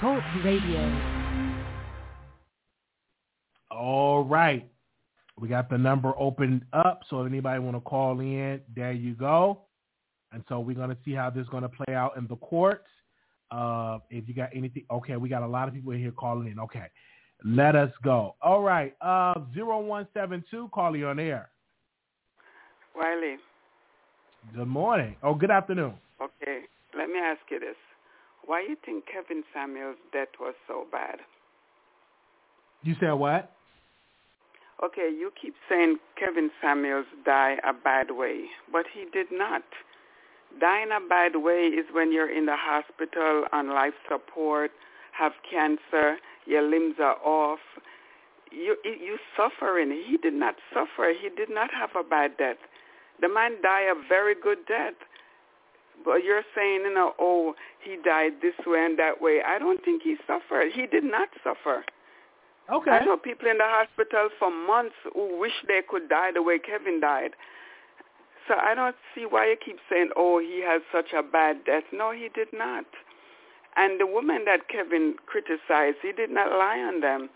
Talk Radio. All right. We got the number opened up, so if anybody want to call in, there you go. And so we're going to see how this is going to play out in the courts. Uh, if you got anything, okay, we got a lot of people in here calling in. Okay, let us go. All right, uh, 0172, call you on air. Wiley. Good morning. Oh, good afternoon. Okay, let me ask you this. Why you think Kevin Samuels' death was so bad? You said what? Okay, you keep saying Kevin Samuels died a bad way, but he did not. Dying a bad way is when you're in the hospital on life support, have cancer, your limbs are off. You you suffering. He did not suffer. He did not have a bad death. The man died a very good death. But you're saying, you know, oh, he died this way and that way. I don't think he suffered. He did not suffer. Okay. I know people in the hospital for months who wish they could die the way Kevin died. So I don't see why you keep saying, oh, he has such a bad death. No, he did not. And the woman that Kevin criticized, he did not lie on them.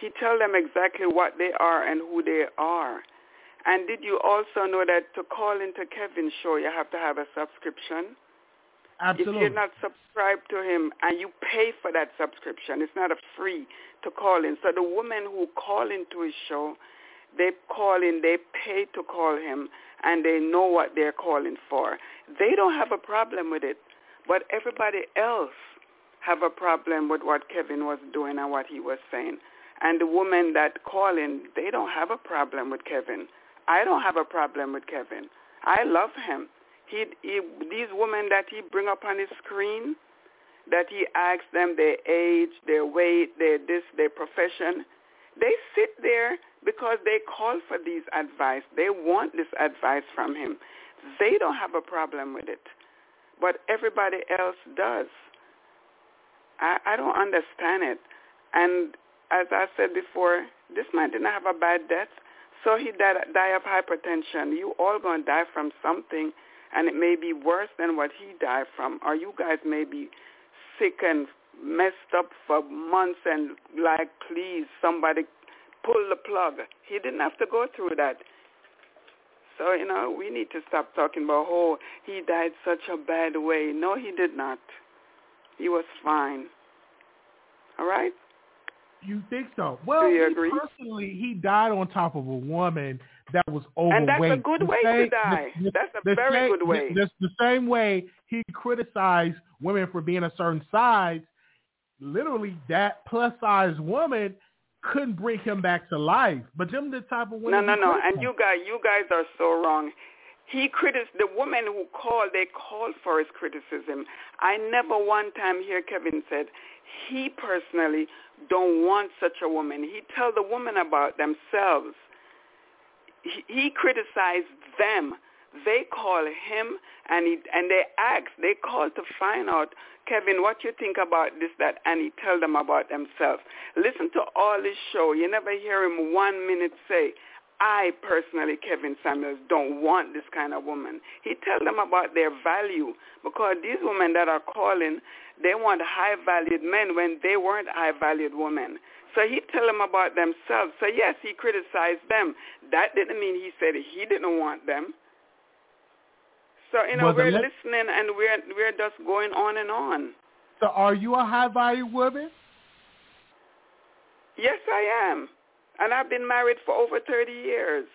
He told them exactly what they are and who they are. And did you also know that to call into Kevin's show, you have to have a subscription? Absolutely. If you're not subscribed to him and you pay for that subscription, it's not a free to call in. So the women who call into his show, they call in, they pay to call him, and they know what they're calling for. They don't have a problem with it, but everybody else have a problem with what Kevin was doing and what he was saying. And the women that call in, they don't have a problem with Kevin. I don't have a problem with Kevin. I love him. He, he these women that he bring up on his screen, that he asks them their age, their weight, their this, their profession, they sit there because they call for these advice. They want this advice from him. They don't have a problem with it, but everybody else does. I, I don't understand it. And as I said before, this man didn't have a bad death, so he died, died of hypertension. You all gonna die from something, and it may be worse than what he died from, or you guys may be sick and messed up for months and like, please, somebody pull the plug. He didn't have to go through that. So, you know, we need to stop talking about, oh, he died such a bad way. No, he did not. He was fine. All right? You think so? Well, he personally, he died on top of a woman that was overweight. And that's a good The way same- to die. the- that's a very same- good way. The, the same way he criticized women for being a certain size, literally that plus size woman couldn't bring him back to life. But them the type of women. no, no, no. And you guys, you guys are so wrong. He criticized the woman who called. They called for his criticism. I never one time hear Kevin said he personally don't want such a woman. He tell the woman about themselves. He, he criticized them. They call him and he and they ask. They call to find out, Kevin, what you think about this, that, and he tell them about themselves. Listen to all his show. You never hear him one minute say, I personally, Kevin Samuels, don't want this kind of woman. He tell them about their value because these women that are calling, they want high-valued men when they weren't high-valued women. So he tell them about themselves. So yes, he criticized them. That didn't mean he said he didn't want them. So you know the we're le- listening and we're we're just going on and on. So are you a high value woman? Yes, I am. And I've been married for over 30 years.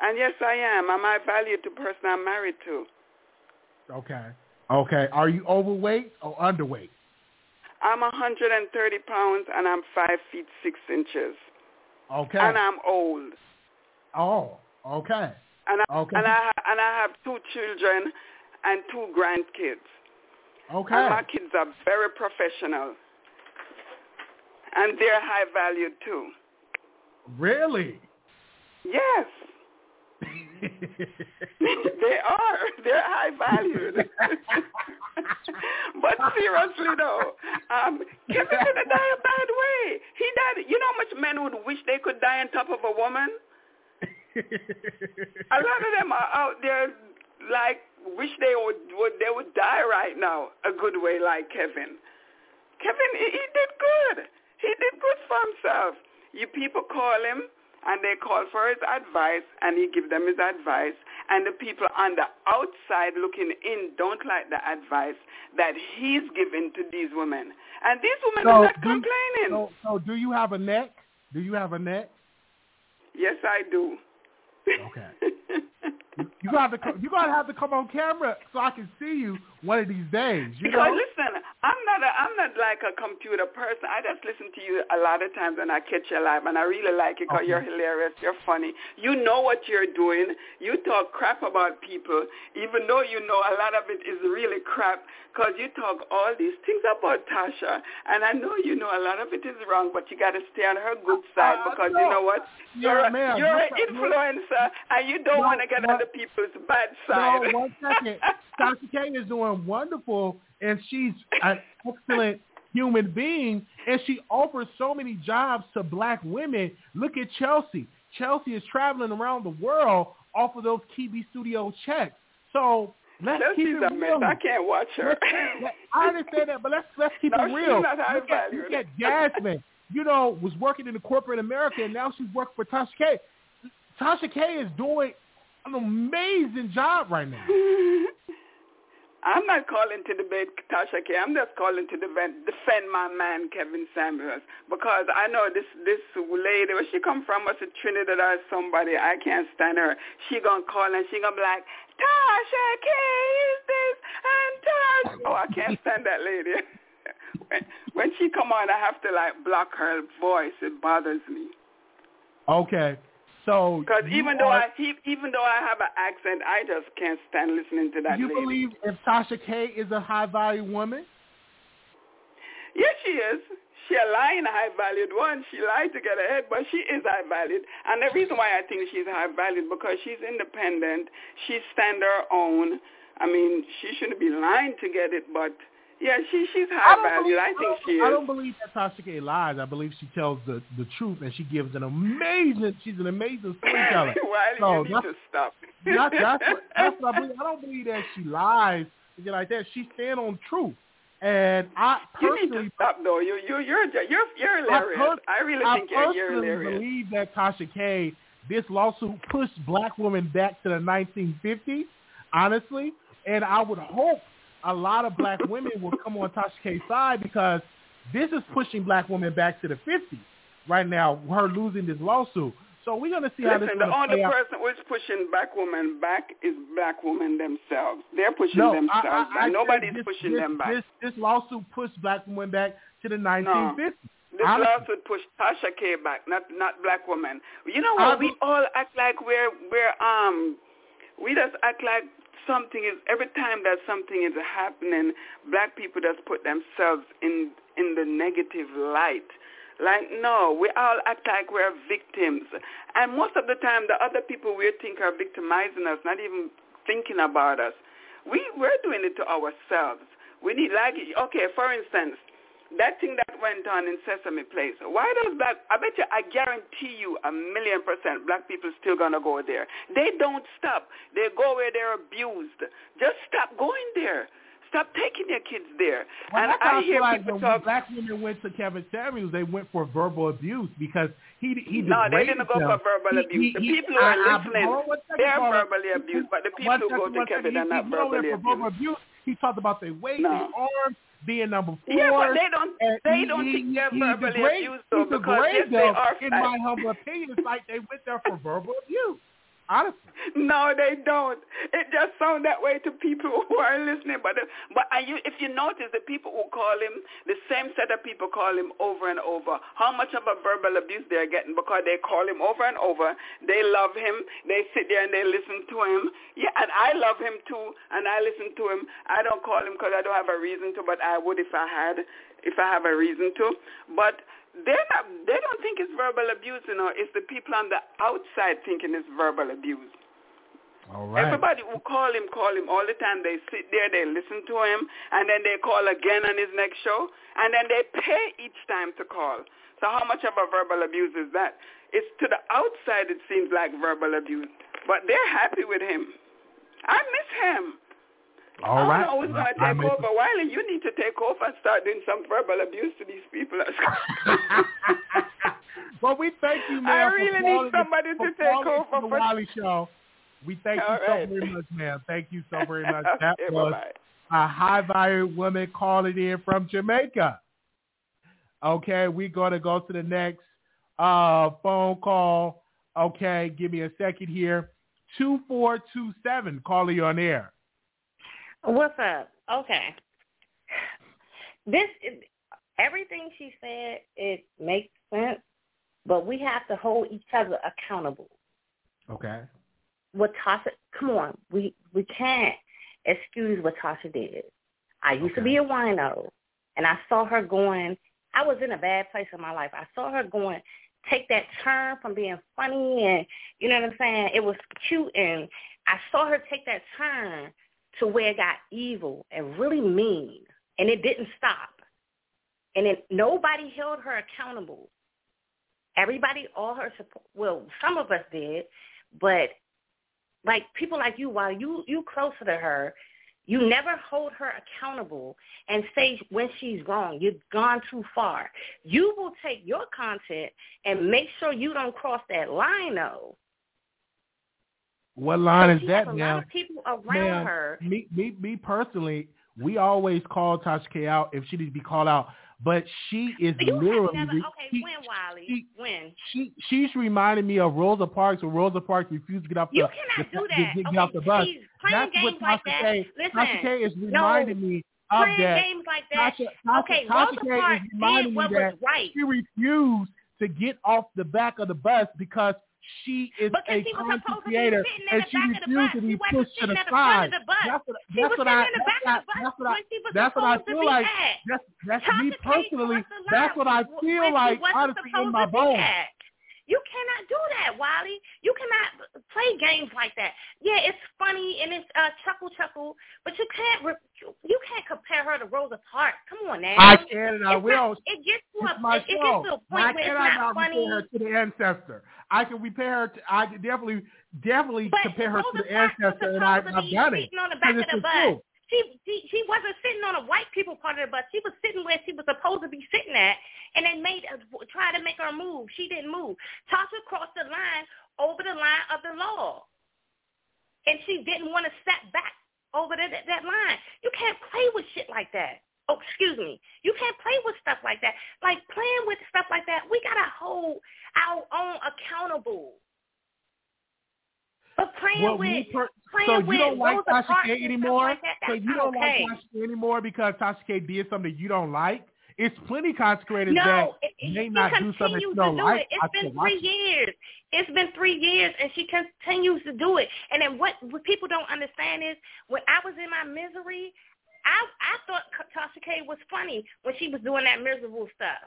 And yes, I am. I'm I valued the person I'm married to. Okay. Okay. Are you overweight or underweight? I'm 130 pounds and I'm 5 feet 6 inches. Okay. And I'm old. oh, okay. And I, Okay. and, I, and I have two children and two grandkids. Okay. And my kids are very professional. And they're high valued too. Really? Yes. they are. They're high valued. but seriously though, um, Kevin didn't die a bad way. He died. You know how much men would wish they could die on top of a woman? A lot of them are out there like wish they would, would they would die right now a good way like Kevin. Kevin, he, he did good. He did good for himself. You people call him and they call for his advice and he give them his advice and the people on the outside looking in don't like the advice that he's giving to these women. And these women so are not complaining. So, so do you have a neck? Do you have a neck? Yes, I do. Okay. you gotta come, you gotta have to come on camera so I can see you one of these days. You because know? listen, I'm not a, I'm not like a computer person. I just listen to you a lot of times and I catch you live, and I really like it because okay. you're hilarious. You're funny. You know what you're doing. You talk crap about people, even though you know a lot of it is really crap. Because you talk all these things about Tasha, and I know you know a lot of it is wrong, but you got to stay on her good side uh, because you know what? You're, yeah, a, you're an influencer, and you don't no, want to get no, on the bad side. No, one second. Tasha K is doing wonderful, and she's an excellent human being, and she offers so many jobs to black women. Look at Chelsea. Chelsea is traveling around the world off of those Kebe Studio checks. So Let's Chelsea's keep it real. I can't watch her. I understand that, but let's let's keep no, it real. Not look, at, look at Jasmine. You know, was working in the corporate America, and now she's working for Tasha K. Tasha K is doing an amazing job right now. I'm not calling to debate Tasha K. I'm just calling to defend, defend my man Kevin Samuels because I know this this lady where she come from was a Trinidad or somebody. I can't stand her. She gonna call and she gonna be like Tasha K is this and Tasha. Oh, I can't stand that lady. when, when she come on, I have to like block her voice. It bothers me. Okay. So because even though I even though I have an accent, I just can't stand listening to that. Do you lady. believe if Tasha K is a high value woman? Yes, she is. She a lying high valued one. She lied to get ahead, but she is high valued. And the reason why I think she's high valued because she's independent. She stand her own. I mean, she shouldn't be lying to get it, but yeah, she she's high valued. I think she is. I don't believe that Tasha K lies. I believe she tells the the truth, and she gives an amazing. She's an amazing storyteller. Why do so you need to stop? that's, that's, what, that's what I believe. I don't believe that she lies. Get Like that, she stand on truth. And I personally you need to stop though. You you you're you're you're hilarious. I, I really think I you're, you're hilarious. I believe that Tasha K. This lawsuit pushed black women back to the 1950s. Honestly, and I would hope a lot of black women will come on Tasha K's side because this is pushing black women back to the 50s right now, her losing this lawsuit. So we're going to see Listen, how this is the only out. person who's pushing black women back is black women themselves. They're pushing no, themselves I, I, I Nobody's this, pushing this, them back. This, this lawsuit pushed black women back to the 1950s. No. This Honestly. lawsuit pushed Tasha K back, not not black women. You know what? we all act like we're we're um we just act like something is every time that something is happening, black people just put themselves in in the negative light. Like no, we all act like we're victims, and most of the time, the other people we think are victimizing us, not even thinking about us. We we're doing it to ourselves. We need like okay, for instance, that thing that went on in Sesame Place, why does black, I bet you, I guarantee you a million percent black people still going to go there. They don't stop. They go where they're abused. Just stop going there. Stop taking your kids there. Well, and I hear like people talk. Black women went to Kevin Samuels, they went for verbal abuse because he he No, they didn't go for verbal abuse. He, the he, people who are I, listening, I, they're verbally abused, but the people who go to Kevin are not verbally abused. He talked about their weight, no. their arms, being number four. Yeah, but they don't. They he, don't he, think they're he verbally abused though, because yes, they are. In my humble opinion, it's like they went there for verbal abuse. Honestly. No, they don't. It just sounds that way to people who are listening. But but you, if you notice, the people who call him, the same set of people call him over and over. How much of a verbal abuse they're getting because they call him over and over. They love him. They sit there and they listen to him. Yeah, and I love him too, and I listen to him. I don't call him because I don't have a reason to, but I would if I had, if I have a reason to. But they're not, they don't think it's verbal abuse, you know. It's the people on the outside thinking it's verbal abuse. All right. Everybody who call him, call him all the time. They sit there, they listen to him, and then they call again on his next show, and then they pay each time to call. So how much of a verbal abuse is that? It's to the outside it seems like verbal abuse, but they're happy with him. I miss him. All right. I don't know who's going to take over. Wiley, you need to take over and start doing some verbal abuse to these people. well, we thank you, man. I really need somebody to take over for the Wiley Show. We thank All you right. so very much, man. Thank you so very much. That okay, was bye-bye. a high value woman calling in from Jamaica. Okay, we're going to go to the next uh, phone call. Okay, give me a second here. 2427, calling you on air. What's up? Okay. This everything she said it makes sense, but we have to hold each other accountable. Okay. What Tasha? Come on, we we can't excuse what Tasha did. I used to be a wino, and I saw her going. I was in a bad place in my life. I saw her going take that turn from being funny and you know what I'm saying. It was cute, and I saw her take that turn to where it got evil and really mean, and it didn't stop. And it, nobody held her accountable. Everybody, all her support, well, some of us did, but like people like you, while you you closer to her, you never hold her accountable and say when she's wrong. You've gone too far. You will take your content and make sure you don't cross that line, though. What line is that now? people around Ma'am, her. Me, me, me personally, we always call Tasha K out if she needs to be called out, but she is have literally never, okay, she, when, Wiley? she- when? she she's reminding me of Rosa Parks when Rosa Parks refused to get off the, bus. You cannot the, do that. get okay, off the bus. She's playing That's games what like Tasha that. K. Listen, Tasha K is no, me of playing that. games like that. Tasha, Tasha, okay, Tasha Rosa K Parks did what was right. she refused to get off the back of the bus because she is Because a content supposed to be creator sitting and she refused to be She pushed to the at the front side. of the bus. That's what, She that's was what sitting I in the back that's, of the bus that's what I when she was that's what I feel like. at. That's that's me personally. That's what I feel like honestly in my bones. You cannot do that, Wally. You cannot play games like that. Yeah, it's funny and it's uh, chuckle chuckle, but you can't re- you can't compare her to Rosa Parks. Come on now. I can and I It's will. Not, it gets to It's a it, it gets to a point where can't it's not not funny. compare her to the ancestor? I can compare her. To, I can definitely, definitely But compare her to the Parks ancestor, and I, I've done it. on the back of the bus. true. She, she wasn't sitting on the white people part of the bus. She was sitting where she was supposed to be sitting at, and they made try to make her move. She didn't move. Tasha crossed the line over the line of the law, and she didn't want to step back over the, that, that line. You can't play with shit like that. Oh, excuse me. You can't play with stuff like that. Like playing with stuff like that, we gotta hold our own accountable. But playing Well, with per- playing so with you don't like K anymore? Like that, so you don't okay. like Tasha K anymore because Tasha K did something you don't like? It's plenty consecrators no, that it, may not do something you don't do like. it. It's I been three years. It's been three years, and she continues to do it. And then what, what people don't understand is when I was in my misery, I I thought Tasha K was funny when she was doing that miserable stuff.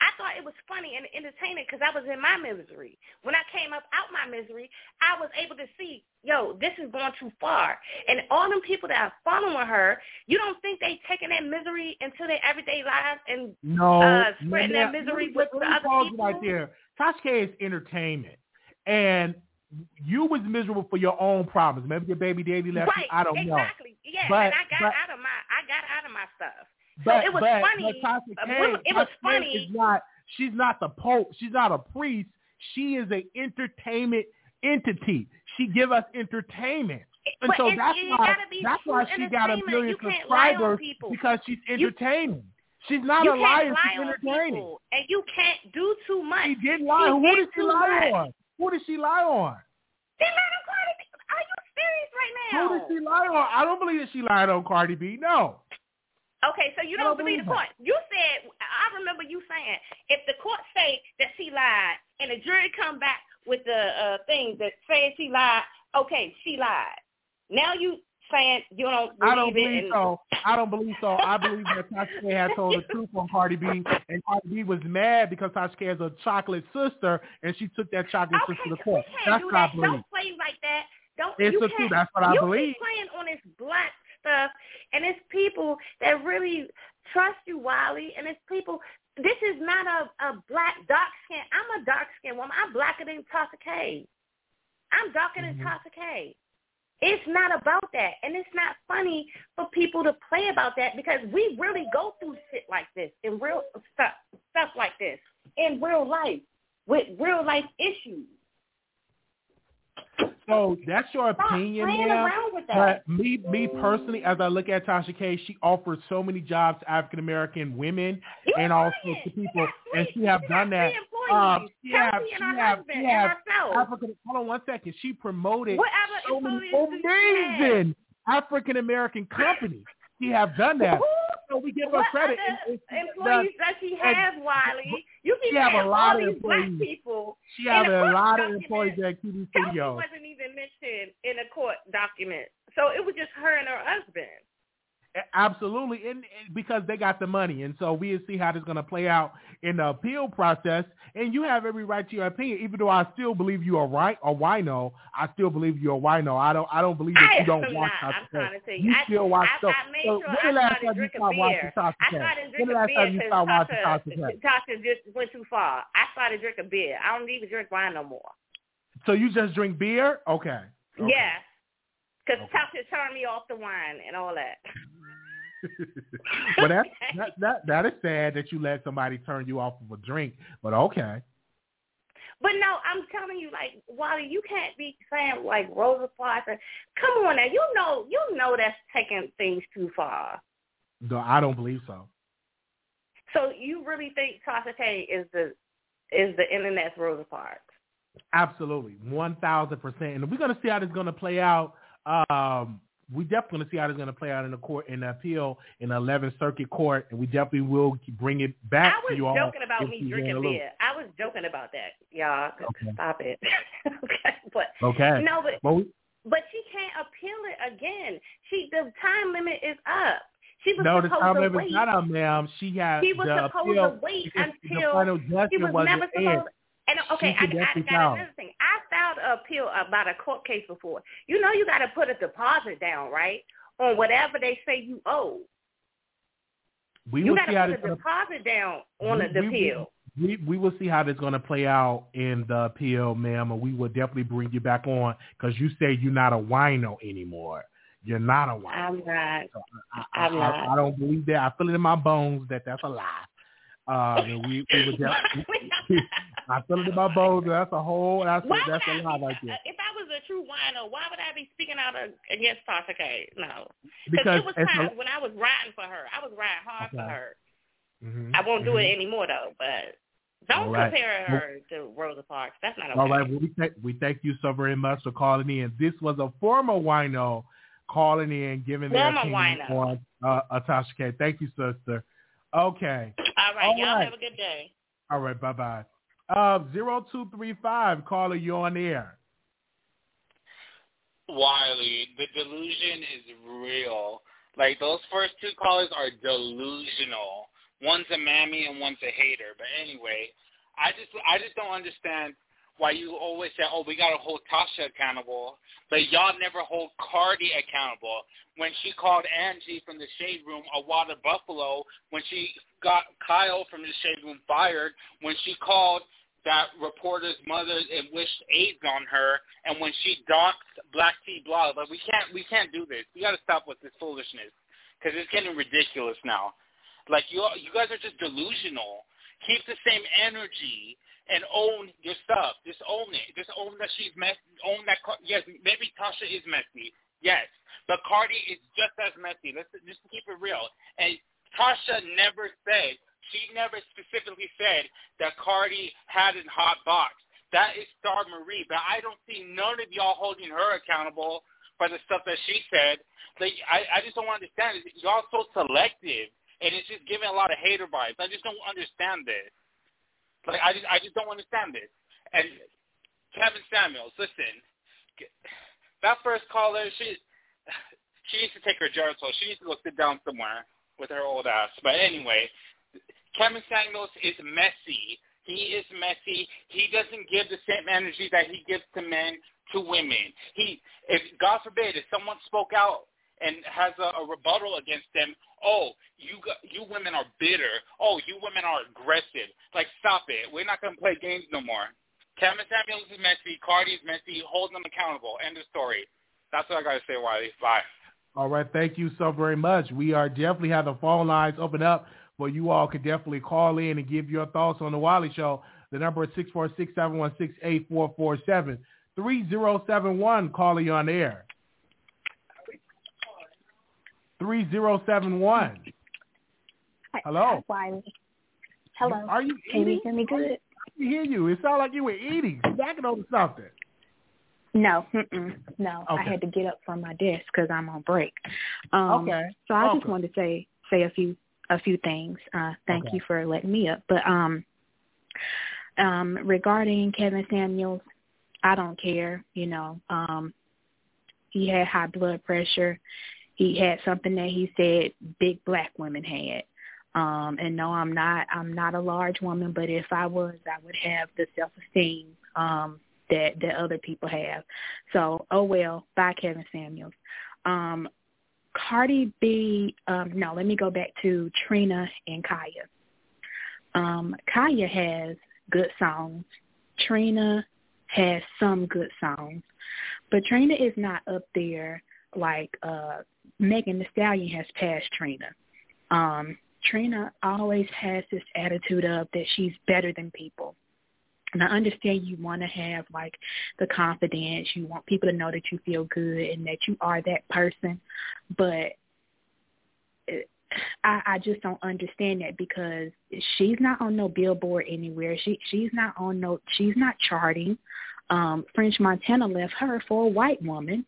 I thought it was funny and entertaining because I was in my misery. When I came up out my misery, I was able to see, yo, this is going too far. And all them people that are following her, you don't think they taking that misery into their everyday lives and No, uh, spreading that misery with the other people? right there. Tasha is entertainment, and you was miserable for your own problems. Maybe your baby daddy left right, you. I don't know. exactly. Yeah, But- and I got but- out of my I got out of my stuff. But it was but, funny. Uh, it was funny. Is not. She's not the pope. She's not a priest. She is an entertainment entity. She give us entertainment. And But so it's- that's it why that's why she got a million You can't lie on subscribers because she's You- entertaining. she's not you a liar. She's entertaining. people, and you can't do too much. She didn't lie. She Who did did she lie much. on? Who did she lie on? She lied on Cardi B. Are you serious right now? Who did she lie on? I don't believe that she lied on Cardi B. No. Okay, so you don't don't believe the believe court. You said I remember you saying if the court say that she lied and the jury come back with the uh thing that says she lied, okay, she lied. Now you saying you don't believe I don't believe and so. I don't believe so. I believe that Tasha K had told the truth on Cardi B, and Cardi B was mad because Tasha K has a chocolate sister, and she took that chocolate Okay, sister to court. That's what I that. believe. Don't play like that. Don't It's you the truth. That's what I you believe. keep playing on this black stuff, and it's people that really trust you, Wiley, and it's people. This is not a a black dark skin. I'm a dark skinned woman. I'm blacker than Tasha K. I'm darker than mm-hmm. Tasha K. It's not about that. And it's not funny for people to play about that because we really go through shit like this in real stuff stuff like this in real life with real life issues. So that's your opinion, ma'am. But me, me personally, as I look at Tasha K, she offers so many jobs to African American women and also to people, and she have done that. Um, she have, she have, she have African. Hold on one second. She promoted so many amazing African American companies. She have done that. So we give her what credit. Other employees does she have, Wiley? You she have, a lot all of these black people. She in a lot of employees at TV Studios. wasn't even mentioned in a court document. So it was just her and her husband. Absolutely, and, and because they got the money, and so we'll see how this is going to play out in the appeal process. And you have every right to your opinion, even though I still believe you are right or wino. I still believe you're a wino. I don't. I don't believe that I you don't watch not. I'm trying to tell you. You I, still watch I, stuff. I made So sure when I the last time you started watching. Tasha I started When drinking the last beer time you because Tasha Tasha just went too far. I started drinking beer. I don't even drink wine no more. So you just drink beer? Okay. okay. Yeah. Because Okay. Tasha turned me off the wine and all that. well, that, that that that is sad that you let somebody turn you off of a drink. But okay. But no, I'm telling you, like, Wally, you can't be saying like Rosa Parks. Come on now, you know, you know that's taking things too far. No, I don't believe so. So you really think Tasha K is the is the internet's Rosa Parks? Absolutely, one thousand percent. And we're gonna see how this is gonna play out. Um, we definitely gonna see how this is gonna play out in the court in the appeal in the Eleventh Circuit Court, and we definitely will bring it back I was to you all. I was joking about me drinking beer. I was joking about that, y'all. Okay. Stop it. okay, but Okay. no, but Well, we, but she can't appeal it again. She the time limit is up. She was no, the time limit is not up, ma'am. She had She was the supposed appeal to wait because the until final she was wasn't never supposed. And uh, okay, I, I, I got another thing. I filed an appeal about a court case before. You know, you got to put a deposit down, right, on whatever they say you owe. We You got to put a deposit down on we- the we- appeal. we we will see how this is going to play out in the appeal, ma'am, and we will definitely bring you back on because you say you're not a wino anymore. You're not a wino. I'm not. I, I'm I, not. I don't believe that. I feel it in my bones that that's a lie. Uh, and we, we would definitely, I feel it in my bones. That's a whole. That's a, Why that's a I lie be, right there. If I was a true wino, why would I be speaking out against Tasha K? No, Because it was times a- when I was riding for her. I was riding hard for Okay. her. Mhm, I won't do mhm. it anymore though. But don't right. compare her to Rosa Parks. That's not okay. All right. Well, we thank we thank you so very much for calling in. This was a former wino calling in, giving their opinion wino. on uh, Atasha K. Thank you, sister. Okay. All right, All y'all right. have a good day. All right. Bye bye. Uh, zero two three five. Caller, you're on air. Wiley, the delusion is real. Like those first two callers are delusional. One's a mammy and one's a hater. But anyway, I just I just don't understand why you always say, "Oh, we gotta hold Tasha accountable," but y'all never hold Cardi accountable. When she called Angie from the shade room a water buffalo, when she got Kyle from the shade room fired, when she called that reporter's mother and wished AIDS on her, and when she doxed Black Tea Blog, like we can't we can't do this. We got to stop with this foolishness because it's getting ridiculous now. Like you you guys are just delusional. Keep the same energy and own your stuff. Just own it. Just own that she's messy. Own that. Yes, maybe Tasha is messy. Yes, but Cardi is just as messy. Let's just keep it real. And Tasha never said she never specifically said that Cardi had a hot box. That is Starmarie, but I don't see none of y'all holding her accountable for the stuff that she said. Like I, I just don't understand. Y'all so selective, and it's just giving a lot of hater vibes. I just don't understand this. Like I just, I just don't understand this. And Kevin Samuels, listen, that first caller, she, she needs to take her Geritol. She needs to go sit down somewhere with her old ass. But anyway, Kevin Samuels is messy. He is messy. He doesn't give the same energy that he gives to men to women. He, if God forbid, if someone spoke out and has a, a rebuttal against them, oh, you you women are bitter. Oh, you women are aggressive. Like, stop it. We're not going to play games no more. Kevin Samuels is messy. Cardi is messy. Hold them accountable. End of story. That's what I got to say, Wiley. Bye. All right. Thank you so very much. We are definitely have the phone lines open up where you all could definitely call in and give your thoughts on the Wiley Show. The number is 646-716-8447. 3071, calling you on air. 3071. Hello. Hello. Are you Can eating? you hear me good? I hear you. It sounded like you were eating, snacking on something. No, no. I had to get up from my desk because I'm on break. Um, Okay. So I just wanted to say say a few a few things. Uh, thank Okay. you for letting me up. But um, um, regarding Kevin Samuels, I don't care. You know, um, he had high blood pressure. He had something that he said big black women had. Um, and no, I'm not. I'm not a large woman, but if I was, I would have the self esteem um, that that other people have. So, oh well, bye Kevin Samuels. Um, Cardi B. Um, no, let me go back to Trina and Khia. Um, Khia has good songs. Trina has some good songs, but Trina is not up there like uh, Megan Thee Stallion has passed Trina. Um, Trina always has this attitude of that she's better than people. And I understand you want to have like the confidence, you want people to know that you feel good and that you are that person, but it- I, I just don't understand that because she's not on no billboard anywhere. She she's not on no she's not charting. Um, French Montana left her for a white woman.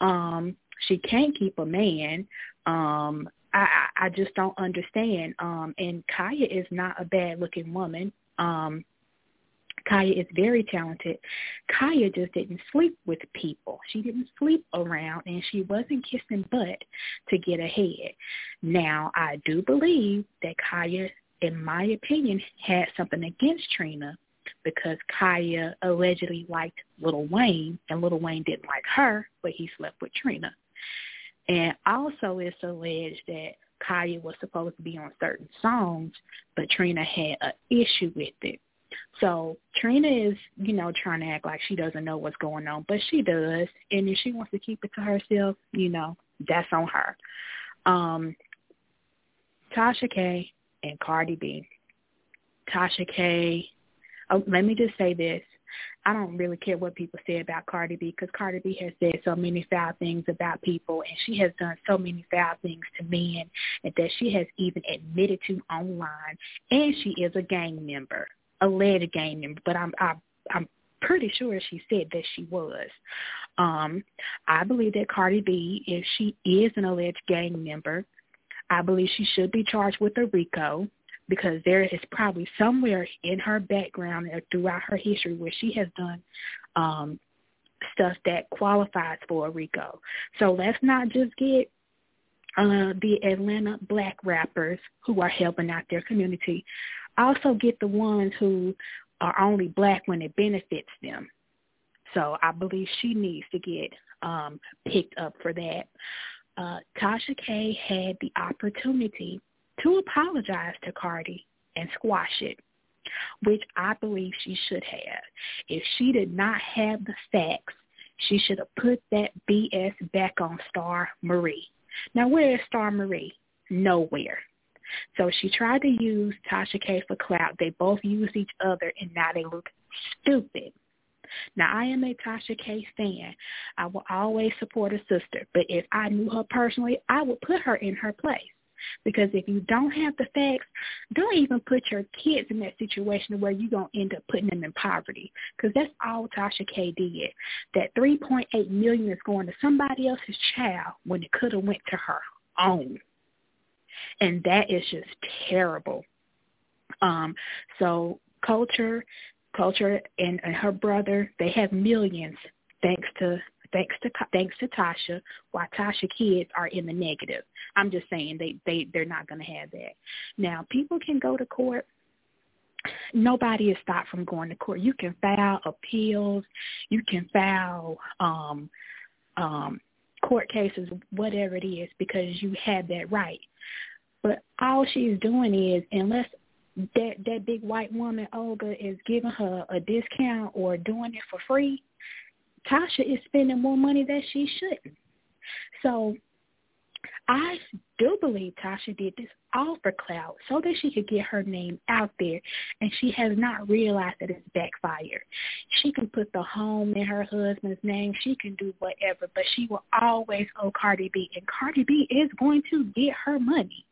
Um, she can't keep a man. Um, I, I I just don't understand. Um, and Khia is not a bad looking woman. Um, Khia is very talented. Khia just didn't sleep with people. She didn't sleep around and she wasn't kissing butt to get ahead. Now, I do believe that Khia, in my opinion, had something against Trina because Khia allegedly liked Lil Wayne and Lil Wayne didn't like her, but he slept with Trina. And also it's alleged that Khia was supposed to be on certain songs, but Trina had an issue with it. So Trina is, you know, trying to act like she doesn't know what's going on, but she does. And if she wants to keep it to herself, you know, that's on her. Um, Tasha K and Cardi B. Tasha K. Oh, let me just say this. I don't really care what people say about Cardi B because Cardi B has said so many foul things about people and she has done so many foul things to men and that she has even admitted to online and she is a gang member, alleged gang member, but I'm I, I'm pretty sure she said that she was. Um, I believe that Cardi B, if she is an alleged gang member, I believe she should be charged with a RICO because there is probably somewhere in her background or throughout her history where she has done um, stuff that qualifies for a RICO. So let's not just get uh, the Atlanta black rappers who are helping out their community. Also get the ones who are only black when it benefits them. So I believe she needs to get um, picked up for that. Uh, Tasha K had the opportunity to apologize to Cardi and squash it, which I believe she should have. If she did not have the facts, she should have put that BS back on Star Marie. Now, where is Starmarie? Nowhere. So she tried to use Tasha K for clout. They both used each other, and now they look stupid. Now, I am a Tasha K fan. I will always support a sister, but if I knew her personally, I would put her in her place. Because if you don't have the facts, don't even put your kids in that situation where you're going to end up putting them in poverty. Because that's all Tasha K did. That 3.8 million is going to somebody else's child when it could have went to her own. And that is just terrible. Um, so Kulture, Kulture and, and her brother, they have millions thanks to thanks to thanks to Tasha, while Tasha kids are in the negative. I'm just saying they they they're not going to have that. Now, people can go to court. Nobody is stopped from going to court. You can file appeals. You can file um, um, court cases, whatever it is, because you have that right. But all she's doing is, unless that that big white woman Olga is giving her a discount or doing it for free, Tasha is spending more money that she shouldn't. So I do believe Tasha did this all for clout so that she could get her name out there and she has not realized that it's backfired. She can put the home in her husband's name. She can do whatever, but she will always owe Cardi B and Cardi B is going to get her money.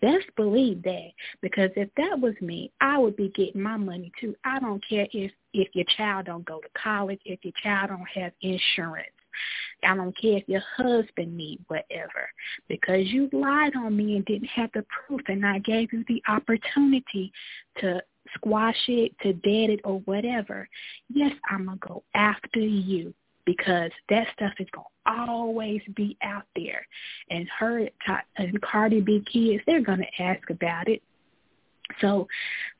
Best believe that because if that was me, I would be getting my money too. I don't care if if your child don't go to college, if your child don't have insurance. I don't care if your husband need whatever. Because you lied on me and didn't have the proof and I gave you the opportunity to squash it, to dead it or whatever. Yes, I'm going to go after you because that stuff is going to always be out there. And her and Cardi B kids, they're going to ask about it. So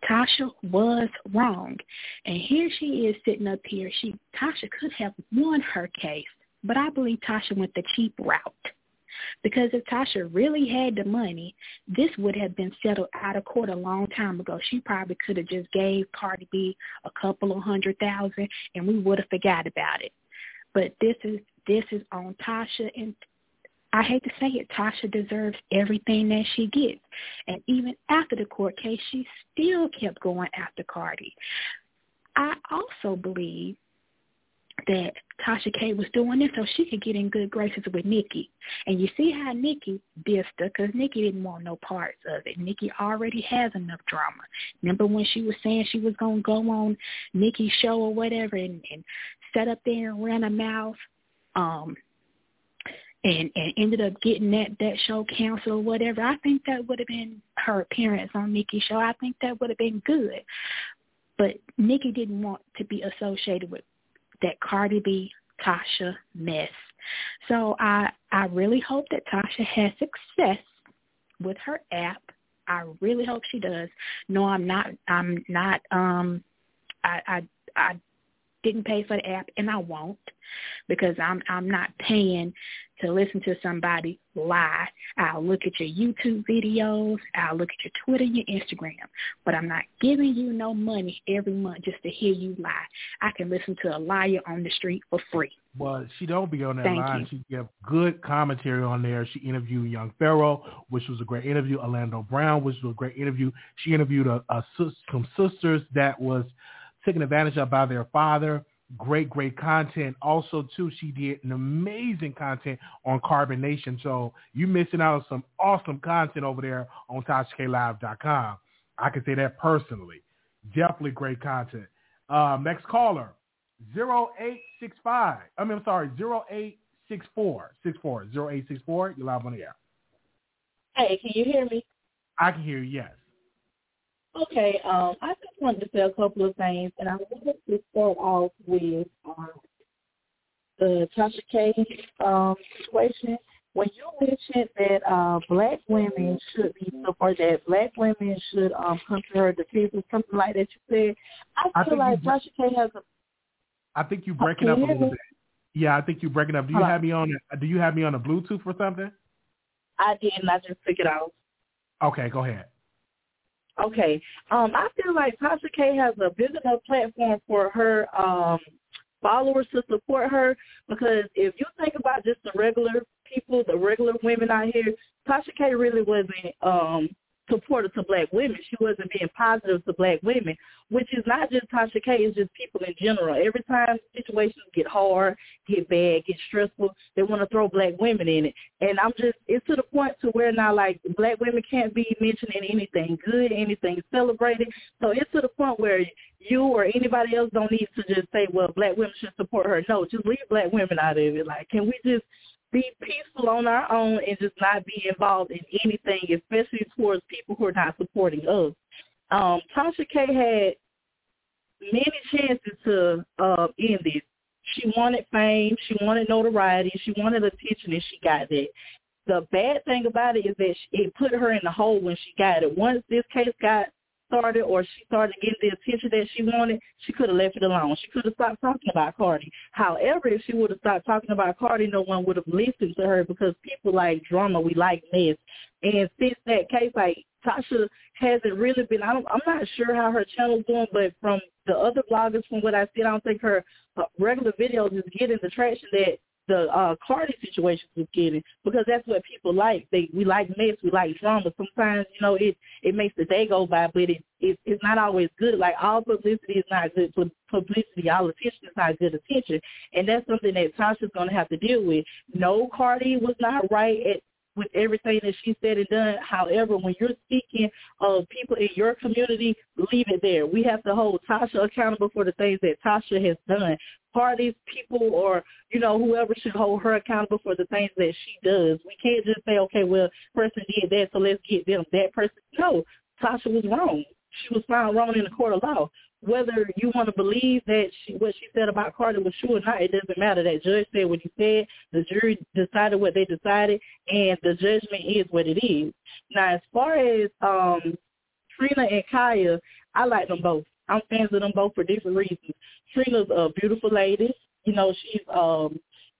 Tasha was wrong. And here she is sitting up here. She Tasha could have won her case but I believe Tasha went the cheap route. Because if Tasha really had the money, this would have been settled out of court a long time ago. She probably could have just gave Cardi B a couple of hundred thousand and we would have forgot about it. But this is this is on Tasha and I hate to say it, Tasha deserves everything that she gets. And even after the court case, she still kept going after Cardi. I also believe that Tasha K was doing this so she could get in good graces with Nikki. And you see how Nikki dissed her because Nikki didn't want no parts of it. Nikki already has enough drama. Remember when she was saying she was going to go on Nikki's show or whatever and, and set up there and run a mouth um, and, and ended up getting that, that show canceled or whatever. I think that would have been her appearance on Nikki's show. I think that would have been good. But Nikki didn't want to be associated with that Cardi B Tasha mess. So I I really hope that Tasha has success with her app. I really hope she does. No, I'm not I'm not um I I I didn't pay for the app and I won't because I'm I'm not paying to listen to somebody lie. I'll look at your YouTube videos, I'll look at your Twitter, your Instagram, but I'm not giving you no money every month just to hear you lie. I can listen to a liar on the street for free. Well, she don't be on that Thank line. you. She give good commentary on there. She interviewed Young Pharaoh, which was a great interview. Orlando Brown, which was a great interview. She interviewed a, a, some sisters that was taken advantage of by their father great, great content. Also, too, she did an amazing content on Carbon Nation. So you're missing out on some awesome content over there on TashaKLive.com. I can say that personally. Definitely great content. Uh, next caller, 0865. I mean, I'm sorry, 0864. 64, 0864. You're live on the air. Hey, can you hear me? I can hear you, yes. Okay, um, I wanted to say a couple of things, and I wanted to start off with um, the Tasha K um, situation. When you mentioned that uh, black women should be or that black women should um, come to her defense or something like that, you said, I I feel like you- Tasha K has a I think you breaking up a little bit. Yeah, I think you breaking up. Do you Hello? have me on? Do you have me on a Bluetooth or something? I did, and I just took it off. Okay, go ahead. Okay. Um, I feel like Tasha K has a big enough platform for her um followers to support her because if you think about just the regular people, the regular women out here, Tasha K really wasn't um supportive to black women. She wasn't being positive to black women, which is not just Tasha K, it's just people in general. Every time situations get hard, get bad, get stressful, they want to throw black women in it. And I'm just, it's to the point to where now like black women can't be mentioned in anything good, anything celebrated. So it's to the point where you or anybody else don't need to just say, well, black women should support her. No, just leave black women out of it. Like, can we just be peaceful on our own and just not be involved in anything, especially towards people who are not supporting us. Um, Tasha K had many chances to uh, end this. She wanted fame, she wanted notoriety, she wanted attention, and she got that. The bad thing about it is that it put her in the hole when she got it. Once this case got started or she started getting the attention that she wanted, she could have left it alone. She could have stopped talking about Cardi. However, if she would have stopped talking about Cardi, no one would have listened to her because people like drama. We like mess. And since that case, like Tasha hasn't really been. I don't, I'm not sure how her channel's doing, but from the other bloggers, from what I see, I don't think her uh, regular videos is getting the traction that the uh Cardi situation was getting because that's what people like. They we like mess, we like drama. Sometimes you know it it makes the day go by, but it, it it's not always good. Like all publicity is not good publicity. All attention is not good attention, and that's something that Tasha's to have to deal with. No, Cardi was not right at with everything that she said and done. However, when you're speaking of people in your community, leave it there. We have to hold Tasha accountable for the things that Tasha has done. Parties, people, or you know whoever should hold her accountable for the things that she does. We can't just say, okay, well, person did that, so let's get them. That person, no, Tasha was wrong. She was found wrong in the court of law whether you want to believe that she, what she said about Cardi was true or not, it doesn't matter. That judge said what he said. The jury decided what they decided, and the judgment is what it is. Now, as far as um, Trina and Khia, I like them both. I'm fans of them both for different reasons. Trina's a beautiful lady. You know, she's um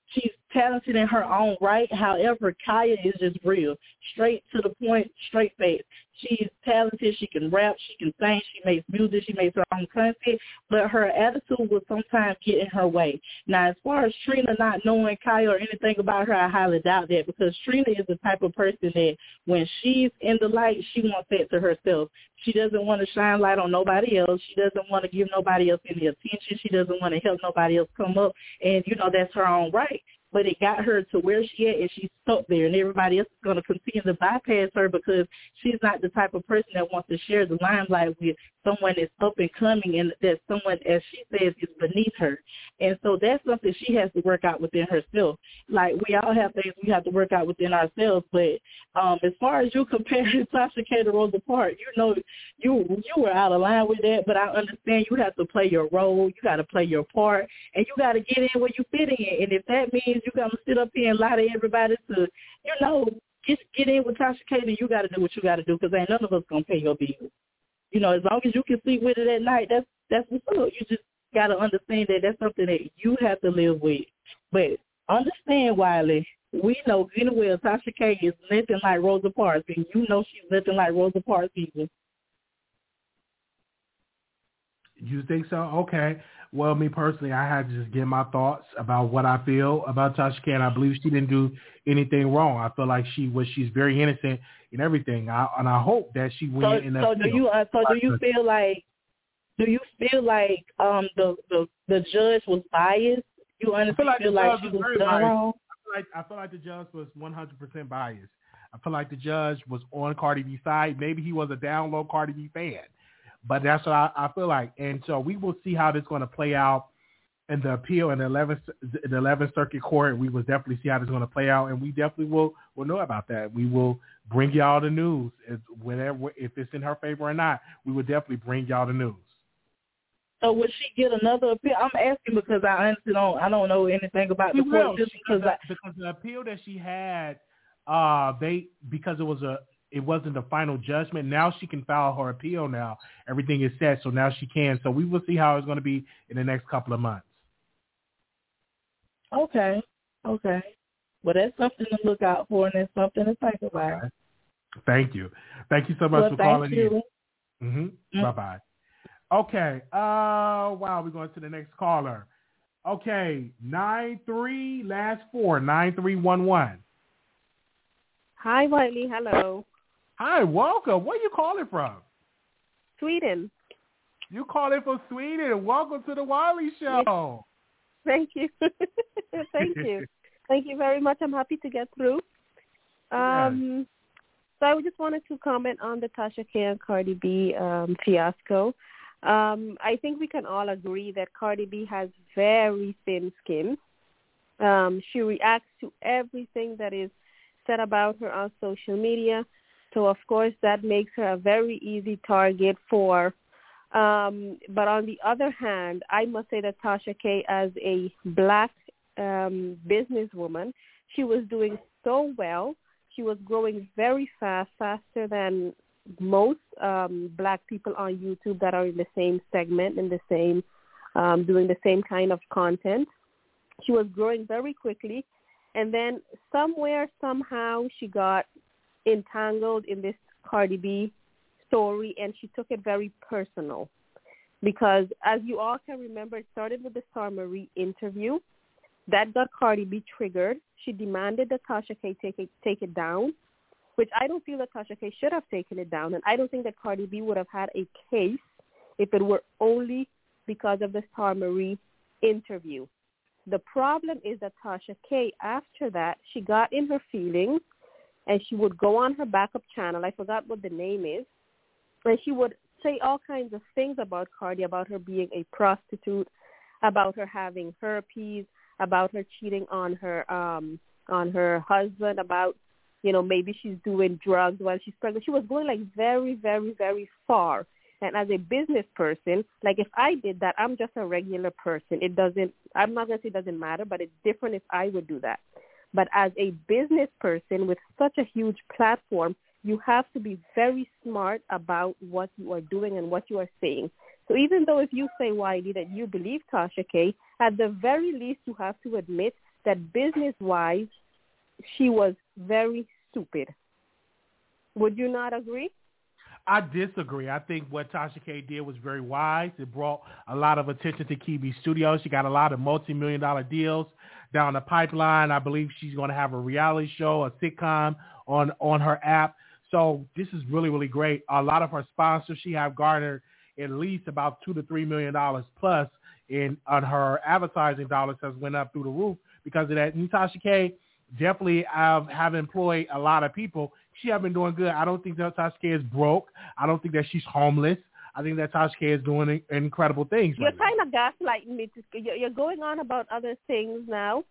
she's talented in her own right. However, Khia is just real, straight to the point, straight face. She's talented. She can rap. She can sing. She makes music. She makes her own content. But her attitude will sometimes get in her way. Now, as far as Trina not knowing Khia or anything about her, I highly doubt that because Trina is the type of person that when she's in the light, she wants that to herself. She doesn't want to shine light on nobody else. She doesn't want to give nobody else any attention. She doesn't want to help nobody else come up. And, you know, that's her own right but it got her to where she at and she's stuck there and everybody else is going to continue to bypass her because she's not the type of person that wants to share the limelight with someone that's up and coming and that someone, as she says, is beneath her. And so that's something she has to work out within herself. Like we all have things we have to work out within ourselves, but um as far as you compare Tasha K to Rosa Parks, you know you you were out of line with that, but I understand you have to play your role, you got to play your part, and you got to get in where you fit in. And if that means you got to sit up here and lie to everybody to, you know, just get in with Tasha K, then you got to do what you got to do because ain't none of us gonna pay your bills. You know, as long as you can sleep with it at night, that's that's what's up. You just got to understand that that's something that you have to live with. But understand, Wiley, we know good Tasha K is nothing like Rosa Parks, and you know she's nothing like Rosa Parks either. You think so? Okay. Well, me personally, I had to just get my thoughts about what I feel about Tasha K, and I believe she didn't do anything wrong. I feel like she was she's very innocent in everything, I, and I hope that she wins. So, in that so do you? Uh, so do you feel like? Do you feel like um the the the judge was biased? You honestly feel like, feel like she was done wrong? I feel like I feel like the judge was 100% biased. I feel like the judge was on Cardi B side. Maybe he was a down low Cardi B fan, but that's what I, I feel like. And so we will see how this is going to play out in the appeal in the 11th, the 11th Circuit Court. We will definitely see how this is going to play out, and we definitely will will know about that. We will bring y'all the news if, whenever if it's in her favor or not. We will definitely bring y'all the news. So would she get another appeal? I'm asking because I honestly don't I don't know anything about she the court will. just She- because I, because the appeal that she had, uh, they because it was a it wasn't the final judgment. Now she can file her appeal. Now everything is set, so now she can. So we will see how it's going to be in the next couple of months. Okay. Okay. Well, that's something to look out for, and that's something to think about. Okay. Thank you. Thank you so much well, for thank calling you. in. hmm Mm. Bye bye. Okay. Uh wow, we're going to the next caller. Okay, nine three last four, nine three one one. Hi, Wiley. Hello. Hi, welcome. Where you calling from? Sweden. You calling from Sweden. Welcome to the Wiley Show. Thank you. Thank you. Thank you very much. I'm happy to get through. Um, So I just wanted to comment on the Tasha K and Cardi B um, fiasco. Um, I think we can all agree that Cardi B has very thin skin. Um, she reacts to everything that is said about her on social media. So of course that makes her a very easy target for um, but on the other hand, I must say that Tasha K, as a black um, businesswoman, she was doing so well. She was growing very fast, faster than most um, black people on YouTube that are in the same segment, in the same, um, doing the same kind of content. She was growing very quickly, and then somewhere, somehow, she got entangled in this Cardi B story and she took it very personal because as you all can remember, it started with the Starmarie interview. That got Cardi B triggered. She demanded that Tasha K take it, take it down, which I don't feel that Tasha K should have taken it down. And I don't think that Cardi B would have had a case if it were only because of the Starmarie interview. The problem is that Tasha K, after that, she got in her feelings and she would go on her backup channel. I forgot what the name is. And she would say all kinds of things about Cardi, about her being a prostitute, about her having herpes, about her cheating on her um on her husband, about you know maybe she's doing drugs while she's pregnant. She was going like very, very, very far. And as a business person, like if I did that, I'm just a regular person. It doesn't. I'm not gonna say it doesn't matter, but it's different if I would do that. But as a business person with such a huge platform, you have to be very smart about what you are doing and what you are saying. So even though if you say, Wiley, that you believe Tasha K, at the very least you have to admit that business-wise, she was very stupid. Would you not agree? I disagree. I think what Tasha K did was very wise. It brought a lot of attention to Kebe Studios. She got a lot of multi-million dollar deals down the pipeline. I believe she's going to have a reality show, a sitcom on on her app. So this is really, really great. A lot of her sponsors, she have garnered at least about two to three million dollars plus in on her advertising dollars has went up through the roof because of that. And Tasha K definitely have, have employed a lot of people. She have been doing good. I don't think that Tasha K is broke. I don't think that she's homeless. I think that Tasha K is doing incredible things. You're right kind of gaslighting me. To, you're going on about other things now,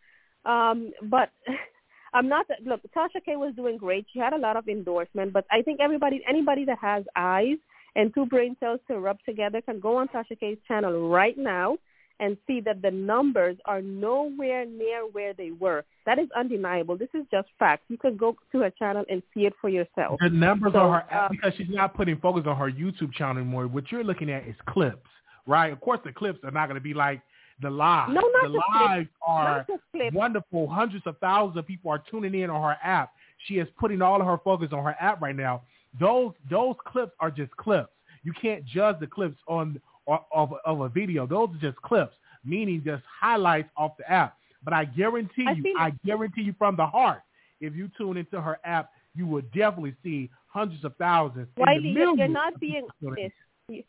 um, but I'm not. Look, Tasha K was doing great. She had a lot of endorsement, but I think everybody, anybody that has eyes and two brain cells to rub together can go on Tasha K's channel right now and see that the numbers are nowhere near where they were. That is undeniable. This is just facts. You can go to her channel and see it for yourself. The numbers So, on her uh, because she's not putting focus on her YouTube channel anymore. What you're looking at is clips, right? Of course, the clips are not going to be like the live. No, not the the live are Not just clips. wonderful. Hundreds of thousands of people are tuning in on her app. She is putting all of her focus on her app right now. Those those clips are just clips. You can't judge the clips on of of a video. Those are just clips, meaning just highlights off the app. But I guarantee you, I guarantee you from the heart, if you tune into her app, you will definitely see hundreds of thousands. Wiley, you're, you're not being people tuning in. honest. You-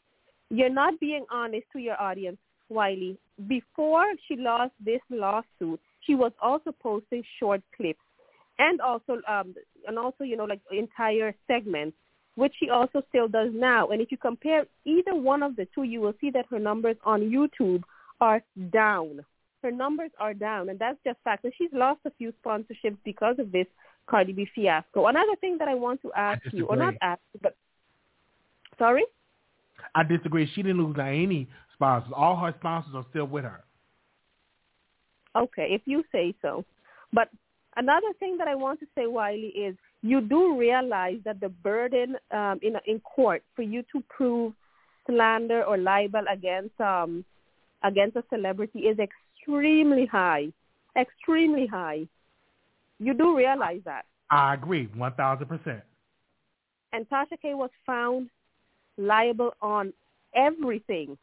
You're not being honest to your audience, Wiley. Before she lost this lawsuit, she was also posting short clips and also um and also you know like entire segments, which she also still does now. And if you compare either one of the two, you will see that her numbers on YouTube are down. Her numbers are down, and that's just fact. And she's lost a few sponsorships because of this Cardi B fiasco. Another thing that I want to ask you, or not ask, but sorry. I disagree. She didn't lose any sponsors. All her sponsors are still with her. Okay, if you say so. But another thing that I want to say, Wiley, is you do realize that the burden um, in in court for you to prove slander or libel against um, against a celebrity is extremely high, extremely high. You do realize that. I agree, one thousand percent. And Tasha K was found liable on everything.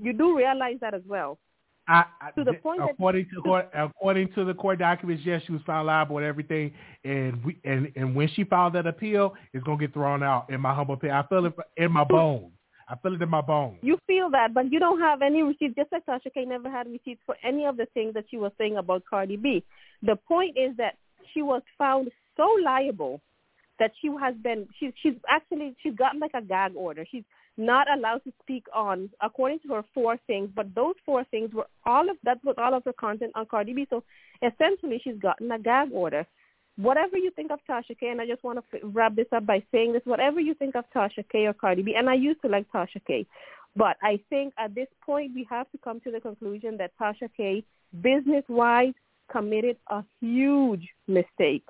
You do realize that as well. I, I, To the point that- according to court, according to the court documents, yes, she was found liable and everything, and we and and when she filed that appeal, it's gonna get thrown out. In my humble opinion, I feel it in my bones. I feel it in my bones. You feel that, but you don't have any receipts. Just like Tasha K never had receipts for any of the things that she was saying about Cardi B. The point is that she was found so liable that she has been. She's she's actually she's gotten like a gag order. She's not allowed to speak on, according to her, four things. But those four things were all of that was all of her content on Cardi B. So essentially, she's gotten a gag order. Whatever you think of Tasha K, and I just want to wrap this up by saying this: whatever you think of Tasha K or Cardi B, and I used to like Tasha K, but I think at this point we have to come to the conclusion that Tasha K, business-wise, committed a huge mistake.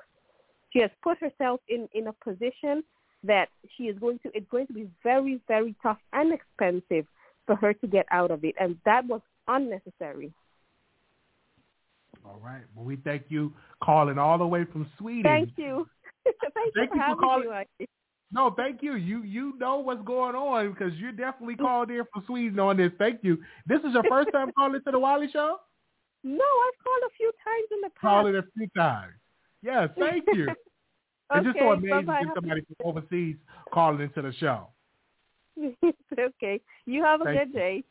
She has put herself in, in a position that she is going to, it's going to be very, very tough and expensive for her to get out of it. And that was unnecessary. All right. Well, we thank you calling all the way from Sweden. Thank you. Thank, Thank you for you for calling. Wiley. No, thank you. You you know what's going on because you're definitely called in for Sweden on this. Thank you. This is your first time calling to the Wiley Show. No, I've called a few times in the past. Called it a few times. Yes, thank you. It's just so amazing bye-bye. to somebody from overseas calling into the show. okay. You have a Thank good you. day.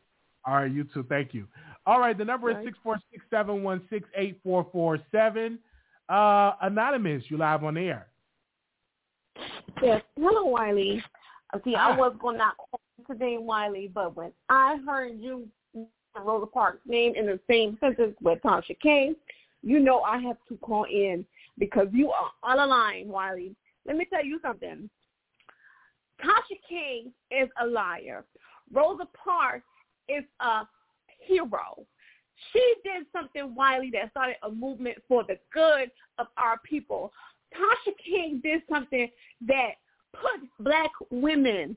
All right, you too. Thank you. All right, the number is six four six seven one six eight four four seven. Uh, anonymous, you live on the air. Yes. Hello, Wiley. Uh, See, Hi. I was going to not call you today, Wiley, but when I heard you mention Rosa Parks' name in the same sentence with Tasha K, you know I have to call in because you are on the line, Wiley. Let me tell you something. Tasha King is a liar. Rosa Parks is a hero. She did something, Wiley, that started a movement for the good of our people. Tasha King did something that put black women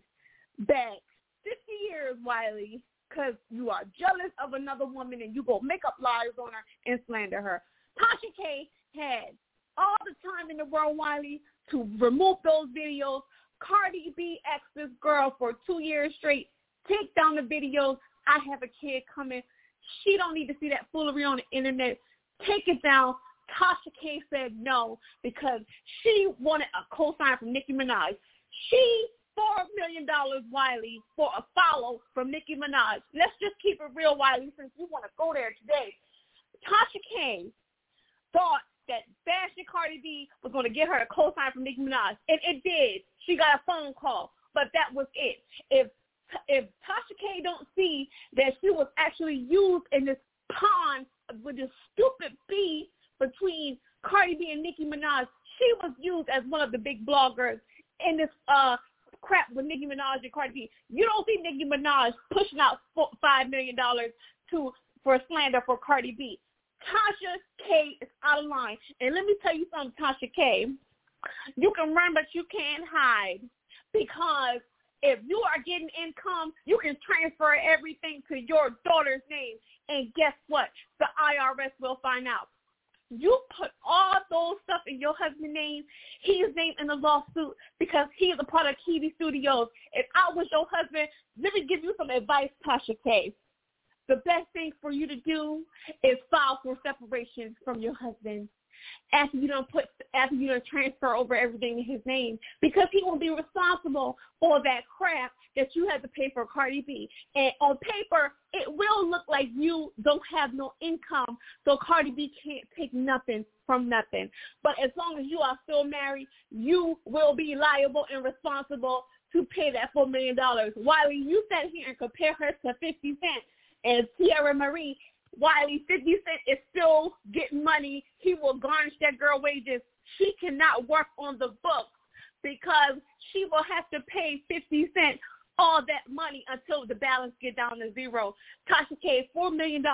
back 50 years, Wiley, because you are jealous of another woman and you go make up lies on her and slander her. Tasha K had all the time in the world, Wiley, to remove those videos. Cardi B asked this girl for two years straight, take down the videos. I have a kid coming. She don't need to see that foolery on the internet. Take it down. Tasha K said no because she wanted a cosign from Nicki Minaj. She four million dollars Wiley for a follow from Nicki Minaj. Let's just keep it real, Wiley, since you want to go there today. Tasha K thought that bashing Cardi B was going to get her a cosign from Nicki Minaj, and it did. She got a phone call, but that was it. If if Tasha K don't see that she was actually used in this pond with this stupid beef between Cardi B and Nicki Minaj, she was used as one of the big bloggers in this uh crap with Nicki Minaj and Cardi B. You don't see Nicki Minaj pushing out five million dollars to for slander for Cardi B. Tasha K is out of line. And let me tell you something, Tasha K. You can run, but you can't hide because if you are getting income, you can transfer everything to your daughter's name. And guess what? The IRS will find out. You put all those stuff in your husband's name, his name in the lawsuit because he is a part of Kebe Studios. If I was your husband, let me give you some advice, Tasha K. The best thing for you to do is file for separation from your husband after you don't put after you don't transfer over everything in his name because he will be responsible for that crap that you had to pay for Cardi B. And on paper, it will look like you don't have no income, so Cardi B can't take nothing from nothing. But as long as you are still married, you will be liable and responsible to pay that four million dollars. Wiley, you sat here and compare her to Fifty Cent and Teairra Mari. Wiley, 50 Cent is still getting money. He will garnish that girl wages. She cannot work on the books because she will have to pay 50 Cent all that money until the balance get down to zero. Tasha K, $4 million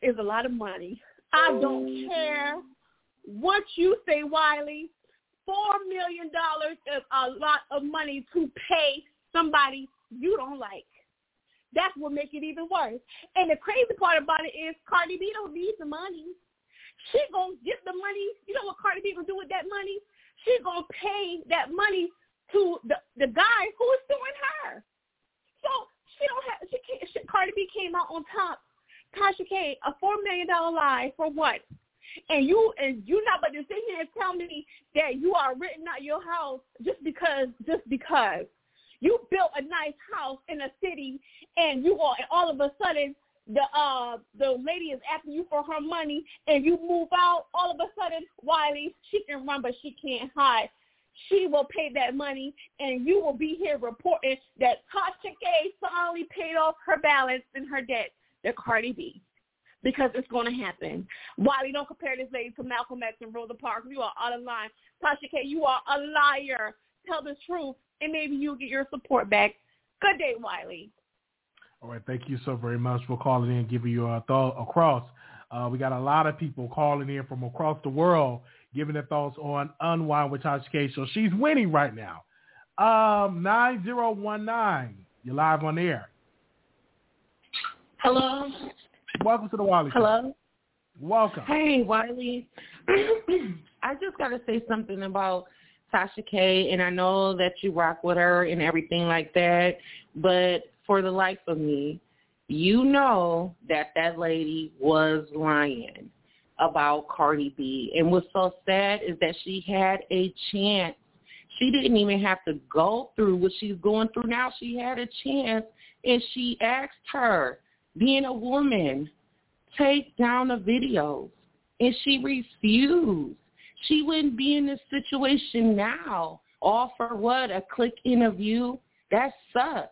is a lot of money. I don't care what you say, Wiley. $4 million is a lot of money to pay somebody you don't like. That's what make it even worse. And the crazy part about it is Cardi B don't need the money. She gonna get the money. You know what Cardi B gonna do with that money? She gonna pay that money to the the guy who is suing her. So she don't have. She can't. She, Cardi B came out on top. Tasha K, a four million dollar lie for what? And you and you not but to sit here and tell me that you are renting out your house just because just because you built a nice house in a city and you are and all of a sudden the uh the lady is asking you for her money and you move out all of a sudden Wiley she can run but she can't hide she will pay that money and you will be here reporting that Tasha K finally paid off her balance and her debt to Cardi B because it's going to happen. Wiley, don't compare this lady to Malcolm X and Rosa Parks. You are out of line. Tasha K, you are a liar. Tell the truth and maybe you'll get your support back. Good day, Wiley. All right, thank you so very much for calling in, giving your thought across. Uh, we got a lot of people calling in from across the world, giving their thoughts on Unwine with Tasha K. So she's winning right now. Um, 9019, you're live on air. Hello. Welcome to the Wiley Show. Hello. Welcome. Hey, Wiley. I just got to say something about Tasha K, and I know that you rock with her and everything like that, but for the life of me, you know that that lady was lying about Cardi B. And what's so sad is that she had a chance. She didn't even have to go through what she's going through now. She had a chance, and she asked her, being a woman, take down the videos. And she refused. She wouldn't be in this situation now. All for what? A click interview? That sucks.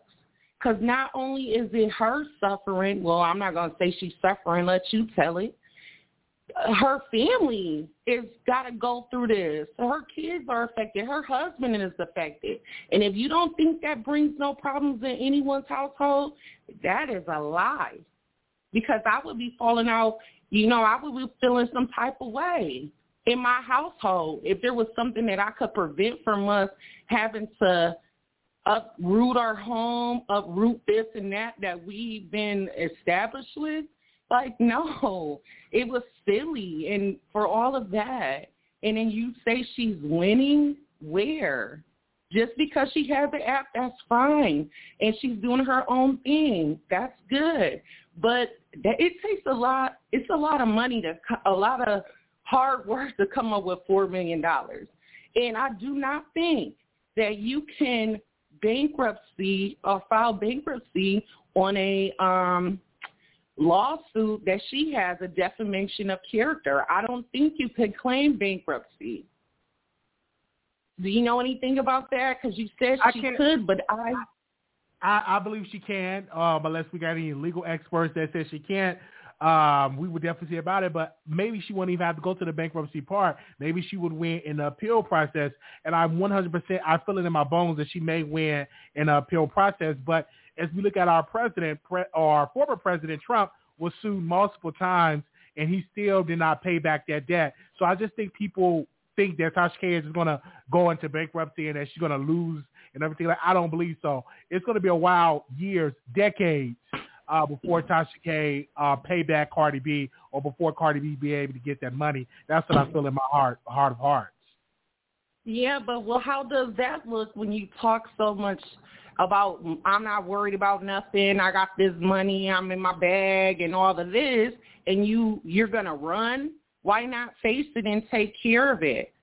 Because not only is it her suffering, well, I'm not going to say she's suffering, let you tell it. Her family is got to go through this. Her kids are affected. Her husband is affected. And if you don't think that brings no problems in anyone's household, that is a lie. Because I would be falling out, you know, I would be feeling some type of way in my household if there was something that I could prevent from us having to uproot our home, uproot this and that that we've been established with. Like, no, it was silly. And for all of that, and then you say she's winning, where? Just because she has the app, that's fine. And she's doing her own thing. That's good. But that, it takes a lot, it's a lot of money to, a lot of hard work to come up with $4 million. And I do not think that you can bankruptcy or file bankruptcy on a um, lawsuit that she has a defamation of character. I don't think you could claim bankruptcy. Do you know anything about that? Because you said she could, but I, I, I believe she can, um, unless we got any legal experts that says she can't um, we would definitely see about it, but maybe she wouldn't even have to go to the bankruptcy part. Maybe she would win in the appeal process. And I'm 100%, I feel it in my bones that she may win in the appeal process. But as we look at our president, pre- or former president Trump was sued multiple times and he still did not pay back that debt. So I just think people think that Tasha K is going to go into bankruptcy and that she's going to lose and everything. Like I don't believe so. It's going to be a while, years, decades uh, before Tasha K uh, pay back Cardi B or before Cardi B be able to get that money. That's what I feel in my heart, heart of hearts. Yeah, but well, how does that look when you talk so much about I'm not worried about nothing. I got this money. I'm in my bag and all of this, and you you're gonna run. Why not face it and take care of it?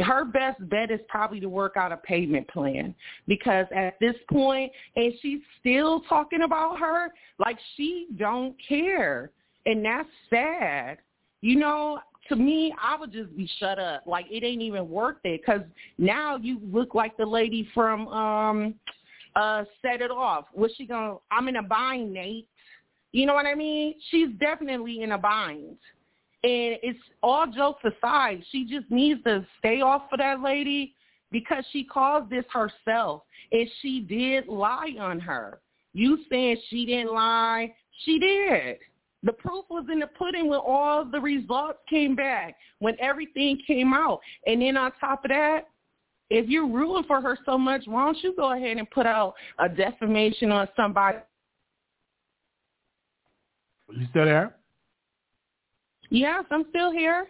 Her best bet is probably to work out a payment plan because at this point, and she's still talking about her like she don't care, and that's sad. You know, to me, I would just be shut up. Like it ain't even worth it because now you look like the lady from um uh Set It Off. Was she gonna? I'm in a bind, Nate. You know what I mean? She's definitely in a bind. And it's all jokes aside, she just needs to stay off of that lady because she caused this herself. And she did lie on her. You saying she didn't lie, she did. The proof was in the pudding when all the results came back, when everything came out. And then on top of that, if you're rooting for her so much, why don't you go ahead and put out a defamation on somebody? You still there? Yes, I'm still here.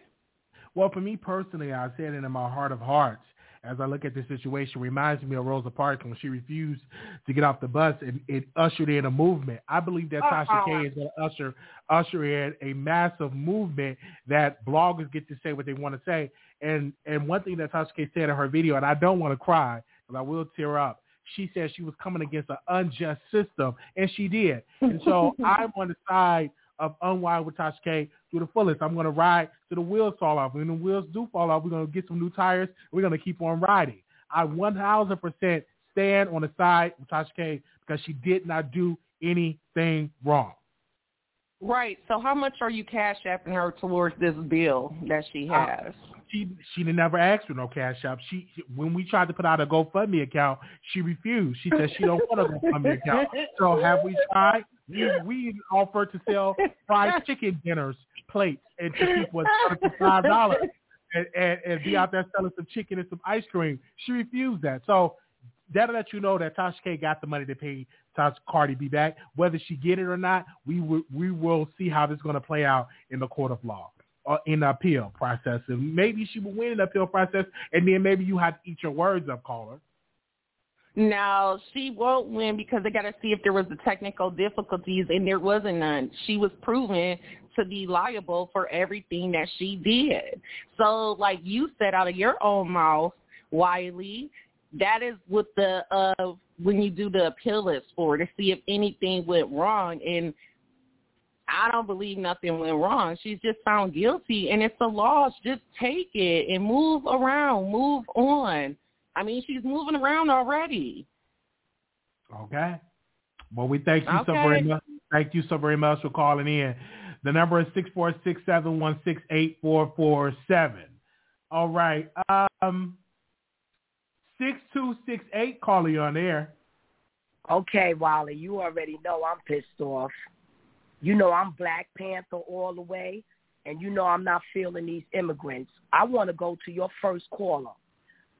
Well, for me personally, I said it in my heart of hearts. As I look at this situation, reminds me of Rosa Parks when she refused to get off the bus and it ushered in a movement. I believe that uh-uh. Tasha uh-uh. K is going to usher usher in a massive movement that bloggers get to say what they want to say. And and one thing that Tasha K said in her video, and I don't want to cry, but I will tear up. She said she was coming against an unjust system, and she did. And so I'm on the side of Unwine with Tasha K to the fullest. I'm going to ride to the wheels fall off. When the wheels do fall off, we're going to get some new tires. We're going to keep on riding. I 1,000% stand on the side of Tasha K because she did not do anything wrong. Right. So how much are you cash apping her towards this bill that she has? She she never asked for no cash app. She when we tried to put out a GoFundMe account, she refused. She said she don't want a GoFundMe account. So have we tried? We we offered to sell fried chicken dinners plates and to people for five dollars and, and, and be out there selling some chicken and some ice cream. She refused that. So that'll let you know that Tasha K got the money to pay Tasha Cardi B back. Whether she get it or not, we will we will see how this is going to play out in the court of law. Uh, in the appeal process. And maybe she will win in the appeal process, and then maybe you have to eat your words up, caller. Now she won't win because they got to see if there was the technical difficulties, and there wasn't none. She was proven to be liable for everything that she did. So, like you said out of your own mouth, Wiley, that is what the uh when you do the appeal for to see if anything went wrong and I don't believe nothing went wrong. She's just found guilty and it's a loss. Just take it and move around, move on. I mean, she's moving around already. Okay. Well, we thank you okay. so very much. Thank you so very much for calling in. The number is six four six seven one six eight four four seven. All right. Um, six two six eight. Calling you on air. Okay, Wally, you already know I'm pissed off. You know I'm Black Panther all the way, and you know I'm not feeling these immigrants. I want to go to your first caller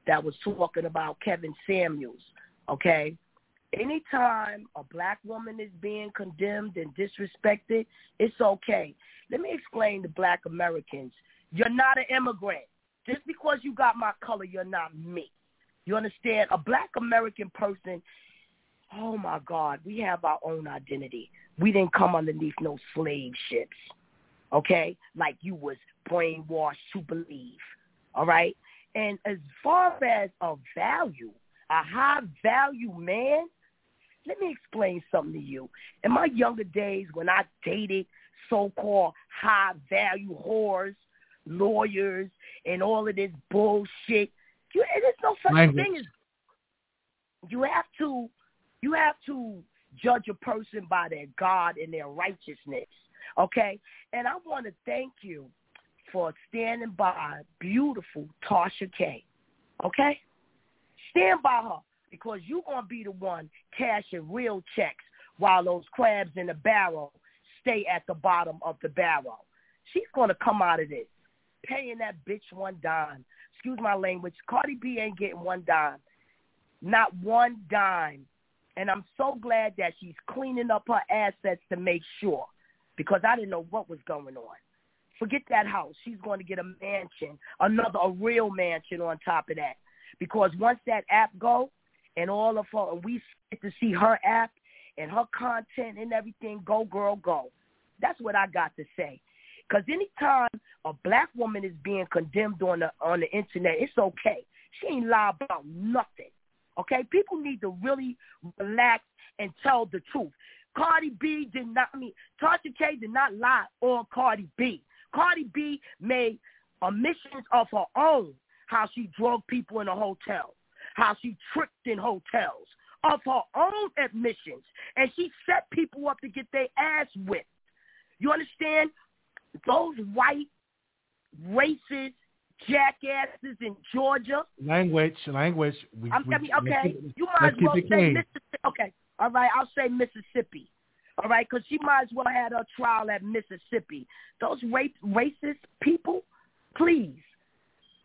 that was talking about Kevin Samuels, okay? Anytime a black woman is being condemned and disrespected, it's okay. Let me explain to black Americans. You're not an immigrant. Just because you got my color, you're not me. You understand? A black American person, oh my God, we have our own identity. We didn't come underneath no slave ships, okay? Like you was brainwashed to believe, all right? And as far as a value, a high value man, let me explain something to you. In my younger days when I dated so-called high value whores, lawyers, and all of this bullshit, you, there's no such Language. thing as you have to you have to judge a person by their God and their righteousness. Okay? And I want to thank you for standing by beautiful Tasha K. Okay? Stand by her because you're going to be the one cashing real checks while those crabs in the barrel stay at the bottom of the barrel. She's going to come out of this paying that bitch one dime. Excuse my language. Cardi B ain't getting one dime. Not one dime. And I'm so glad that she's cleaning up her assets to make sure because I didn't know what was going on. Forget that house. She's going to get a mansion, another a real mansion on top of that. Because once that app go and all of her, and we get to see her app and her content and everything, go girl, go. That's what I got to say. Because anytime a black woman is being condemned on the on the internet, it's okay. She ain't lie about nothing. Okay, people need to really relax and tell the truth. Cardi B did not I mean Tasha K did not lie on Cardi B. Cardi B made omissions of her own, how she drug people in a hotel, how she tricked in hotels, of her own admissions, and she set people up to get their ass whipped. You understand? Those white racist jackasses in Georgia. Language, language. We, I'm I mean, okay. let's You might as well say. Mississippi. Okay, all right. I'll say Mississippi. All right, because she might as well had her trial at Mississippi. Those rape racist people, please,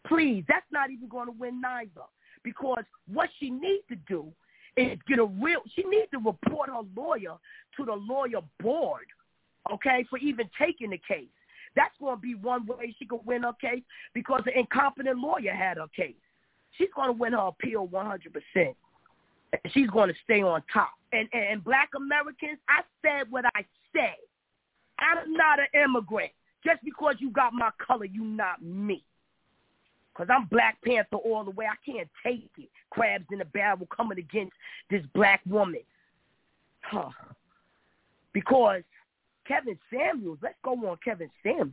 please. That's not even going to win neither. Because what she needs to do is get a real. She needs to report her lawyer to the lawyer board. Okay, for even taking the case. That's going to be one way she could win her case because the incompetent lawyer had her case. She's going to win her appeal 100%. She's going to stay on top. And, and, and black Americans, I said what I said. I'm not an immigrant. Just because you got my color, you not me. Because I'm Black Panther all the way. I can't take it. Crabs in the barrel coming against this black woman. Huh. Because Kevin Samuels, let's go on Kevin Samuels.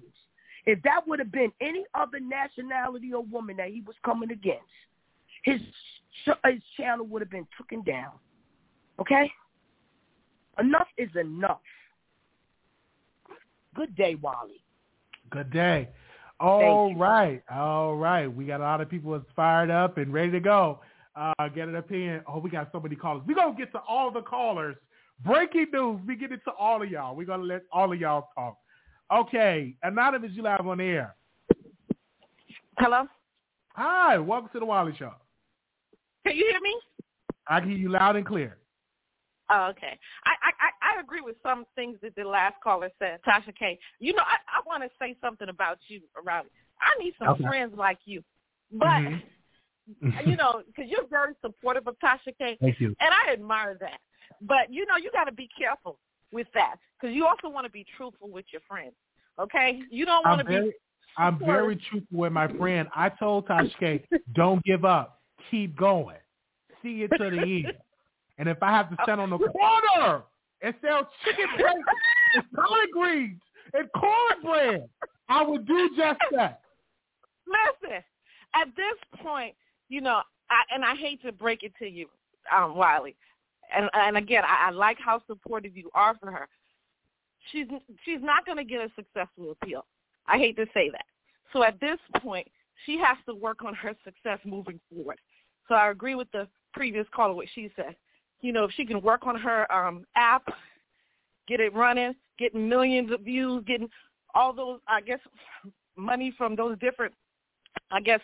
If that would have been any other nationality or woman that he was coming against, his his channel would have been taken down. Okay? Enough is enough. Good day, Wally. Good day. All right, all right. We got a lot of people that's fired up and ready to go. Uh, get an opinion. Oh, we got so many callers. We're going to get to all the callers. Breaking news. We get it to all of y'all. We're going to let all of y'all talk. Okay. Anonymous, you live on the air. Hello? Hi. Welcome to the Wally Show. Can you hear me? I can hear you loud and clear. Oh, okay. I, I I- agree with some things that the last caller said, Tasha K. You know, I, I want to say something about you, Riley. I need some Okay. friends like you, but Mhm. you know, because you're very supportive of Tasha K, Thank you. and I admire that. But you know, you got to be careful with that because you also want to be truthful with your friends. Okay, you don't want to be. I'm very truthful with my friend. I told Tasha K, don't give up. Keep going. See it to the end. And if I have to stand on the corner and sell chicken breast and collard greens and cornbread, I would do just that. Listen, at this point, you know, I, and I hate to break it to you, um, Wiley, and and again, I, I like how supportive you are for her. She's she's not going to get a successful appeal. I hate to say that. So at this point, she has to work on her success moving forward. So I agree with the previous caller what she said. You know, if she can work on her um, app, get it running, getting millions of views, getting all those, I guess, money from those different, I guess,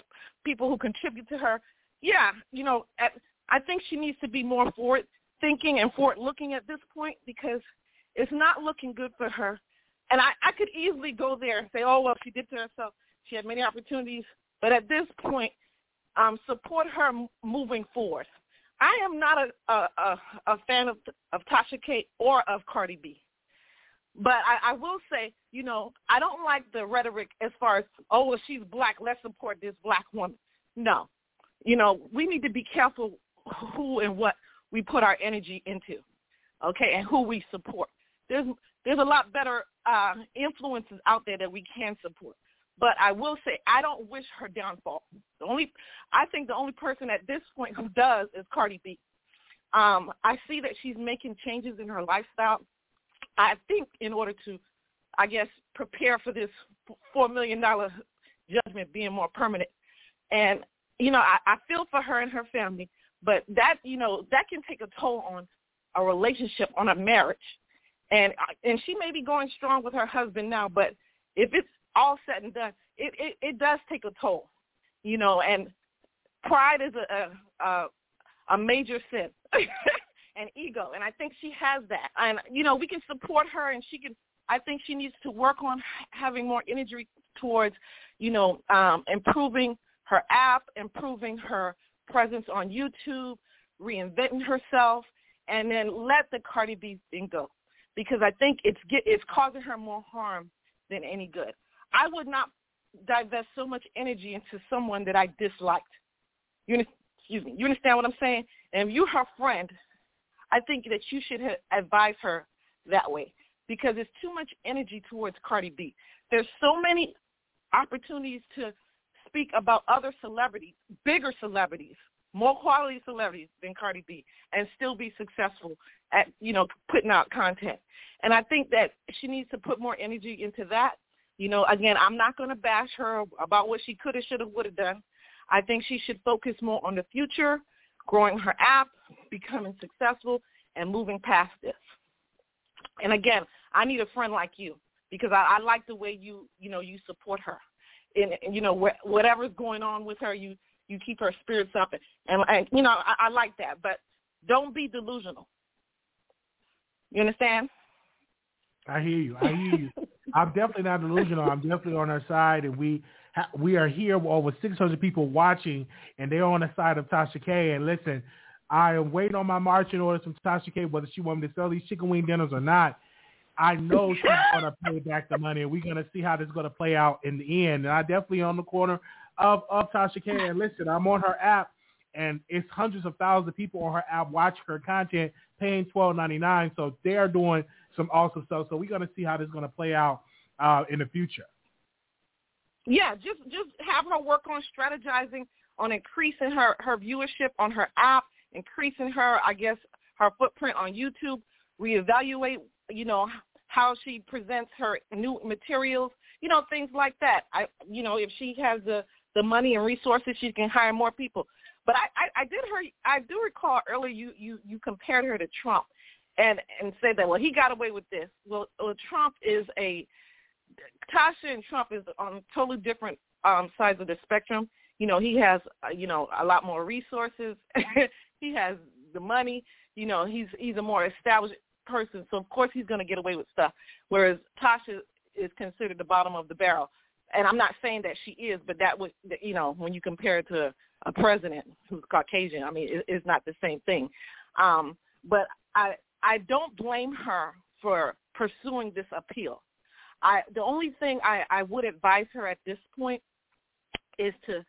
people who contribute to her. Yeah, you know, at, I think she needs to be more forward thinking and forward looking at this point because it's not looking good for her. And I, I could easily go there and say, oh, well, she did to herself. She had many opportunities. But at this point, um, support her m- moving forward. I am not a, a, a, fan of, of Tasha K or of Cardi B. But I, I will say, you know, I don't like the rhetoric as far as, oh, well, she's black, let's support this black woman. No. You know, we need to be careful who and what we put our energy into, okay, and who we support. There's there's a lot better uh, influences out there that we can support. But I will say I don't wish her downfall. The only I think the only person at this point who does is Cardi B. Um, I see that she's making changes in her lifestyle. I think in order to, I guess, prepare for this four million dollar judgment being more permanent. And you know, I, I feel for her and her family, but that you know that can take a toll on a relationship, on a marriage. And and she may be going strong with her husband now, but if it's all said and done, it it, it does take a toll, you know. And pride is a a, a major sin, and ego, and I think she has that. And you know, we can support her, and she can. I think she needs to work on having more energy towards, you know, um, improving her app, improving her presence on YouTube, reinventing herself, and then let the Cardi B thing go, because I think it's get, it's causing her more harm than any good. I would not divest so much energy into someone that I disliked. You excuse me. You understand what I'm saying? And if you're her friend, I think that you should advise her that way because it's too much energy towards Cardi B. There's so many opportunities to speak about other celebrities, bigger celebrities, more quality celebrities than Cardi B, and still be successful at you know putting out content. And I think that she needs to put more energy into that. You know, again, I'm not going to bash her about what she could have, should have, would have done. I think she should focus more on the future, growing her app, becoming successful, and moving past this. And again, I need a friend like you because I, I like the way you you know you support her, and, and you know wh- whatever's going on with her, you you keep her spirits up, and, and, and you know I, I like that. But don't be delusional. You understand? I hear you. I hear you. I'm definitely not delusional. I'm definitely on her side, and we ha- we are here with over 600 people watching, and they're on the side of Tasha K. And listen, I am waiting on my marching orders from Tasha K. Whether she wants me to sell these chicken wing dinners or not, I know she's to pay back the money, and we're to see how this is to play out in the end. And I definitely on the corner of of Tasha K. And listen, I'm on her app, and it's hundreds of thousands of people on her app watching her content, paying twelve ninety nine. So they are doing some awesome stuff. So we're to see how this is to play out uh, in the future. Yeah, just just have her work on strategizing on increasing her her viewership on her app, increasing her I guess her footprint on YouTube, reevaluate you know how she presents her new materials, you know things like that. I you know if she has the the money and resources, she can hire more people. But I I, I did her I do recall earlier you you you compared her to Trump, and and said that well he got away with this. Well, well Trump is a Tasha and Trump is on totally different um, sides of the spectrum. You know, he has uh, you know a lot more resources. he has the money. You know, he's he's a more established person, so of course he's going to get away with stuff. Whereas Tasha, is considered the bottom of the barrel. And I'm not saying that she is, but that would you know when you compare it to a president who's Caucasian, I mean it, it's not the same thing. Um, but I I don't blame her for pursuing this appeal. I the only thing I, I would advise her at this point is to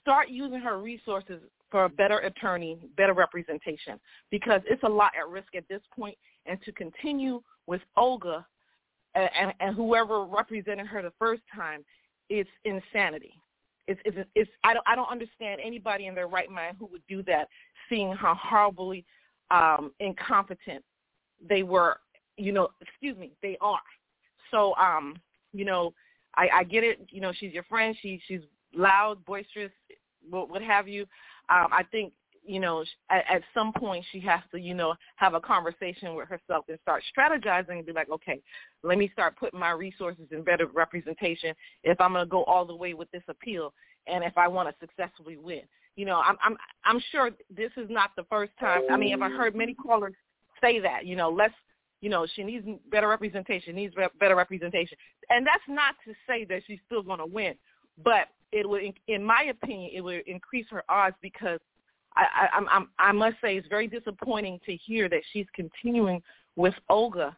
start using her resources for a better attorney, better representation, because it's a lot at risk at this point. and to continue with Olga and, and, and whoever represented her the first time, it's insanity. It's, it's, it's I don't I don't understand anybody in their right mind who would do that, seeing how horribly um, incompetent they were. You know, excuse me, they are. So, um, you know, I, I get it. You know, she's your friend. She she's loud, boisterous, what, what have you. Um, I think you know at, at some point she has to you know have a conversation with herself and start strategizing and be like, okay, let me start putting my resources in better representation if I'm going to go all the way with this appeal and if I want to successfully win. You know, I'm I'm I'm sure this is not the first time. I mean, I've heard many callers say that. You know, let's you know, she needs better representation, needs better representation. And that's not to say that she's still going to win, but it would, in my opinion, it would increase her odds because I, I, I'm, I must say it's very disappointing to hear that she's continuing with Olga,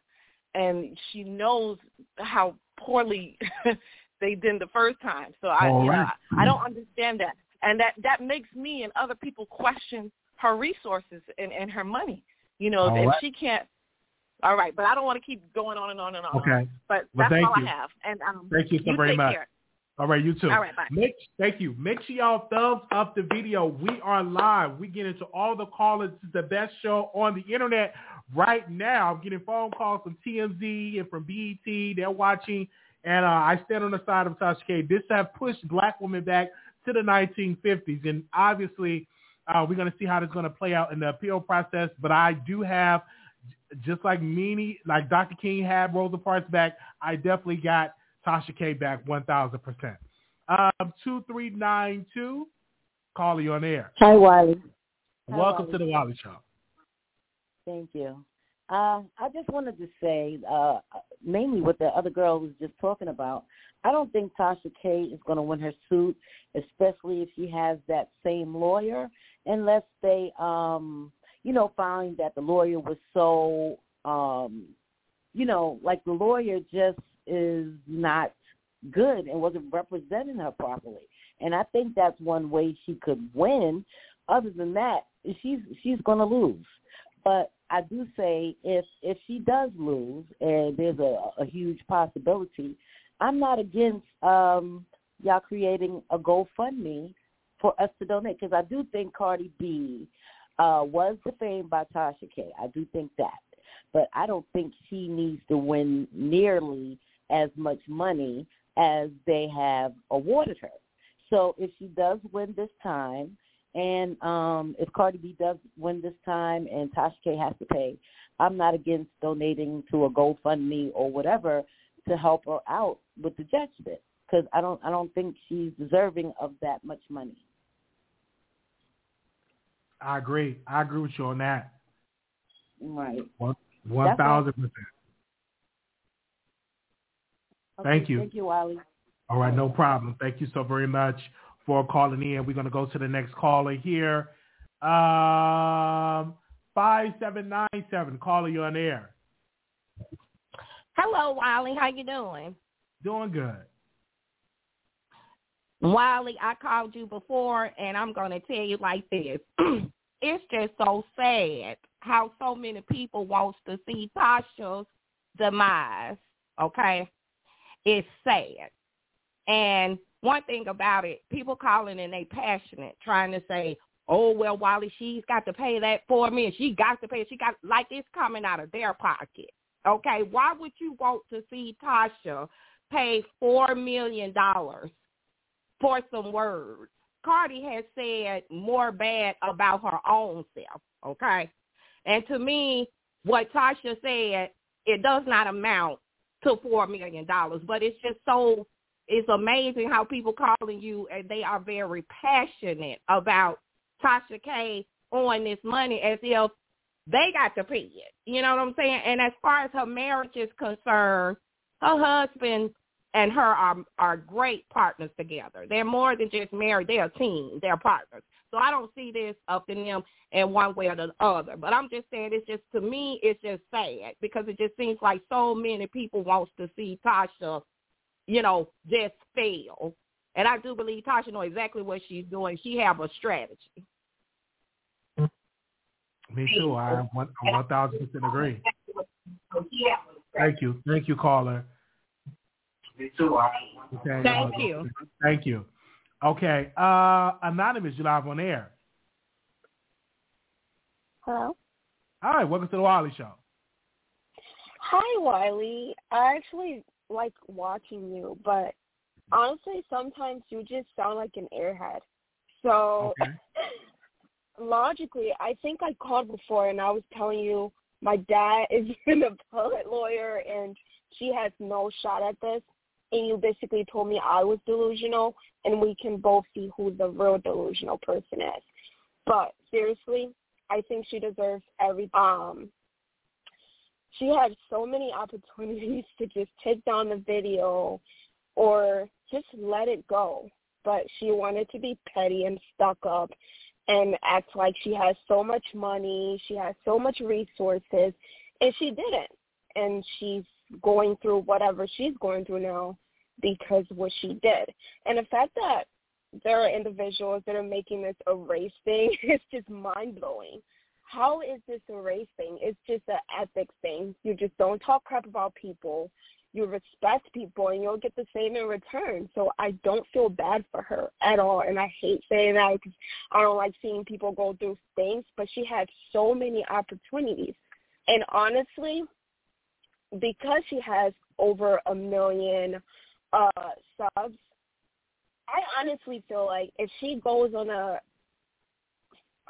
and she knows how poorly they did the first time. So I, you know, I don't understand that, and that that makes me and other people question her resources and, and her money. You know, All if right. she can't all right, but I don't want to keep going on and on and on. Okay. But Well, that's all you. I have. And um, Thank you so you very much. Care. All right, you too. All right, bye. Make, thank you. Make sure y'all thumbs up the video. We are live. We get into all the callers. This is the best show on the internet right now. I'm getting phone calls from TMZ and from BET. They're watching, and uh, I stand on the side of Tasha K. This have pushed black women back to the 1950s, and obviously, uh, we're going to see how this is going to play out in the appeal process. But I do have, just like Meanie, like Dr. King had Rosa Parks back, I definitely got Tasha K back 1,000%. Um, 2392, call you on air. Hi, Wiley. Hi, Welcome Wiley. to the Wiley Show. Thank you. Uh, I just wanted to say, uh, mainly what the other girl was just talking about, I don't think Tasha K is going to win her suit, especially if she has that same lawyer, unless they, um, you know, find that the lawyer was so, um, you know, like the lawyer just is not good and wasn't representing her properly. And I think that's one way she could win. Other than that, she's she's going to lose. But I do say if if she does lose, and there's a, a huge possibility, I'm not against um, y'all creating a GoFundMe for us to donate because I do think Cardi B uh, was defamed by Tasha K. I do think that, but I don't think she needs to win nearly as much money as they have awarded her. So if she does win this time, and um, if Cardi B does win this time and Tasha K has to pay, I'm not against donating to a GoFundMe or whatever to help her out with the judgment because I don't I don't think she's deserving of that much money. I agree. I agree with you on that. Right. One one thousand percent. Okay, Thank you. Thank you, Wiley. All right, no problem. Thank you so very much for calling in. We're gonna go to the next caller here. Um, five seven nine seven. Caller, you on air. Hello, Wiley. How you doing? Doing good. Wiley, I called you before, and I'm going to tell you like this. it's just so sad how so many people wants to see Tasha's demise, okay? It's sad. And one thing about it, people calling and they passionate, trying to say, oh, well, Wally, she's got to pay that for me, and she got to pay. She got, like it's coming out of their pocket, okay? Why would you want to see Tasha pay $4 million for some words. Cardi has said more bad about her own self, okay? And to me, what Tasha said, it does not amount to $4 million, but it's just so, it's amazing how people calling you and they are very passionate about Tasha K on this money as if they got to pay it. You know what I'm saying? And as far as her marriage is concerned, Her husband and her are are great partners together. They're more than just married. They're a team. They're partners. So I don't see this up in them in one way or the other. But I'm just saying it's just to me it's just sad because it just seems like so many people wants to see Tasha, you know, just fail. And I do believe Tasha know exactly what she's doing. She have a strategy. Me too. I one thousand percent agree. Thank you. Thank you, caller. Me too. Okay. Thank uh, you. Thank you. Okay. Uh Anonymous, you're live on air. Hello. Hi, welcome to the Wiley Show. Hi, Wiley. I actually like watching you, but honestly, sometimes you just sound like an airhead. So Okay. logically, I think I called before and I was telling you my dad is an appellate lawyer and she has no shot at this. And you basically told me I was delusional and we can both see who the real delusional person is. But seriously, I think she deserves every um she had so many opportunities to just take down the video or just let it go. But she wanted to be petty and stuck up and act like she has so much money, she has so much resources, and she didn't. And she's going through whatever she's going through now because what she did. And the fact that there are individuals that are making this a race thing is just mind blowing. How is this a race thing? It's just an ethics thing. You just don't talk crap about people. You respect people and you'll get the same in return. So I don't feel bad for her at all. And I hate saying that because I don't like seeing people go through things, but she had so many opportunities. And honestly, because she has over a million uh subs, I honestly feel like if she goes on a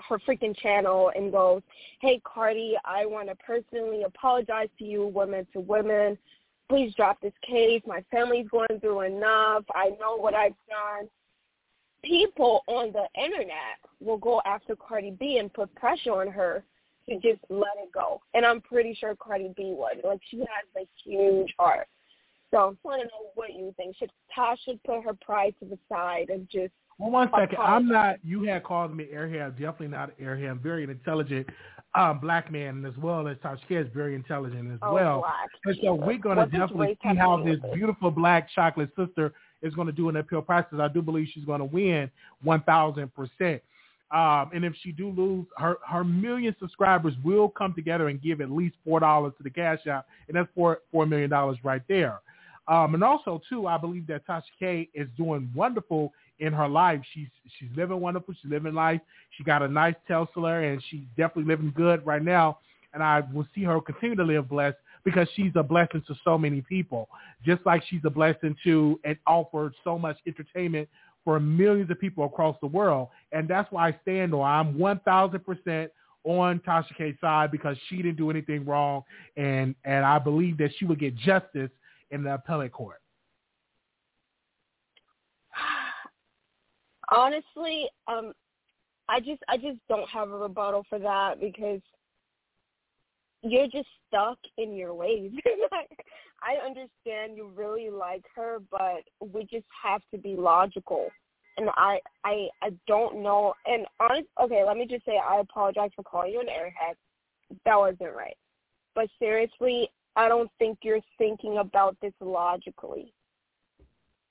her freaking channel and goes, "Hey Cardi, I want to personally apologize to you, women to women. Please drop this case. My family's going through enough. I know what I've done." People on the internet will go after Cardi B and put pressure on her to just let it go. And I'm pretty sure Cardi B would. Like she has a huge heart. So I want to know what you think. Should Tasha put her pride to the side and just Well, one second. I'm not. You had called me airhead. I'm definitely not airhead. I'm very intelligent um, black man, as well as Tasha K is very intelligent as Oh, well. black. And so we're going to definitely see how this beautiful black chocolate sister is going to do in the appeal process. I do believe she's going to win 1,000 percent. Um, and if she do lose, her her million subscribers will come together and give at least four dollars to the cash out, and that's four four million dollars right there. Um, and also too, I believe that Tasha K is doing wonderful in her life. She's she's living wonderful. She's living life. She got a nice Tesla, and she's definitely living good right now. And I will see her continue to live blessed because she's a blessing to so many people. Just like she's a blessing to and offered so much entertainment for millions of people across the world. And that's why I stand on. I'm one thousand percent on Tasha K's side because she didn't do anything wrong, and and I believe that she would get justice in the appellate court. honestly, um, I just I just don't have a rebuttal for that because you're just stuck in your ways. I understand you really like her, but we just have to be logical. And I I I don't know. And honest, okay, let me just say I apologize for calling you an airhead. That wasn't right. But seriously, I don't think you're thinking about this logically.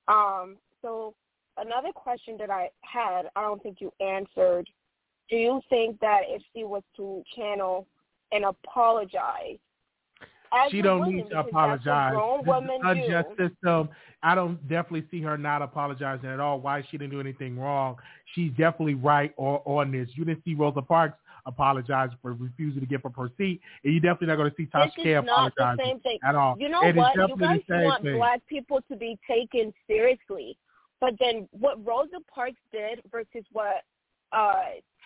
Um, so another question that I had, I don't think you answered. Do you think that if she was to channel and apologize, as she don't woman, need to apologize. That's what grown This women do. system. I don't definitely see her not apologizing at all. Why she didn't do anything wrong? She's definitely right on, on this. You didn't see Rosa Parks apologize for refusing to give up her seat, and you definitely not going to see Tasha K is not the apologize at all. You know It what? You guys want thing. black people to be taken seriously, but then what Rosa Parks did versus what uh,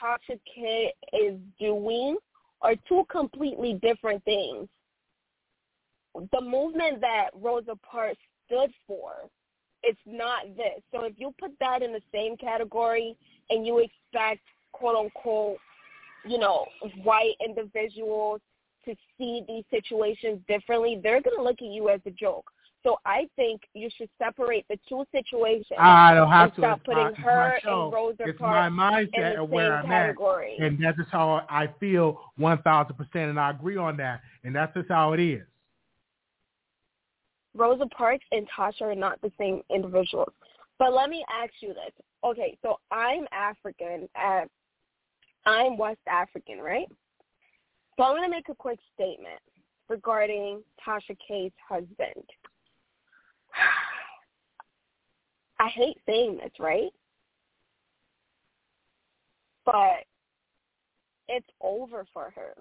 Tasha K is doing are two completely different things. The movement that Rosa Parks stood for it's not this. So if you put that in the same category and you expect quote unquote, you know, white individuals to see these situations differently, they're gonna look at you as a joke. So I think you should separate the two situations. I don't have and to. Stop It's putting my, her and Rosa it's Parks my in mindset the of where same I'm category. at, and that's just how I feel one thousand percent, and I agree on that, and that's just how it is. Rosa Parks and Tasha are not the same individuals. But let me ask you this. Okay, so I'm African. Uh, I'm West African, right? So I'm going to make a quick statement regarding Tasha K's husband. I hate saying this, right? But it's over for her.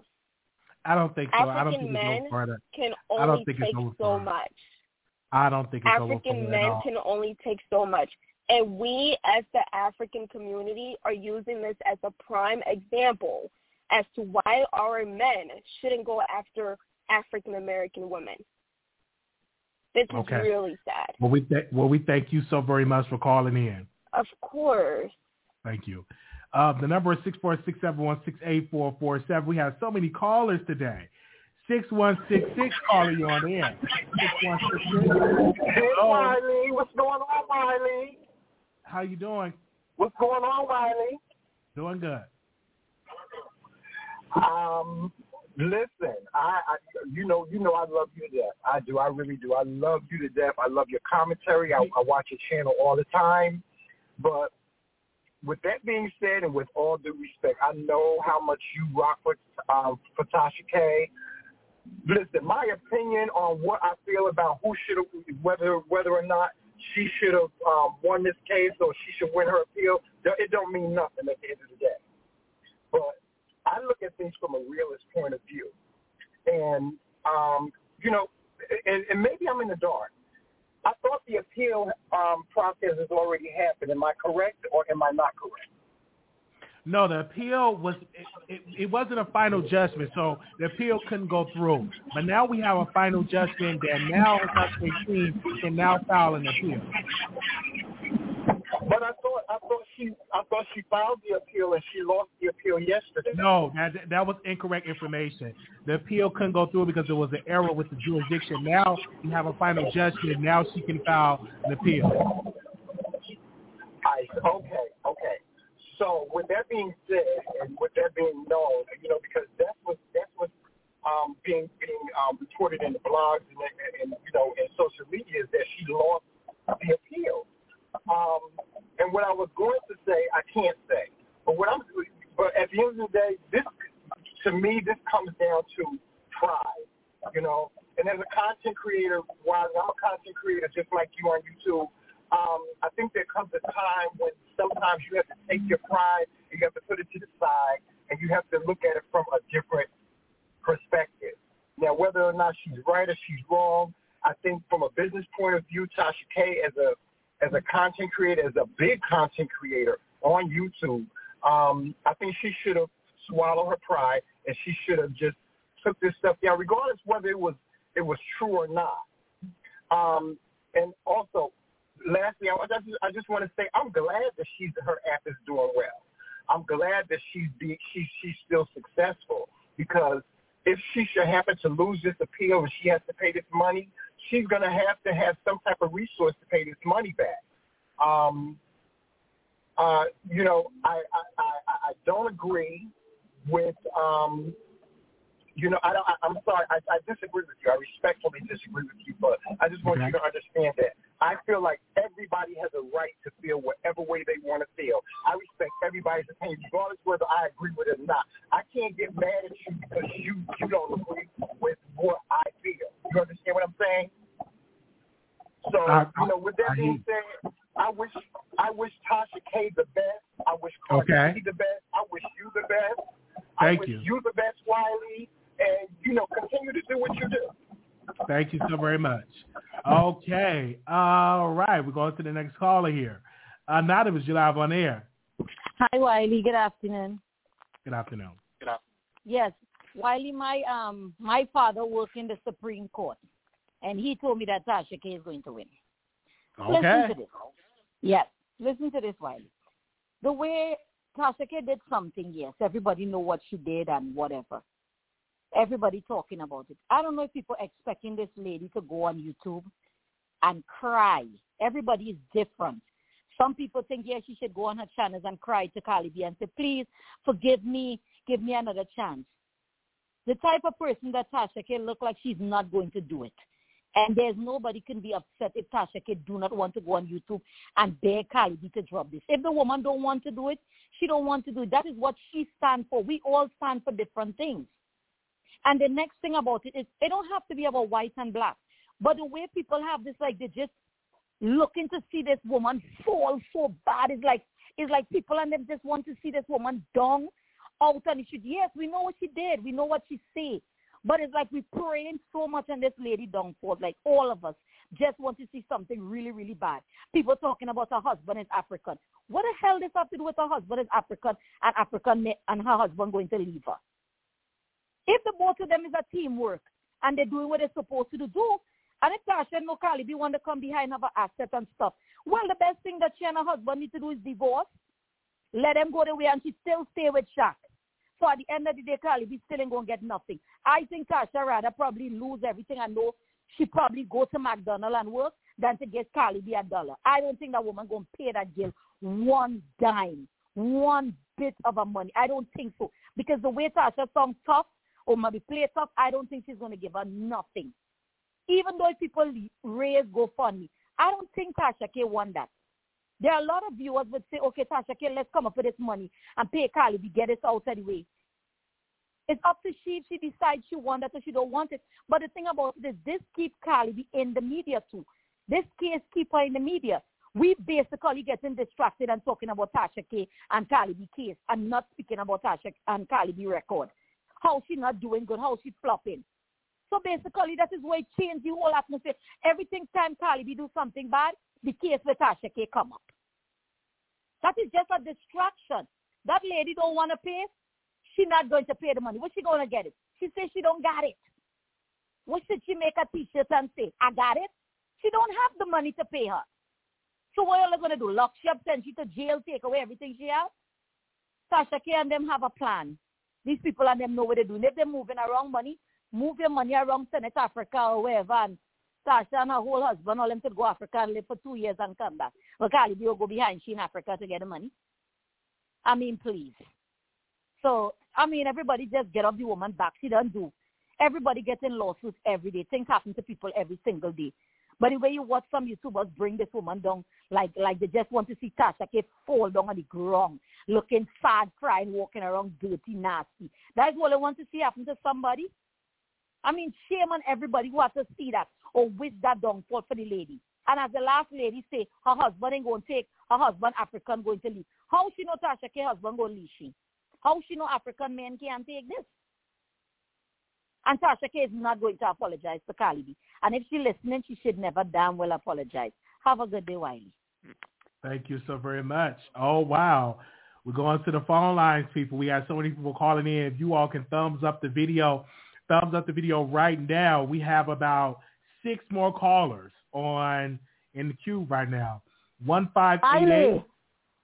I don't think so. African I don't think men it's over for that. can I don't only think take so much. I don't think it's over for African men can only take so much. And we as the African community are using this as a prime example as to why our men shouldn't go after African American women. This is Okay. really sad. Well, we th- well we thank you so very much for calling in. Of course. Thank you. Uh, the number is six four six seven one six eight four four seven. We have so many callers today. Six one six six calling you on in. Six one six six. Hey. Wiley. What's going on, Wiley? How you doing? What's going on, Wiley? Doing good. Um, listen, I, I, you know, you know, I love you to death. I do. I really do. I love you to death. I love your commentary. I, I watch your channel all the time. But with that being said, and with all due respect, I know how much you rock with um, for Tasha K. Listen, my opinion on what I feel about who should have, whether whether or not she should have um, won this case or she should win her appeal, it don't mean nothing at the end of the day. But I look at things from a realist point of view, and um, you know, and, and maybe I'm in the dark. I thought the appeal um, process has already happened. Am I correct or am I not correct? No, the appeal was it, it, it wasn't a final judgment, so the appeal couldn't go through. But now we have a final judgment that now Team can now file an appeal. But I thought I thought she I thought she filed the appeal and she lost the appeal yesterday. No, that that was incorrect information. The appeal couldn't go through because there was an error with the jurisdiction. Now we have a final judgment. Now she can file an appeal. I okay, okay. So with that being said, and with that being known, you know, because that's what that's what um, being being um, reported in the blogs and, and, and you know in social media is that she lost the appeal. Um, and what I was going to say, I can't say. But what I'm, but at the end of the day, this to me, this comes down to pride, you know. And as a content creator, while I'm a content creator just like you on YouTube, um, I think there comes a time when sometimes you have to take your pride you have to put it to the side and you have to look at it from a different perspective. Now, whether or not she's right or she's wrong, I think from a business point of view, Tasha K as a as a content creator, as a big content creator on YouTube, um, I think she should have swallowed her pride and she should have just took this stuff down, regardless whether it was it was true or not. Um, and also, lastly, I just I just want to say I'm glad that she's her app is doing well. I'm glad that she's be, she, she's still successful because if she should happen to lose this appeal and she has to pay this money, she's going to have to have some type of resource to pay this money back. Um, uh, you know, I, I, I, I don't agree with, um, you know, I don't, I, I'm sorry, I, I disagree with you. I respectfully disagree with you, but I just want Okay. you to understand that I feel like everybody has a right to feel whatever way they want to feel. I respect everybody's opinion, regardless whether I agree with it or not. I can't get mad at you because you you don't agree with what I feel. You understand what I'm saying? So, I- you know, with that I being said, I wish I wish Tasha K the best. I wish Cardi Okay. The best. I wish you the best. Thank I wish you. you the best, Wiley, and you know, continue to do what you do. Thank you so very much. Okay. All right. We're going to the next caller here. Anonymous, you live on air. Hi, Wiley. Good afternoon. Good afternoon. Yes, Wiley, my um my father worked in the Supreme Court, and he told me that Tasha K is going to win. Okay. Listen to this. Yes, listen to this, Wiley. The way Tasha K did something, yes, everybody know what she did and whatever. Everybody talking about it. I don't know if people are expecting this lady to go on YouTube and cry. Everybody is different. Some people think, yeah, she should go on her channels and cry to Cardi B and say, please forgive me, give me another chance. The type of person that Tasha can look like she's not going to do it. And there's nobody can be upset if Tasha K do not want to go on YouTube and beg Cardi B to drop this. If the woman don't want to do it, she don't want to do it. That is what she stands for. We all stand for different things. And the next thing about it is it don't have to be about white and black. But the way people have this like they just looking to see this woman fall so bad is like it's like people and them just want to see this woman down out and she yes, we know what she did. We know what she said. But it's like we praying so much on this lady downfall. Like all of us just want to see something really, really bad. People talking about her husband is African. What the hell does have to do with her husband is African and African and her husband going to leave her? If the both of them is a teamwork and they're doing what they're supposed to do, and if Tasha and Cardi B want to come behind have her asset and stuff, well, the best thing that she and her husband need to do is divorce. Let them go away and she still stay with Shaq. So at the end of the day, Carly B still ain't going to get nothing. I think Tasha rather probably lose everything I know she probably go to McDonald's and work than to get Carly a dollar. I don't think that woman going to pay that jail one dime, one bit of her money. I don't think so. Because the way Tasha sounds tough or maybe play tough, I don't think she's going to give her nothing. Even though people raise GoFundMe, I don't think Tasha K want that. There are a lot of viewers would say, okay, Tasha K, let's come up with this money and pay Carly B, get it out of the way. It's up to she if she decides she wants it or she don't want it. But the thing about it is this keep Carly in the media too. This case keep her in the media. We basically getting distracted and talking about Tasha K and Carly B case and not speaking about Tasha and Carly B record. How she not doing good, how she flopping. So basically that is why it changed the whole atmosphere. Everything time B do something bad, the case with Tasha K come up. That is just a distraction. That lady don't want to pay, she not going to pay the money. What's she going to get it? She says she don't got it. What should she make a t-shirt and say, I got it? She don't have the money to pay her. So what are you going to do? Lock she up, send she to jail, take away everything she has? Tasha K and them have a plan. These people and them know what they're doing. If they're moving around money, move your money around Senate Africa or wherever and Tasha and her whole husband all them to go Africa and live for two years and come back. But Carly will go behind she in Africa to get the money. I mean, please. So I mean, everybody just get up the woman back. She doesn't do. Everybody gets in lawsuits every day. Things happen to people every single day. But the way you watch some YouTubers bring this woman down, like like they just want to see Tasha K fall down on the ground, looking sad, crying, walking around dirty, nasty. That's what I want to see happen to somebody. I mean, shame on everybody who has to see that or wish that downfall for the lady. And as the last lady say, her husband ain't going to take, her husband African going to leave. How she know Tasha K husband going to leave she? How she know African men can't take this? And Tasha K is not going to apologize to Carly. And if she's listening, she should never damn well apologize. Have a good day, Wiley. Thank you so very much. Oh, wow. We're going to the phone lines, people. We have so many people calling in. If you all can thumbs up the video, thumbs up the video right now. We have about six more callers on in the queue right now. One five eight eight.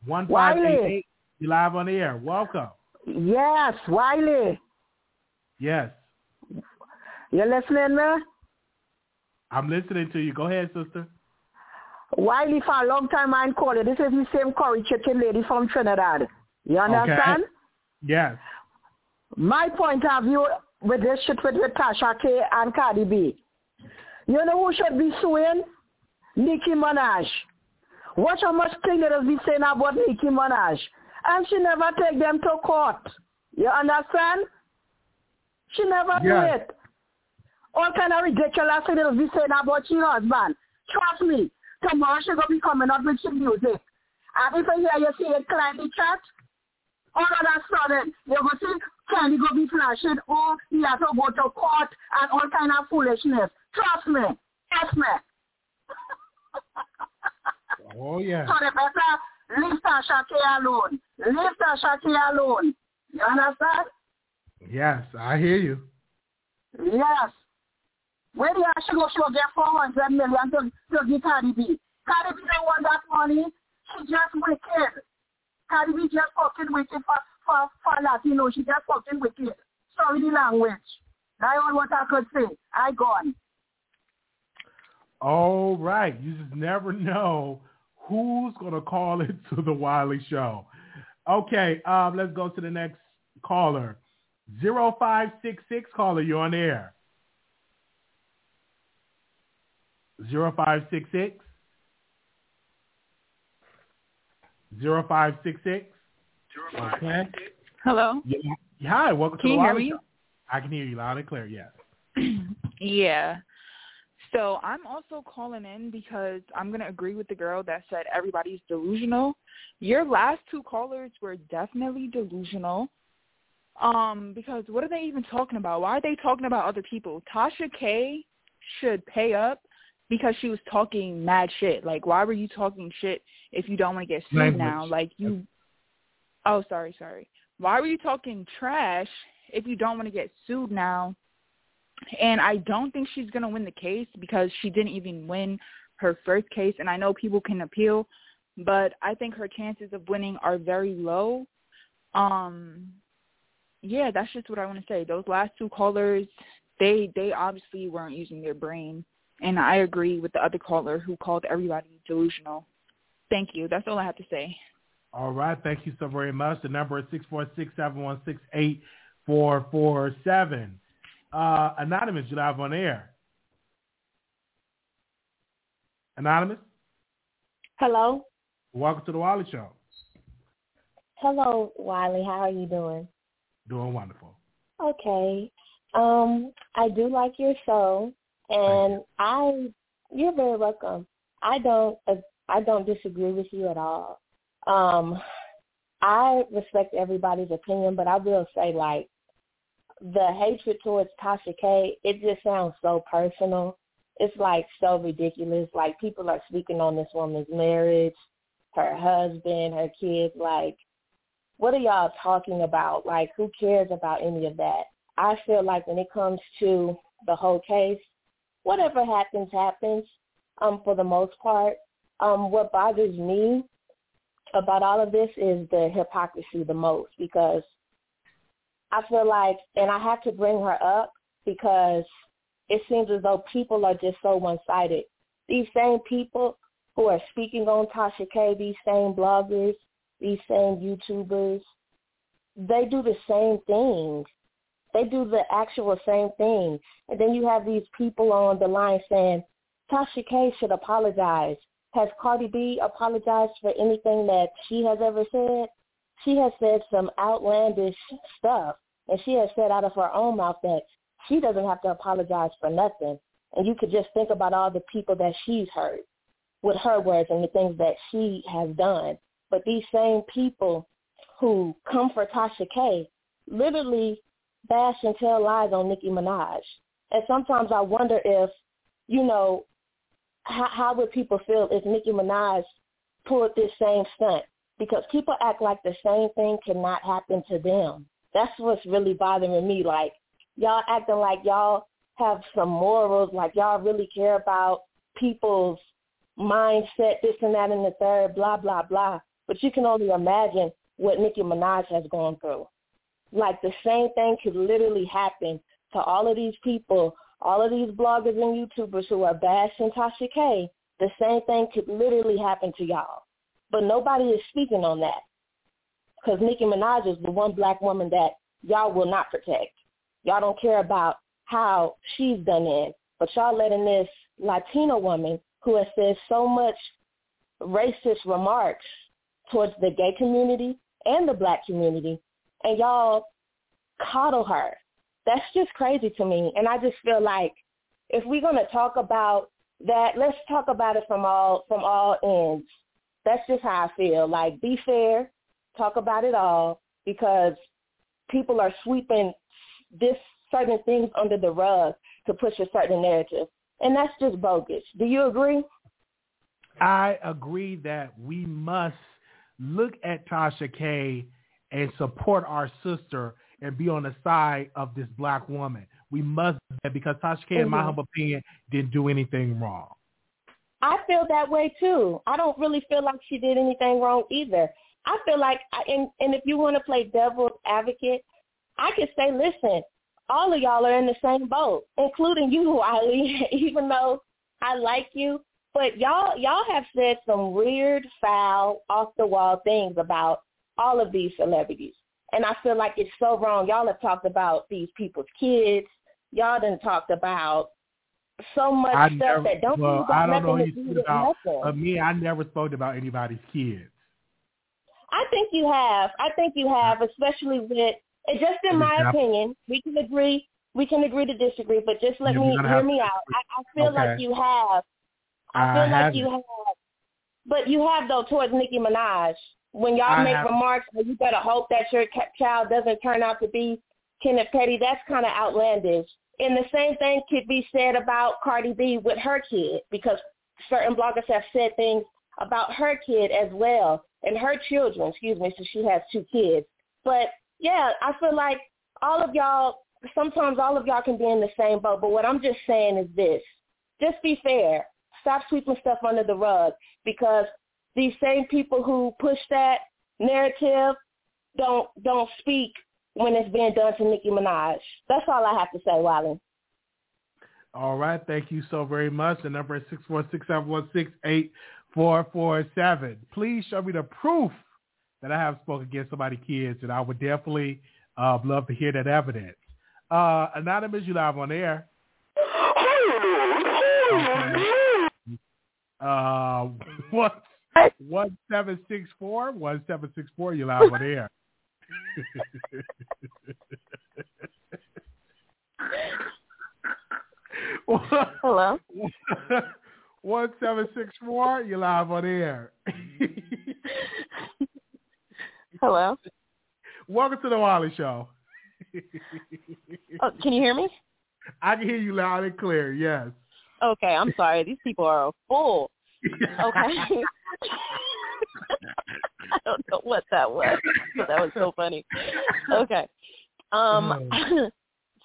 One five eight eight. You live on the air. Welcome. Yes, Wiley. Yes. You're listening, man? I'm listening to you. Go ahead, sister. Wiley, for a long time I call you. This is the same curry chicken lady from Trinidad. You understand? Okay. Yes. My point of view with this shit with, with Tasha K and Cardi B. You know who should be suing? Nicki Minaj. Watch how much thing that has been saying about Nicki Minaj and she never take them to court. You understand? She never yes. do it. All kind of ridiculous things they'll be saying about your husband. Trust me, tomorrow she gonna be coming up with some music. And if I hear you say it climb the chat, all of a sudden you're gonna see Candy gonna be flashing, oh, he has to go to court and all kind of foolishness. Trust me. Trust me. oh yeah. So the better Leave Tasha K alone. Leave Tasha K alone. You understand? Yes, I hear you. Yes. She go, she will get 400 million to, to give Cardi B. Cardi B don't want that money. She just wicked. Cardi B just fucking wicked for, for, for Latino. She just fucking wicked. Sorry the language. That's all what I could say. I gone. All right. You just never know who's going to call it to the Wiley Show. Okay, um, let's go to the next caller. 0566 caller, you're on air. 0566 0566 Okay. Hello. Yeah. Hi, welcome Can to the you hear me? Show. I can hear you loud and clear, yes. Yeah. So I'm also calling in because I'm going to agree with the girl that said everybody's delusional. Your last two callers were definitely delusional. Um, because what are they even talking about? Why are they talking about other people? Tasha K should pay up because she was talking mad shit. Like, why were you talking shit if you don't want to get sued Language. now? Like, you. Oh, sorry, sorry. Why were you talking trash if you don't want to get sued now? And I don't think she's going to win the case because she didn't even win her first case. And I know people can appeal, but I think her chances of winning are very low. Um, yeah, that's just what I want to say. Those last two callers, they they obviously weren't using their brain, and I agree with the other caller who called everybody delusional. Thank you. That's all I have to say. All right. Thank you so very much. The number is 646-716-8447. Uh, Anonymous, you live on air. Anonymous, Hello. welcome to the Wiley Show. Hello, Wiley. How are you doing? Doing wonderful. Okay. Um, I do like your show, and I you're very welcome. I don't uh, I don't disagree with you at all. Um, I respect everybody's opinion, but I will say like the hatred towards Tasha K, it just sounds so personal. It's like so ridiculous. Like people are speaking on this woman's marriage, her husband, her kids. Like, what are y'all talking about? Like, who cares about any of that? I feel like when it comes to the whole case, whatever happens, happens. Um, for the most part, um, what bothers me about all of this is the hypocrisy the most because I feel like, and I have to bring her up because it seems as though people are just so one-sided. These same people who are speaking on Tasha K, these same bloggers, these same YouTubers, they do the same thing. They do the actual same thing. And then you have these people on the line saying, Tasha K should apologize. Has Cardi B apologized for anything that she has ever said? She has said some outlandish stuff, and she has said out of her own mouth that she doesn't have to apologize for nothing. And you could just think about all the people that she's hurt with her words and the things that she has done. But these same people who come for Tasha K literally bash and tell lies on Nicki Minaj. And sometimes I wonder if, you know, how, how would people feel if Nicki Minaj pulled this same stunt? Because people act like the same thing cannot happen to them. That's what's really bothering me. Like, y'all acting like y'all have some morals, like y'all really care about people's mindset, this and that and the third, blah, blah, blah. But you can only imagine what Nicki Minaj has gone through. Like the same thing could literally happen to all of these people, all of these bloggers and YouTubers who are bashing Tasha K. The same thing could literally happen to y'all. But nobody is speaking on that. Because Nicki Minaj is the one black woman that y'all will not protect. Y'all don't care about how she's done it. But y'all letting this Latino woman who has said so much racist remarks towards the gay community and the black community, and y'all coddle her. That's just crazy to me. And I just feel like if we're going to talk about that, let's talk about it from all from all ends. That's just how I feel. Like be fair, talk about it all because people are sweeping this certain things under the rug to push a certain narrative. And that's just bogus. Do you agree? I agree that we must look at Tasha K and support our sister and be on the side of this black woman. We must do that because Tasha K, in my Mhm. humble opinion, didn't do anything wrong. I feel that way too. I don't really feel like she did anything wrong either. I feel like, and and if you want to play devil's advocate, I could say, listen, all of y'all are in the same boat, including you, Wiley. Even though I like you, but y'all y'all have said some weird, foul, off the wall things about all of these celebrities. And I feel like it's so wrong. Y'all have talked about these people's kids. Y'all done talked about so much I stuff never, that don't well, I don't know anything about uh, me. I never spoke about anybody's kids. I think you have. I think you have, especially with just in my opinion. We can agree. We can agree to disagree, but just let Yeah, me hear me out. I, I feel like you have. I I feel like haven't. you have. But you have though towards Nicki Minaj. When y'all I make haven't. remarks, well, you better hope that your child doesn't turn out to be Kenneth Petty. That's kind of outlandish. And the same thing could be said about Cardi B with her kid, because certain bloggers have said things about her kid as well, and her children. Excuse me, so she has two kids. But yeah, I feel like all of y'all. Sometimes all of y'all can be in the same boat. But what I'm just saying is this: just be fair. Stop sweeping stuff under the rug because these same people who push that narrative don't don't speak when it's being done to Nicki Minaj. That's all I have to say, Wiley. All right. Thank you so very much. The number is six four six seven one six eight four four seven. Please show me the proof that I have spoken against somebody's kids, and I would definitely uh, love to hear that evidence. Uh, Anonymous, you live on air. Okay. Uh, what? One seven six four one seven six four. You live on air. Hello. One seven six four. You live on air. Hello. Welcome to the Wiley Show. Oh, can you hear me? I can hear you loud and clear. Yes. Okay, I'm sorry. These people are a fool. Okay. I don't know what that was. but That was so funny. Okay. Um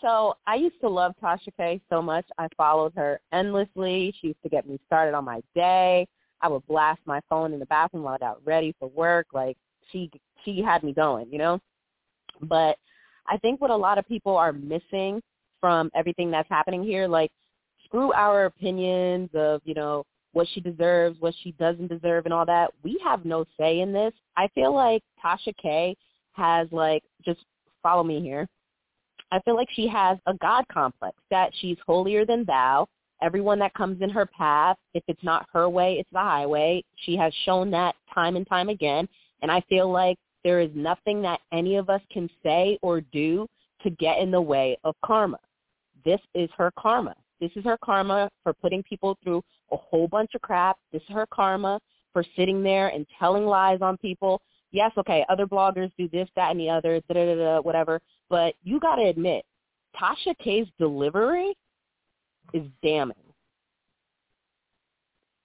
so I used to love Tasha K so much. I followed her endlessly. She used to get me started on my day. I would blast my phone in the bathroom while I got ready for work. Like she she had me going, you know? But I think what a lot of people are missing from everything that's happening here, like screw our opinions of, you know, what she deserves, what she doesn't deserve and all that. We have no say in this. I feel like Tasha K has like just follow me here. I feel like she has a God complex that she's holier than thou. Everyone that comes in her path, if it's not her way, it's the highway. She has shown that time and time again. And I feel like there is nothing that any of us can say or do to get in the way of karma. This is her karma. This is her karma for putting people through a whole bunch of crap. This is her karma for sitting there and telling lies on people. Yes, okay, other bloggers do this, that, and the other, da da da, da whatever. But you got to admit, Tasha K's delivery is damning.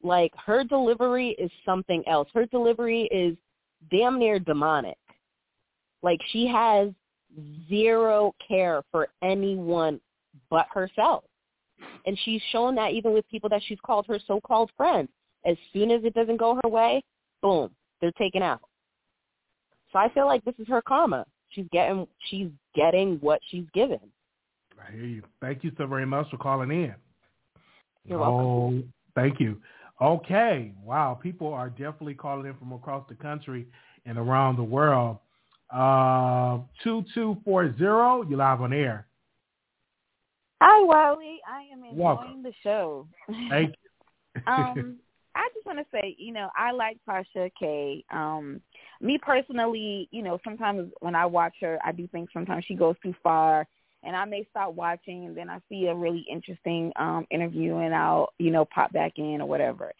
Like her delivery is something else. Her delivery is damn near demonic. Like she has zero care for anyone but herself. And she's shown that even with people that she's called her so-called friends. As soon as it doesn't go her way, boom, they're taken out. So I feel like this is her karma. She's getting she's getting what she's given. I hear you. Thank you so very much for calling in. You're oh, welcome. thank you. Okay. Wow. People are definitely calling in from across the country and around the world. Uh, 2240, you're live on air. Hi, Wiley. I am enjoying Welcome. the show. Thank you. um, I just want to say, you know, I like Tasha K. Um, me personally, you know, sometimes when I watch her, I do think sometimes she goes too far, and I may stop watching, and then I see a really interesting um interview, and I'll, you know, pop back in or whatever.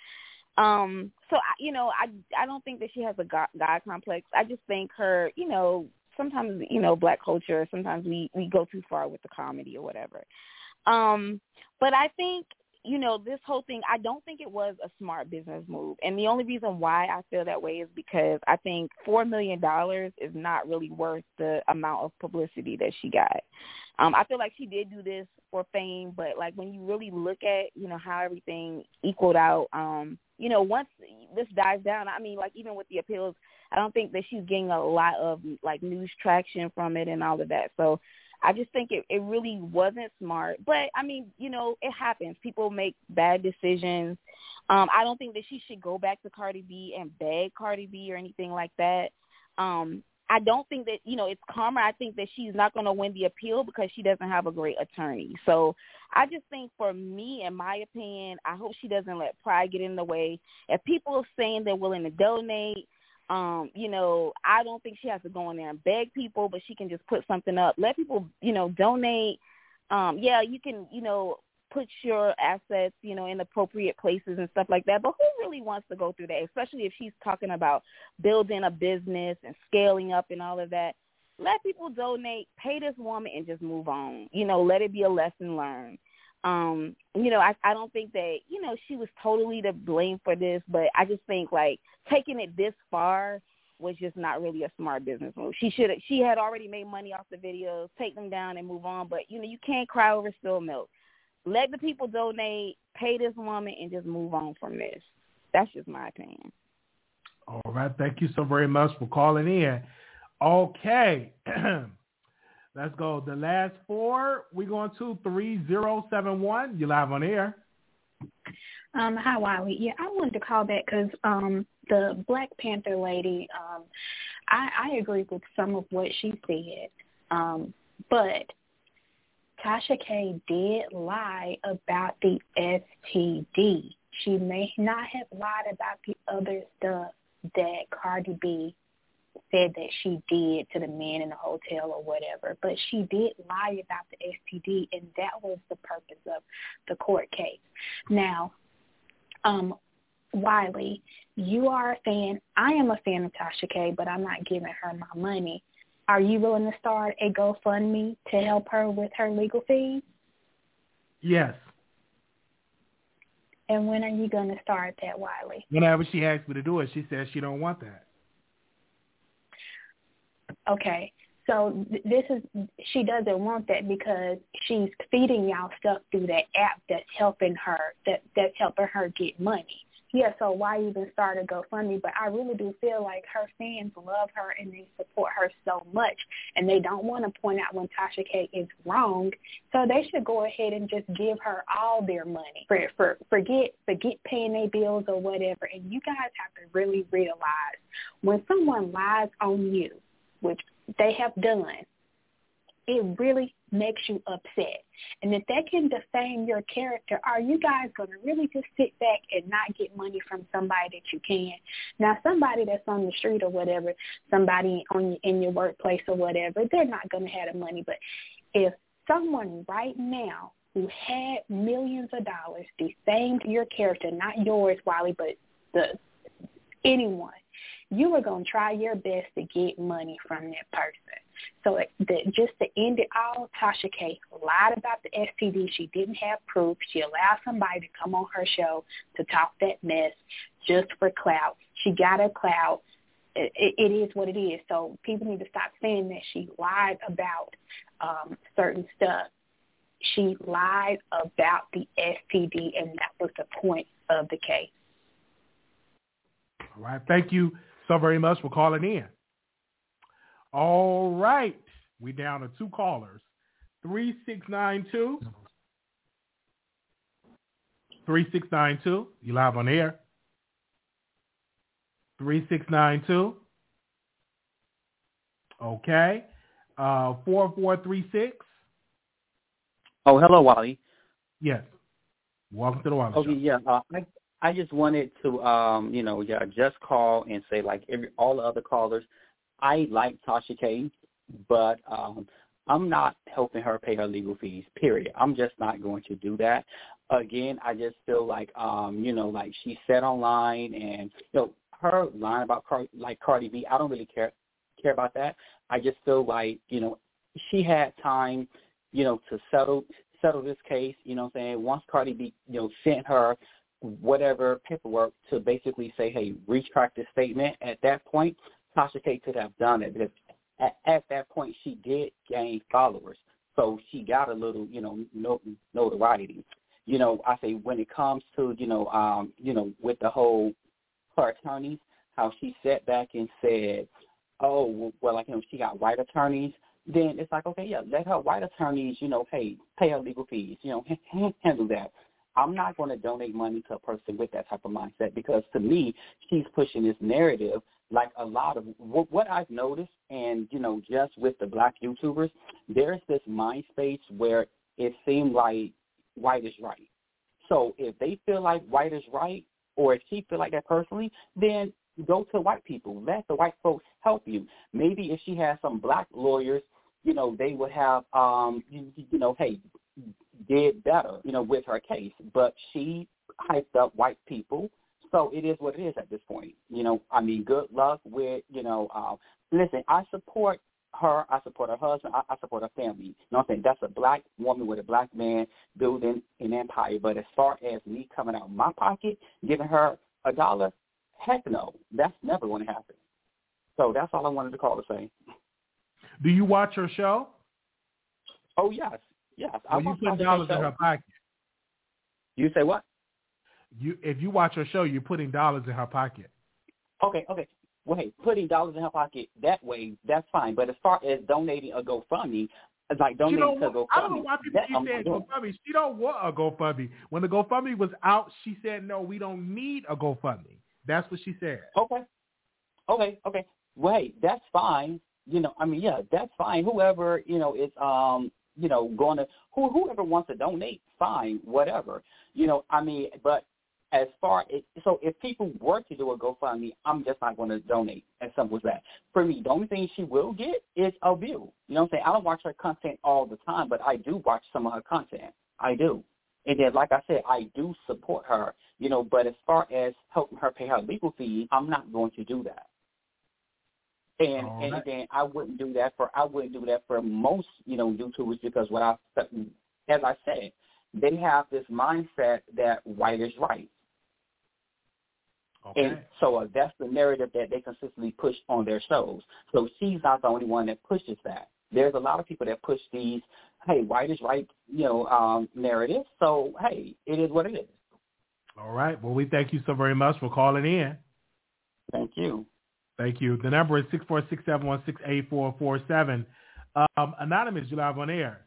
Um, so I, you know, I I don't think that she has a god, god complex. I just think her, you know, sometimes you know, black culture, sometimes we we go too far with the comedy or whatever. Um, but I think you know, this whole thing, I don't think it was a smart business move. And the only reason why I feel that way is because I think $4 million is not really worth the amount of publicity that she got. Um, I feel like she did do this for fame, but like when you really look at, you know, how everything equaled out, um, you know, once this dies down, I mean, like even with the appeals, I don't think that she's getting a lot of like news traction from it and all of that. So I just think it, it really wasn't smart. But I mean, you know, it happens. People make bad decisions. Um, I don't think that she should go back to Cardi B and beg Cardi B or anything like that. Um, I don't think that you know it's karma. I think that she's not going to win the appeal because she doesn't have a great attorney. So I just think, for me, in my opinion, I hope she doesn't let pride get in the way. If people are saying they're willing to donate, um, you know, I don't think she has to go in there and beg people, but she can just put something up. Let people, you know, donate. Um, yeah, you can, you know, put your assets, you know, in appropriate places and stuff like that. But who really wants to go through that, especially if she's talking about building a business and scaling up and all of that? Let people donate, pay this woman and just move on. You know, let it be a lesson learned. Um, you know, I I don't think that, you know, she was totally to blame for this, but I just think like taking it this far was just not really a smart business move. She should she had already made money off the videos, take them down and move on. But you know, you can't cry over spilled milk let the people donate, pay this woman, and just move on from this. That's just my opinion. All right. Thank you so very much for calling in. Okay. Let's go. The last four, we're going to 3071. You're live on air. Um, hi, Wiley. Yeah, I wanted to call back because um, the Black Panther lady, um, I, I agree with some of what she said. Um, but Tasha K did lie about the STD. She may not have lied about the other stuff that Cardi B said that she did to the man in the hotel or whatever, but she did lie about the STD, and that was the purpose of the court case. Now, um, Wiley, you are a fan. I am a fan of Tasha K, but I'm not giving her my money. Are you willing to start a GoFundMe to help her with her legal fees? Yes. And when are you going to start that, Wiley? Whenever she asks me to do it, she says she don't want that. Okay. So th- this is she doesn't want that because she's feeding y'all stuff through that app that's helping her that that's helping her get money yeah, so why even start a GoFundMe? But I really do feel like her fans love her and they support her so much, and they don't want to point out when Tasha K is wrong. So they should go ahead and just give her all their money. For, for forget forget paying their bills or whatever. And you guys have to really realize when someone lies on you, which they have done, it really makes you upset. And if that can defame your character, are you guys going to really just sit back and not get money from somebody that you can? Now, somebody that's on the street or whatever, somebody on in your workplace or whatever, they're not going to have the money. But if someone right now who had millions of dollars defamed your character, not yours, Wiley, but the anyone, you are going to try your best to get money from that person. So the, just to end it all, Tasha K lied about the STD. She didn't have proof. She allowed somebody to come on her show to talk that mess just for clout. She got a clout. It, it is what it is. So people need to stop saying that she lied about um, certain stuff. She lied about the STD, and that was the point of the case. All right. Thank you so very much for calling in. All right. We down to two callers. 3692. 3692. You live on air. 3692. Okay. Uh, 4436. Oh, hello, Wally. Yes. Welcome to the Wally Okay, Show. yeah. Uh, I I just wanted to, um, you know, yeah, just call and say like every all the other callers, I like Tasha K, but um, I'm not helping her pay her legal fees. Period. I'm just not going to do that. Again, I just feel like, um, you know, like she said online, and you know, her line about Car- like Cardi B. I don't really care care about that. I just feel like, you know, she had time, you know, to settle settle this case. You know, what I'm saying once Cardi B, you know, sent her whatever paperwork to basically say, hey, retract this statement. At that point, Tasha K could have done it because at, at that point she did gain followers, so she got a little, you know, no, notoriety. You know, I say when it comes to, you know, um, you know, with the whole her attorneys, how she sat back and said, "Oh, well, like you know, she got white attorneys." then it's like, okay, yeah, let her white attorneys, you know, pay pay her legal fees, you know, handle that. I'm not going to donate money to a person with that type of mindset because to me, she's pushing this narrative like a lot of what, I've noticed, and you know, just with the black YouTubers, there's this mind space where it seemed like white is right. So if they feel like white is right, or if she feel like that personally, then go to white people. Let the white folks help you. Maybe if she has some black lawyers, you know, they would have, um, you, you know, hey, did better, you know, with her case. But she hyped up white people. So it is what it is at this point. You know, I mean, good luck with, you know, uh, listen, I support her, I support her husband, I, I support her family. You know what I'm saying? That's a black woman with a black man building an empire. But as far as me coming out of my pocket, giving her a dollar, heck no. That's never going to happen. So that's all I wanted to call to say. Do you watch her show? Oh yes, yes. Well, you put dollars in her pocket. You say what? You if you watch her show, you're putting dollars in her pocket. Okay, okay. Well, hey, putting dollars in her pocket that way, that's fine. But as far as donating a GoFundMe, it's like donating to a GoFundMe. I don't know why people keep saying GoFundMe. She don't want a GoFundMe. When the GoFundMe was out, she said, "No, we don't need a GoFundMe." That's what she said. Okay. Okay. Okay. Wait, that's fine. You know, I mean, yeah, that's fine. Whoever you know is um you know going to who whoever wants to donate, fine, whatever. You know, I mean, but as far as so if people were to do a GoFundMe, I'm just not going to donate. As simple as that. For me, the only thing she will get is a view. You know what I'm saying? I don't watch her content all the time, but I do watch some of her content. I do. And then, like I said, I do support her, you know, but as far as helping her pay her legal fees, I'm not going to do that. And right. and then I wouldn't do that for I wouldn't do that for most, you know, YouTubers because what I as I said, they have this mindset that white is right. Okay. And so uh, that's the narrative that they consistently push on their shows. So she's not the only one that pushes that. There's a lot of people that push these, hey, white is right, you know, um, narratives. So hey, it is what it is. All right. Well, we thank you so very much for calling in. Thank you. Thank you. The number is six four six seven one six eight four four seven. Um, Anonymous, you live on air.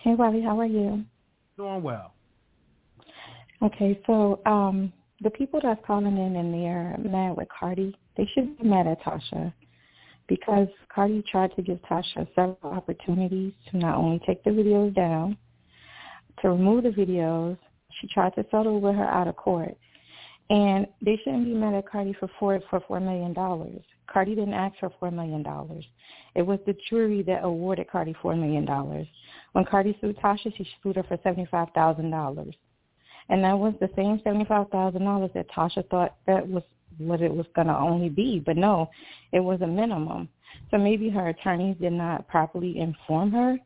Hey, Wally, how are you? Doing well. Okay, so um, the people that's calling in and they're mad with Cardi, they should be mad at Tasha because Cardi tried to give Tasha several opportunities to not only take the videos down, to remove the videos. She tried to settle with her out of court. And they shouldn't be mad at Cardi for four for four million dollars. Cardi didn't ask for four million dollars. It was the jury that awarded Cardi four million dollars. When Cardi sued Tasha, she sued her for seventy five thousand dollars. And that was the same seventy five thousand dollars that Tasha thought that was what it was gonna only be. But no, it was a minimum. So maybe her attorneys did not properly inform her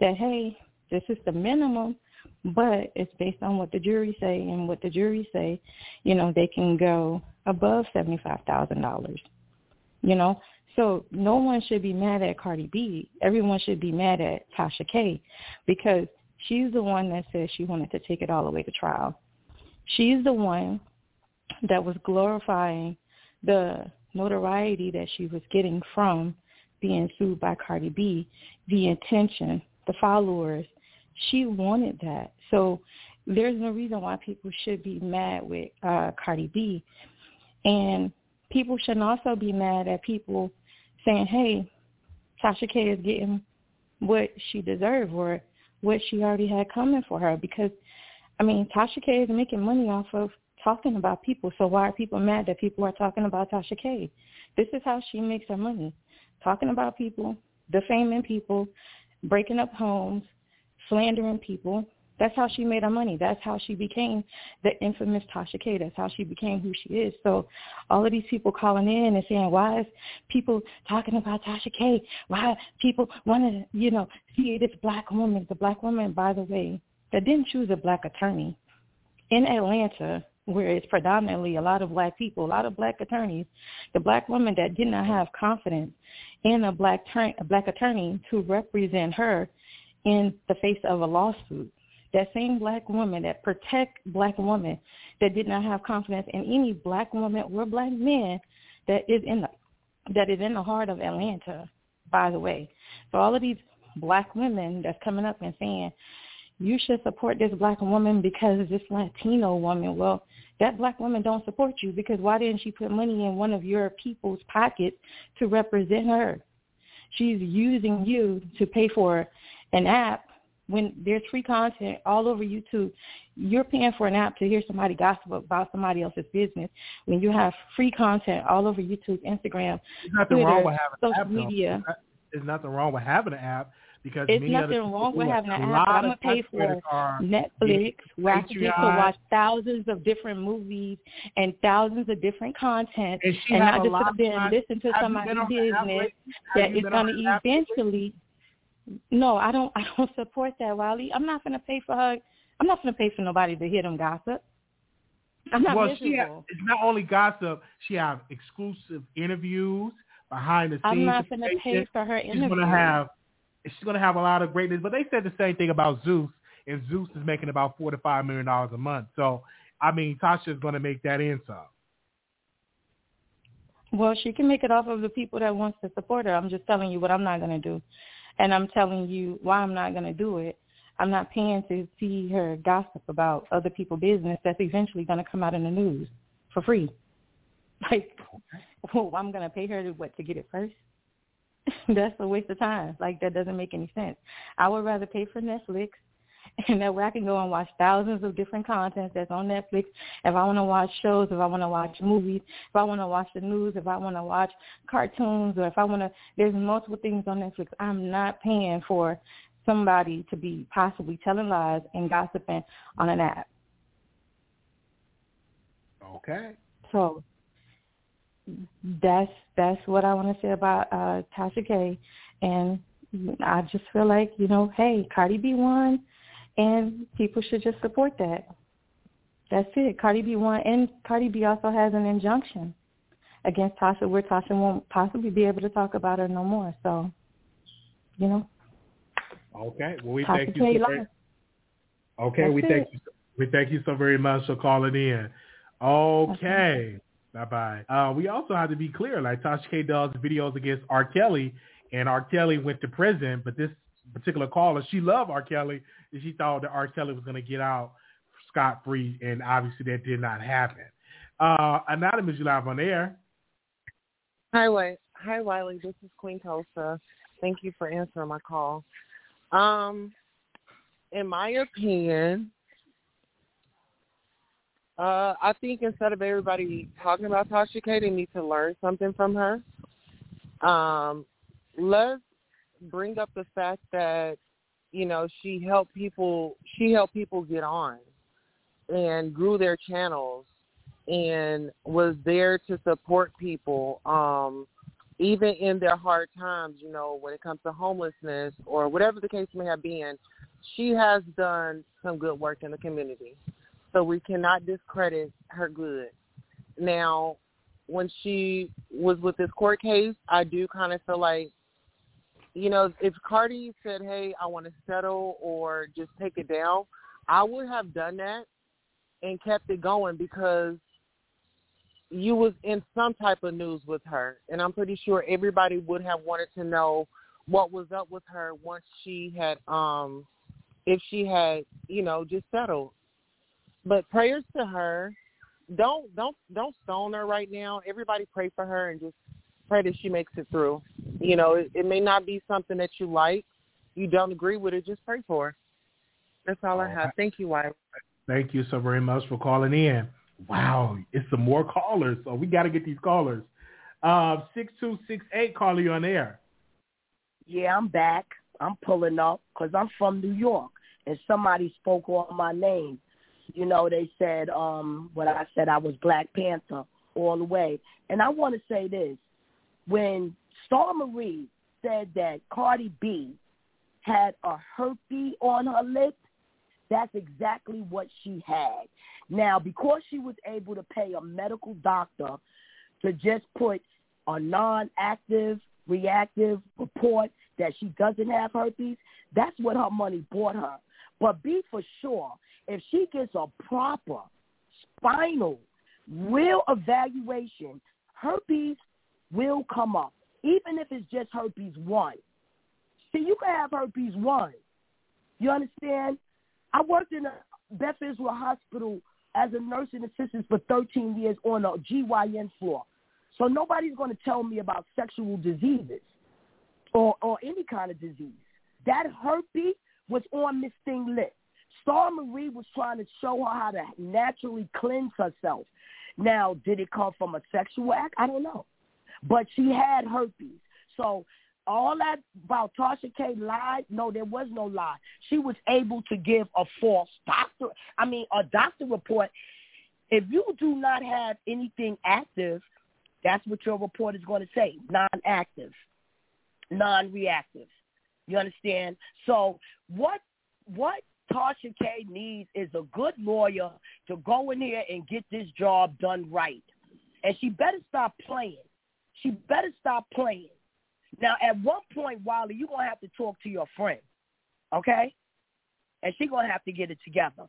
that, hey, this is the minimum but it's based on what the jury say and what the jury say, you know, they can go above seventy five thousand dollars. You know? So no one should be mad at Cardi B. Everyone should be mad at Tasha K because she's the one that said she wanted to take it all the way to trial. She's the one that was glorifying the notoriety that she was getting from being sued by Cardi B, the attention, the followers, she wanted that. So there's no reason why people should be mad with uh, Cardi B. And people shouldn't also be mad at people saying, hey, Tasha K is getting what she deserved or what she already had coming for her because, I mean, Tasha K is making money off of talking about people. So why are people mad that people are talking about Tasha K? This is how she makes her money, talking about people, defaming people, breaking up homes, slandering people. That's how she made her money. That's how she became the infamous Tasha K. That's how she became who she is. So all of these people calling in and saying, why is people talking about Tasha K? Why people want to, you know, see this black woman, the black woman, by the way, that didn't choose a black attorney in Atlanta, where it's predominantly a lot of black people, a lot of black attorneys, the black woman that did not have confidence in a black, ter- a black attorney to represent her in the face of a lawsuit. That same black woman that protect black women that did not have confidence in any black woman or black man that is in the that is in the heart of Atlanta by the way. So all of these black women that's coming up and saying, you should support this black woman because this Latino woman, well, that black woman don't support you because why didn't she put money in one of your people's pockets to represent her? She's using you to pay for an app when there's free content all over YouTube. You're paying for an app to hear somebody gossip about somebody else's business. When you have free content all over YouTube, Instagram, There's nothing Twitter, wrong with having an social app, though. media. There's nothing wrong with having an app because It's nothing wrong with having an app, I'm gonna pay for are Netflix, where I can get to watch thousands of different movies and thousands of different content, And and not just sit there and listen to somebody's been on the business that is been going on to the app eventually. No, I don't. I don't support that, Wiley. I'm not going to pay for her. I'm not going to pay for nobody to hear them gossip. I'm not well, she ha- it's not only gossip. She have exclusive interviews behind the scenes. I'm not going to pay for her interviews. She's interview. gonna have she's gonna have a lot of greatness. But they said the same thing about Zeus, and Zeus is making about four to five million dollars a month. So I mean, Tasha's gonna make that in some. Well, she can make it off of the people that wants to support her. I'm just telling you what I'm not going to do. And I'm telling you why I'm not going to do it. I'm not paying to see her gossip about other people's business that's eventually going to come out in the news for free. Like, well, I'm going to pay her to what to get it first. that's a waste of time. Like that doesn't make any sense. I would rather pay for Netflix and that way I can go and watch thousands of different content that's on Netflix. If I want to watch shows, if I want to watch movies, if I want to watch the news, if I want to watch cartoons, or if I want to, there's multiple things on Netflix. I'm not paying for somebody to be possibly telling lies and gossiping on an app. Okay. So that's that's what I want to say about uh Tasha K. And I just feel like you know, hey, Cardi B won, and people should just support that. That's it. Cardi B won, and Cardi B also has an injunction against Tasha, where Tasha won't possibly be able to talk about her no more. So, you know, Okay. Well, we Tasha thank you. So very, okay. That's we it. thank you. We thank you so very much for calling in. Okay. Bye bye. Uh, we also have to be clear, like Tasha K does videos against R. Kelly, and R. Kelly went to prison, but this particular caller, she loved R. Kelly, and she thought that R. Kelly was going to get out scot free, and obviously that did not happen. Uh, Anonymous, you live on air. Hi, Wi- Hi, Wiley. This is Queen Tulsa. Thank you for answering my call. Um, in my opinion, uh, I think instead of everybody talking about Tasha K, they need to learn something from her. Um, let's bring up the fact that you know she helped people. She helped people get on and grew their channels and was there to support people um even in their hard times you know when it comes to homelessness or whatever the case may have been she has done some good work in the community so we cannot discredit her good now when she was with this court case i do kind of feel like you know if cardi said hey i want to settle or just take it down i would have done that and kept it going because you was in some type of news with her. And i'm pretty sure everybody would have wanted to know what was up with her once she had um if she had you know just settled. But prayers to her. Don't don't don't stone her right now. Everybody pray for her and just pray that she makes it through you know it, it may not be something that you like you don't agree with it just pray for her that's all i have thank you wife Thank you so very much for calling in. Wow, it's some more callers, so we got to get these callers. Uh, six two six eight, caller, you on air. Yeah, I'm back. I'm pulling up because I'm from New York, and somebody spoke on my name. You know, they said um when I said I was Black Panther all the way, and I want to say this: when Starmarie said that Cardi B had a herpes on her lip, that's exactly what she had. Now, because she was able to pay a medical doctor to just put a non-active, reactive report that she doesn't have herpes, that's what her money bought her. But be for sure, if she gets a proper spinal, real evaluation, herpes will come up. even if it's just herpes one. See, you can have herpes one. You understand? I worked in a Beth Israel Hospital as a nursing assistant for 13 years on a GYN floor. So nobody's going to tell me about sexual diseases or, or any kind of disease. That herpes was on Miss Thing Lit. Starmarie was trying to show her how to naturally cleanse herself. Now, did it come from a sexual act? I don't know. But she had herpes. So all that about Tasha K lied, no, there was no lie. She was able to give a false doctor, I mean, a doctor report. If you do not have anything active, that's what your report is going to say, non-active, non-reactive. You understand? So what what Tasha K needs is a good lawyer to go in here and get this job done right. And she better stop playing. She better stop playing. Now, at one point, Wiley, you're going to have to talk to your friend, okay? And she's going to have to get it together.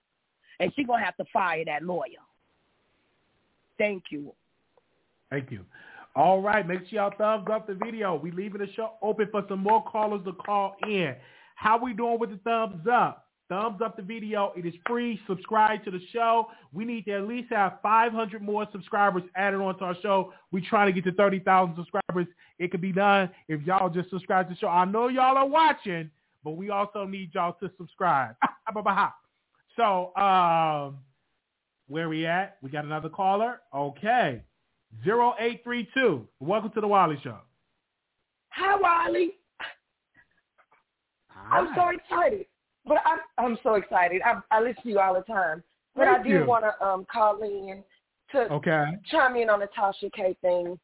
And she's going to have to fire that lawyer. Thank you. Thank you. All right, make sure y'all thumbs up the video. We leaving the show open for some more callers to call in. How we doing with the thumbs up? Thumbs up the video. It is free. Subscribe to the show. We need to at least have 500 more subscribers added onto our show. We're trying to get to 30,000 subscribers. It could be done if y'all just subscribe to the show. I know y'all are watching, but we also need y'all to subscribe. so, um, where we at? We got another caller. Okay. 0832. Welcome to the Wally Show. Hi, Wally. Hi. I'm so excited. But I'm I'm so excited. I I listen to you all the time. But Thank I do want to um call in to Okay. chime in on the Tasha K thing.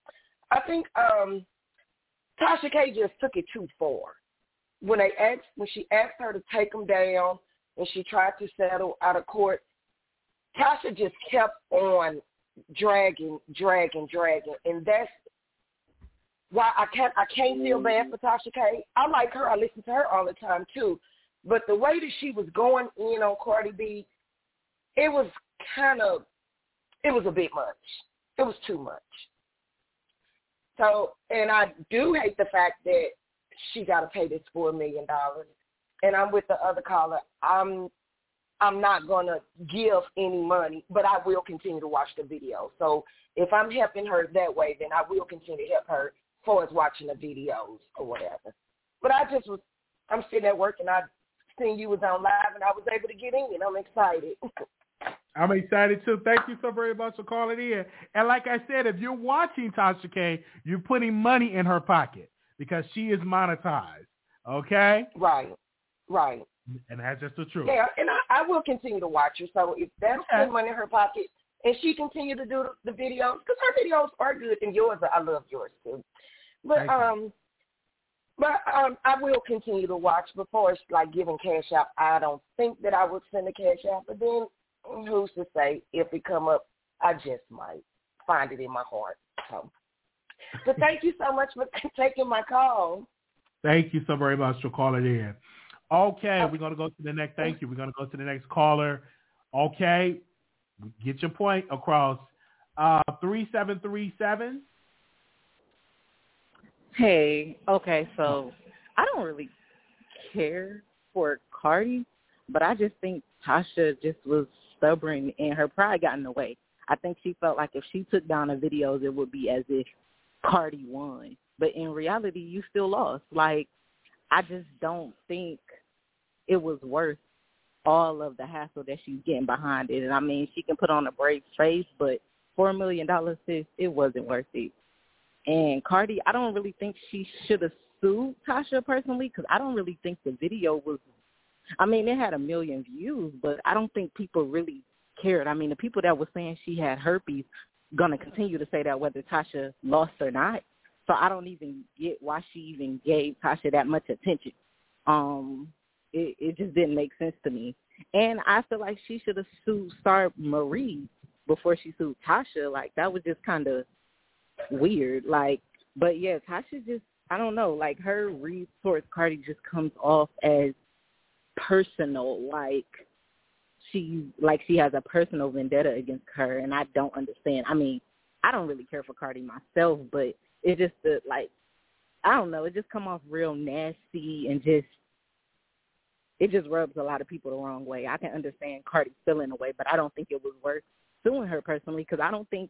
I think um Tasha K just took it too far. When they asked when she asked her to take him down and she tried to settle out of court, Tasha just kept on dragging, dragging, dragging, and that's why I can't I can't feel bad for Tasha K. I like her. I listen to her all the time too. But the way that she was going in on Cardi B, it was kind of it was a bit much. It was too much. So, and I do hate the fact that she got to pay this four million dollars. And I'm with the other caller. I'm I'm not gonna give any money, but I will continue to watch the video. So if I'm helping her that way, then I will continue to help her as far as watching the videos or whatever. But I just was I'm sitting at work and I seen you was on live and I was able to get in and I'm excited. I'm excited too. Thank you so very much for calling in. And like I said, if you're watching Tasha K, you're putting money in her pocket because she is monetized. Okay? Right. Right. And that's just the truth. Yeah, and I, I will continue to watch her. So if that's good money in her pocket, and she continue to do the, the videos, because her videos are good, and yours, are- I love yours too. But Thank um, but um, I will continue to watch. Before it's like giving cash out, I don't think that I would send a cash out. But then, who's to say if it come up, I just might find it in my heart. So, but thank you so much for taking my call. Thank you so very much for calling in. Okay, we're gonna go to the next. Thank you. We're gonna go to the next caller. Okay, get your point across. Uh, three seven three seven. Hey, okay, so oh. I don't really care for Cardi, but I just think Tasha just was stubborn and her pride got in the way. I think she felt like if she took down the videos, it would be as if Cardi won. But in reality, you still lost. Like, I just don't think it was worth all of the hassle that she's getting behind it. And I mean, she can put on a brave face, but four million dollars, sis, it wasn't worth it. And Cardi, I don't really think she should have sued Tasha personally because I don't really think the video was. I mean, it had a million views, but I don't think people really cared. I mean, the people that were saying she had herpes gonna continue to say that whether Tasha lost or not. So I don't even get why she even gave Tasha that much attention. Um, it, it just didn't make sense to me. And I feel like she should have sued Starmarie before she sued Tasha. Like that was just kind of weird. Like, but yeah, Tasha just I don't know. Like her towards Cardi just comes off as personal. Like she like she has a personal vendetta against her, and I don't understand. I mean, I don't really care for Cardi myself, but it just the like I don't know, it just come off real nasty and just it just rubs a lot of people the wrong way. I can understand Cardi feeling way, but I don't think it was worth suing her personally because I don't think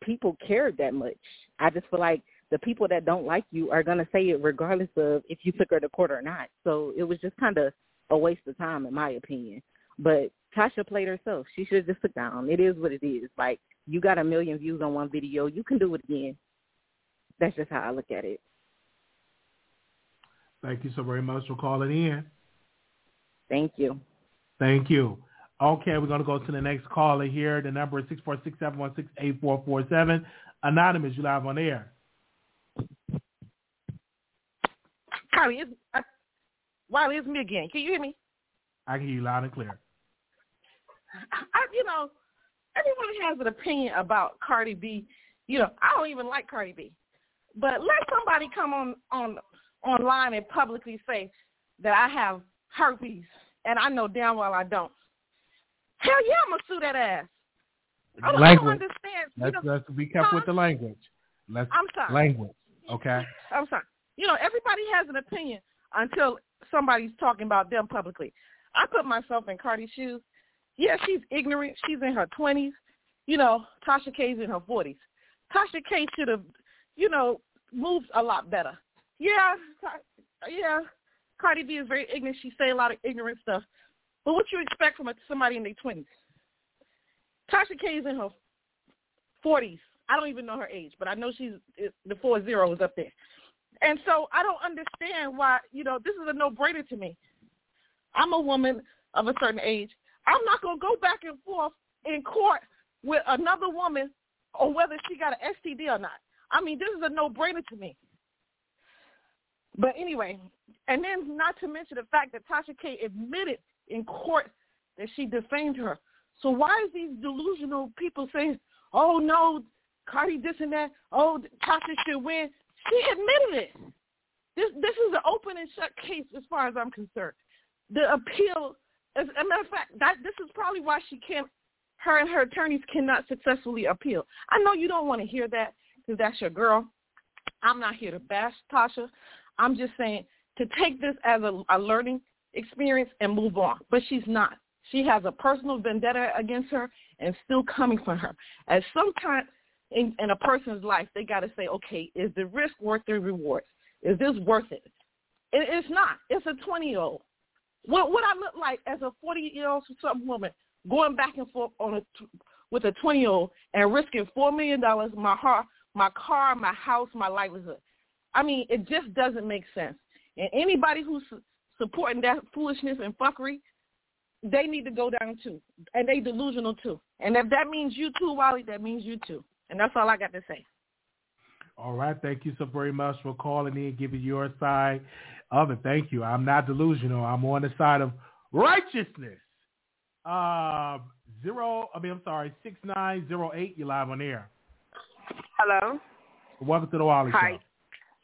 people cared that much. I just feel like the people that don't like you are going to say it regardless of if you took her to court or not. So it was just kind of a waste of time, in my opinion. But Tasha played herself. She should have just took down. It is what it is. Like you got a million views on one video, you can do it again. That's just how I look at it. Thank you so very much for calling in. Thank you. Thank you. Okay, we're going to go to the next caller here. The number is 646-716-8447. Anonymous, you live on air. Kylie, it's, uh, Wiley, it's me again. Can you hear me? I can hear you loud and clear. I, you know, everyone has an opinion about Cardi B. You know, I don't even like Cardi B, but let somebody come on on online and publicly say that I have herpes, and I know damn well I don't. Hell yeah, I'm gonna sue that ass. I don't, I don't understand. Let's, you know, let's be careful with the language. Let's I'm sorry. language. Okay. I'm sorry. You know, everybody has an opinion until somebody's talking about them publicly. I put myself in Cardi's shoes. Yeah, she's ignorant. She's in her twenties. You know, Tasha K's in her forties. Tasha K should have, you know, moved a lot better. Yeah, yeah. Cardi B is very ignorant. She say a lot of ignorant stuff. But what you expect from a, somebody in their twenties? Tasha K is in her forties. I don't even know her age, but I know she's the four zeros up there. And so I don't understand why, you know, this is a no-brainer to me. I'm a woman of a certain age. I'm not going to go back and forth in court with another woman on whether she got an STD or not. I mean, this is a no-brainer to me. But anyway, and then not to mention the fact that Tasha K admitted in court that she defamed her. So why is these delusional people saying, oh, no, Cardi this and that, oh, Tasha should win? She admitted it. This this is an open and shut case as far as I'm concerned. The appeal, as a matter of fact, that this is probably why she can't. Her and her attorneys cannot successfully appeal. I know you don't want to hear that because that's your girl. I'm not here to bash Tasha. I'm just saying to take this as a, a learning experience and move on. But she's not. She has a personal vendetta against her and still coming for her. At some time, in, in a person's life, they got to say, okay, is the risk worth the rewards? Is this worth it? it it's not. It's a 20-year-old. What would I look like as a 40-year-old something woman going back and forth on a, with a 20-year-old and risking $4 million, my, heart, my car, my house, my livelihood? I mean, it just doesn't make sense. And anybody who's supporting that foolishness and fuckery, they need to go down too. And they delusional too. And if that means you too, Wally, that means you too. And that's all I got to say. All right. Thank you so very much for calling in, giving your side of it. Thank you. I'm not delusional. I'm on the side of righteousness. Uh, zero, I mean, I'm sorry, 6908, you're live on air. Hello. Welcome to the Wally Hi. Show.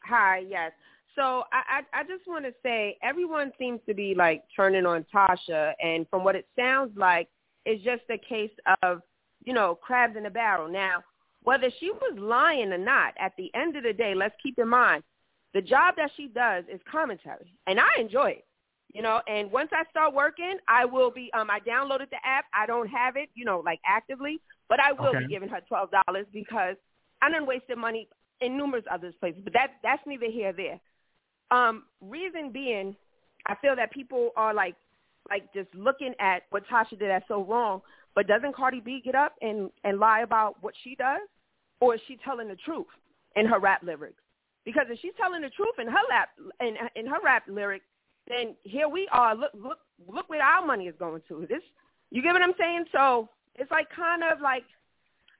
Hi, yes. So I, I, I just want to say everyone seems to be like turning on Tasha, and from what it sounds like, it's just a case of, you know, crabs in a barrel. Now, whether she was lying or not, at the end of the day, let's keep in mind, the job that she does is commentary, and I enjoy it. You know, and once I start working, I will be. Um, I downloaded the app. I don't have it, you know, like actively, but I will Okay. be giving her twelve dollars because I done wasted money in numerous other places. But that that's neither here nor there. Um, reason being, I feel that people are like, like just looking at what Tasha did as so wrong. But doesn't Cardi B get up and and lie about what she does, or is she telling the truth in her rap lyrics? Because if she's telling the truth in her rap in in her rap lyrics, then here we are. Look look look where our money is going to. This you get what I'm saying? So it's like kind of like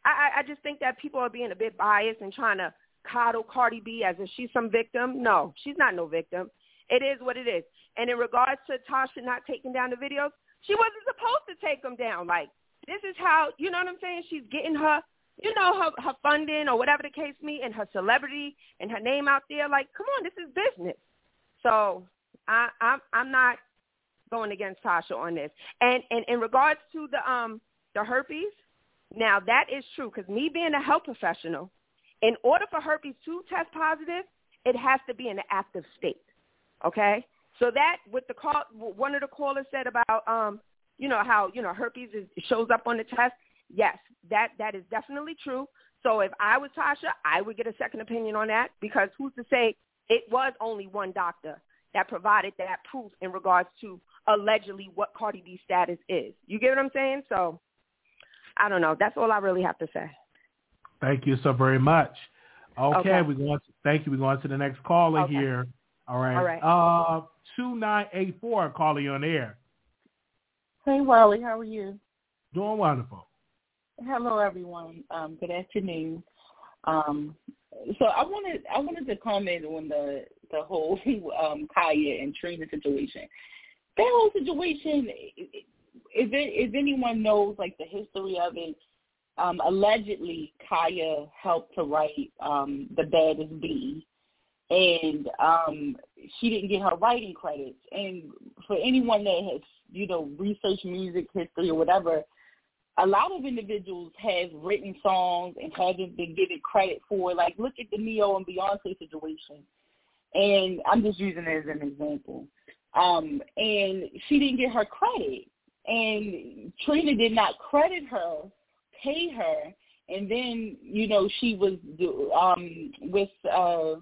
I, I I just think that people are being a bit biased and trying to coddle Cardi B as if she's some victim. No, she's not no victim. It is what it is. And in regards to Tasha not taking down the videos, she wasn't supposed to take them down. Like this is how you know what I'm saying. She's getting her, you know, her her funding or whatever the case may, and her celebrity and her name out there. Like, come on, this is business. So I I'm I'm not going against Tasha on this. And and in regards to the um the herpes, now that is true because me being a health professional, in order for herpes to test positive, it has to be in an active state. Okay, so that with the call, one of the callers said about um, you know how you know herpes is, shows up on the test. Yes, that that is definitely true. So if I was Tasha, I would get a second opinion on that because who's to say it was only one doctor that provided that proof in regards to allegedly what Cardi B status is. You get what I'm saying? So I don't know. That's all I really have to say. Thank you so very much. Okay, Okay. we're going to thank you. We're going to the next caller Okay. here. All right. All right. Uh two nine eight four calling you on air. Hey, Wally, how are you? Doing wonderful. Hello, everyone. Um, good afternoon. Um, so I wanted I wanted to comment on the the whole um, Khia and Trina situation. That whole situation, if it, if anyone knows like the history of it, um, allegedly Khia helped to write um, the baddest B, and um, she didn't get her writing credits. And for anyone that has you know researched music history or whatever, a lot of individuals have written songs and haven't been given credit for. Like, look at the Ne-Yo and Beyonce situation. And I'm just using it as an example. Um, and she didn't get her credit. And Trina did not credit her, pay her. And then, you know, she was um, with uh,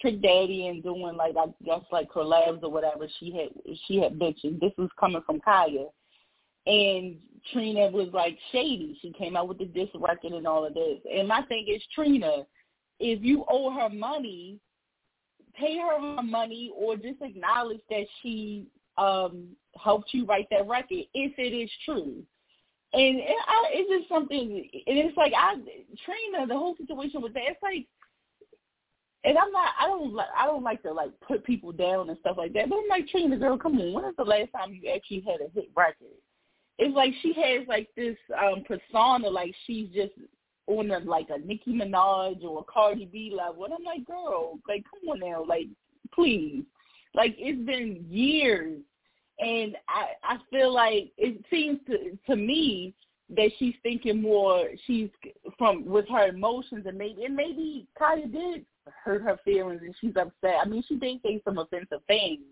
Trick Daddy and doing like I guess like collabs or whatever. She had she had bitches. This was coming from Khia and Trina was like shady. She came out with the diss record and all of this. And my thing is, Trina, if you owe her money, pay her her money or just acknowledge that she um helped you write that record if it is true. And it, I, it's just something, and it's like I Trina, the whole situation with that, it's like and I'm not, I don't, li- I don't like to like put people down and stuff like that. But I'm like, Trina, girl, come on. When is the last time you actually had a hit record? It's like she has like this um persona, like she's just on a like a Nicki Minaj or a Cardi B level. And I'm like, girl, like come on now, like please. Like it's been years, and I I feel like it seems to to me that she's thinking more. She's from with her emotions, and maybe and maybe Khia did hurt her feelings, and she's upset. I mean, she did say some offensive things,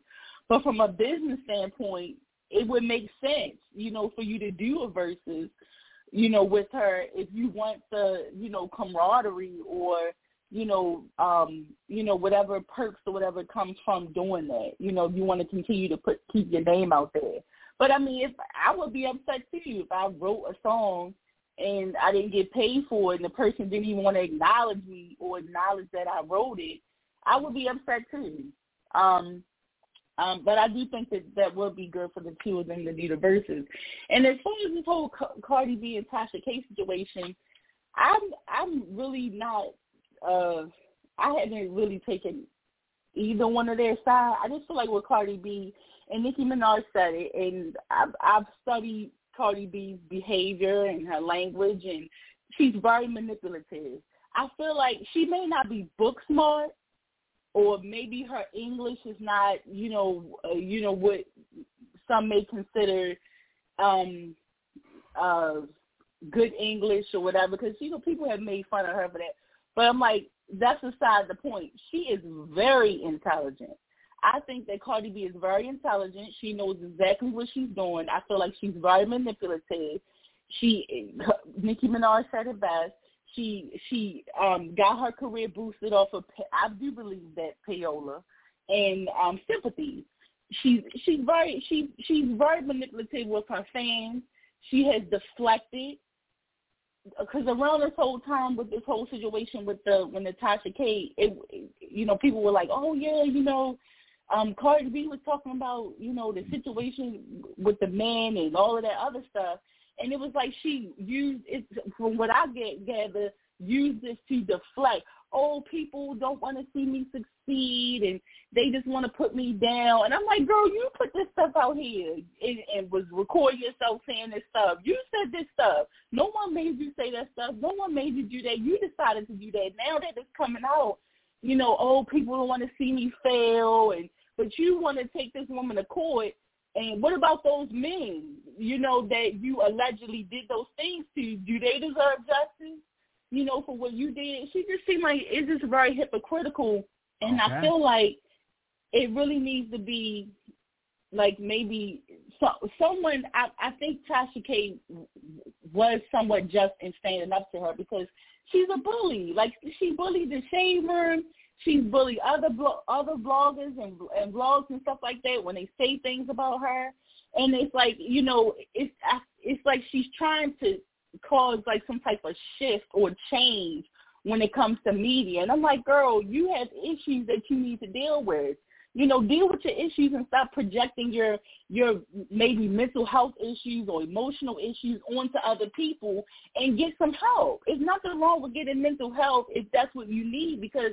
but from a business standpoint, it would make sense, you know, for you to do a versus, you know, with her if you want the, you know, camaraderie or, you know, um, you know, whatever perks or whatever comes from doing that. You know, you want to continue to put keep your name out there. But I mean, if I would be upset too if I wrote a song and I didn't get paid for it and the person didn't even want to acknowledge me or acknowledge that I wrote it, I would be upset too. Um, um, but I do think that that would be good for the two of them to do the verses. And as far as this whole Cardi B and Tasha K situation, I'm I'm really not. Uh, I haven't really taken either one of their side. I just feel like with Cardi B and Nicki Minaj said it, and I've, I've studied Cardi B's behavior and her language, and she's very manipulative. I feel like she may not be book smart, or maybe her English is not, you know, uh, you know what some may consider um uh good English or whatever because you know people have made fun of her for that. But I'm like, that's aside the point. She is very intelligent. I think that Cardi B is very intelligent. She knows exactly what she's doing. I feel like she's very manipulative. She Nicki Minaj said it best. She she um got her career boosted off of I do believe that payola and um sympathy. She's she's very she she's very manipulative with her fans. She has deflected because around this whole time with this whole situation with the when the Tasha K, it you know people were like, oh yeah, you know, um Cardi B was talking about you know the situation with the man and all of that other stuff, and it was like she used it from what I get gather used this to deflect. Oh, people don't want to see me succeed, and they just want to put me down. And I'm like, girl, you put this stuff out here and, and was recording yourself saying this stuff. You said this stuff. No one made you say that stuff. No one made you do that. You decided to do that. Now that it's coming out, you know, oh, people don't want to see me fail, and but you want to take this woman to court. And what about those men, you know, that you allegedly did those things to? Do they deserve justice? you know, for what you did. She just seemed like it's just very hypocritical and Okay. I feel like it really needs to be like maybe so, someone. I, I think Tasha K was somewhat just in standing up to her because she's a bully. Like she bullied the shade room. She's bullied other blo- other bloggers and and blogs and stuff like that when they say things about her. And it's like you know, it's it's like she's trying to cause like some type of shift or change when it comes to media. And I'm like, girl, you have issues that you need to deal with. You know, deal with your issues and stop projecting your your maybe mental health issues or emotional issues onto other people and get some help. There's nothing wrong with getting mental health if that's what you need because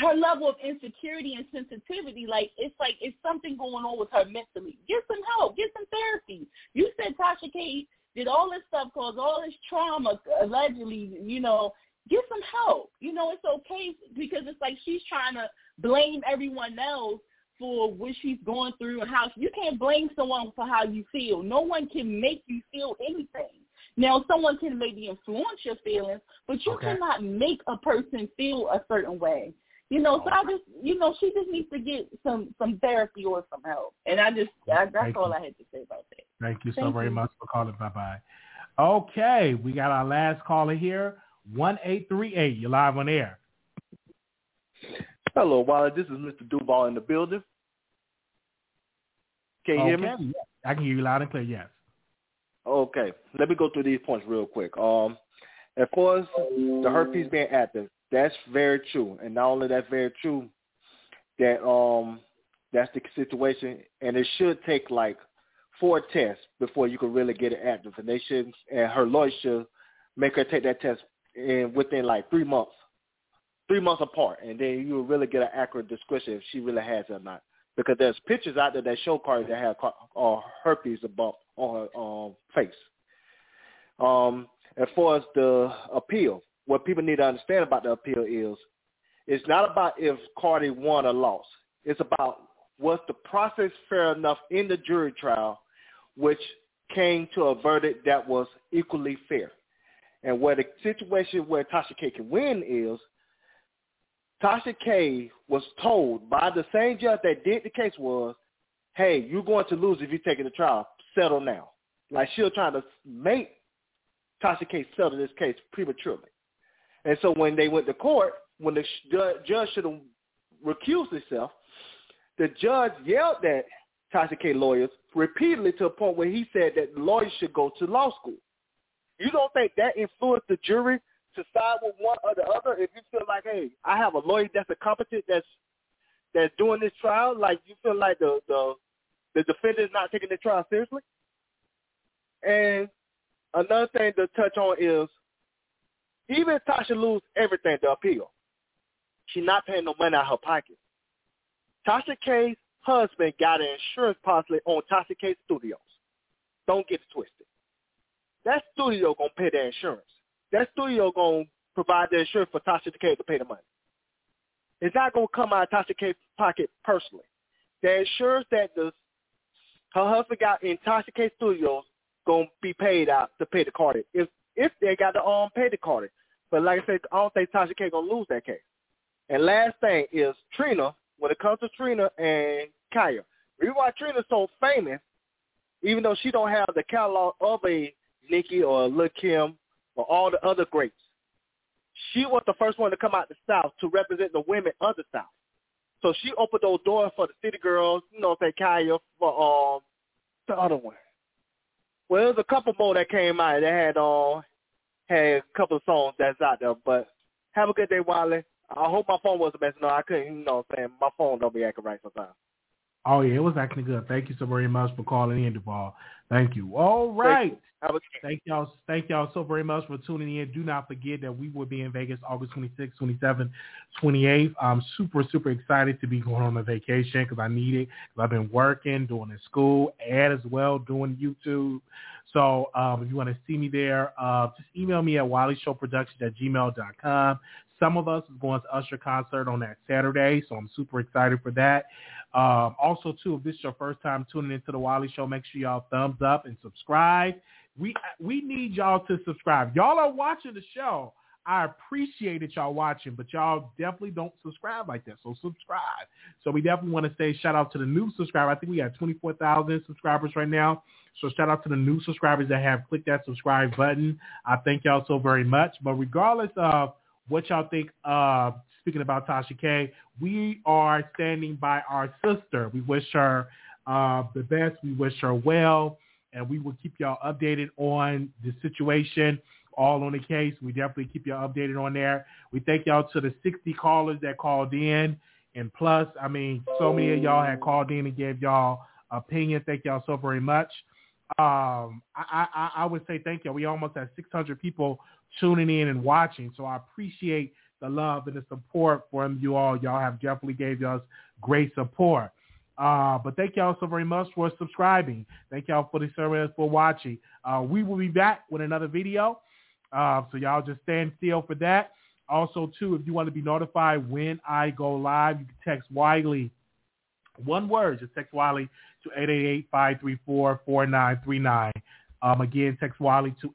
her level of insecurity and sensitivity, like it's like it's something going on with her mentally. Get some help. Get some therapy. You said Tasha K did all this stuff, caused all this trauma, allegedly. You know, get some help. You know, it's okay because it's like she's trying to blame everyone else for what she's going through and how you can't blame someone for how you feel. No one can make you feel anything. Now, someone can maybe influence your feelings, but you Okay. cannot make a person feel a certain way. You know, so I just, you know, she just needs to get some some therapy or some help. And I just, I, that's Thank all you. I had to say about that. Thank you so Thank very much for calling. Bye bye. Okay, we got our last caller here. One eight three eight. You're live on air. Hello, Wally. This is Mr. Duval in the building. Can you hear me? I can hear you loud and clear. Yes. Okay. Let me go through these points real quick. Um, as far as the herpes being active, that's very true. And not only that's very true, that um that's the situation and it should take like four tests before you can really get it active. And they should and her lawyer should make her take that test in within like three months. Three months apart and then you will really get an accurate description if she really has it or not. Because there's pictures out there that show Cardi that have uh, herpes above on her um, face. Um, as far as the appeal, what people need to understand about the appeal is it's not about if Cardi won or lost. It's about was the process fair enough in the jury trial, which came to a verdict that was equally fair. And where the situation where Tasha K can win is Tasha K was told by the same judge that did the case was, hey, you're going to lose if you take it to trial. Settle now. Like she was trying to make Tasha K settle this case prematurely. And so when they went to court, when the judge should have recused himself, the judge yelled at Tasha K lawyers repeatedly to a point where he said that lawyers should go to law school. You don't think that influenced the jury to side with one or the other? If you feel like, hey, I have a lawyer that's competent that's that's doing this trial, like you feel like the the the defendant is not taking the trial seriously. And another thing to touch on is even if Tasha lose everything to appeal, she's not paying no money out of her pocket. Tasha K's husband got an insurance policy on Tasha K Studios. Don't get it twisted. That studio gonna pay the insurance. That studio gonna provide the insurance for Tasha K to pay the money. It's not gonna come out of Tasha K's pocket personally. The insurance that the her husband got in Tasha K Studios gonna be paid out to pay the Cardi if if they got to um pay the Cardi. But like I said, I don't think Tasha K gonna lose that case. And last thing is Trina. When it comes to Trina and Khia, reason why Trina's so famous, even though she don't have the catalog of a Nicki or Lil Kim or all the other greats, she was the first one to come out the South to represent the women of the South. So she opened those doors for the City Girls, you know, say Khia for um the other one. Well, there's a couple more that came out that had uh, had a couple of songs that's out there. But have a good day, Wiley. I hope my phone wasn't messing up. I couldn't, you know what I'm saying? My phone don't be acting right sometimes. Oh yeah, it was actually good. Thank you so very much for calling in, Duval. Thank you. All right. Have a Thank y'all. Thank y'all so very much for tuning in. Do not forget that we will be in Vegas August 26th, 27th, 28th. I'm super, super excited to be going on a vacation because I need it. i I've been working, doing the school, and as well doing YouTube. So um, if you want to see me there, uh, just email me at wileyshowproduction at gmail.com. Some of us is going to Usher concert on that Saturday, so I'm super excited for that. Um, also, too, if this is your first time tuning into the Wiley Show, make sure y'all thumbs up and subscribe. We we need y'all to subscribe. Y'all are watching the show. I appreciate that y'all watching, but y'all definitely don't subscribe like that. So subscribe. So we definitely want to say shout out to the new subscriber. I think we got 24,000 subscribers right now. So shout out to the new subscribers that have clicked that subscribe button. I thank y'all so very much. But regardless of what y'all think, uh, speaking about Tasha K, we are standing by our sister. We wish her uh, the best. We wish her well, and we will keep y'all updated on the situation all on the case. We definitely keep y'all updated on there. We thank y'all to the 60 callers that called in. And plus, I mean, so many of y'all had called in and gave y'all opinion. Thank y'all so very much. Um, I, I, I would say thank y'all. We almost had 600 people tuning in and watching. So I appreciate the love and the support from you all. Y'all have definitely gave us great support. Uh, but thank y'all so very much for subscribing. Thank y'all for the service for watching. Uh, we will be back with another video. Uh, so y'all just stand still for that. Also, too, if you want to be notified when I go live, you can text Wiley. One word, just text Wiley to 888-534-4939. Um, again, text Wiley to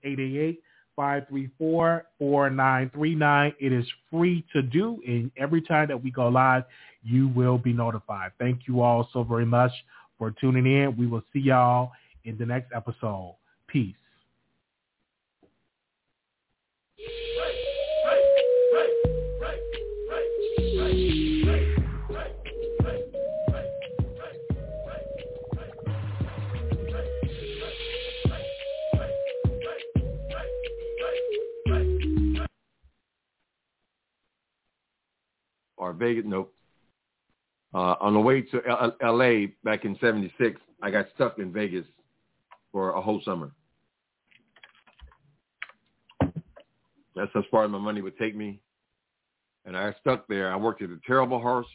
888-534-4939. It is free to do, and every time that we go live, you will be notified. Thank you all so very much for tuning in. We will see y'all in the next episode. Peace. Or Vegas. Nope. Uh, on the way to L- L.A. back in '76, I got stuck in Vegas for a whole summer. That's as far as my money would take me. And I stuck there. I worked at a terrible horse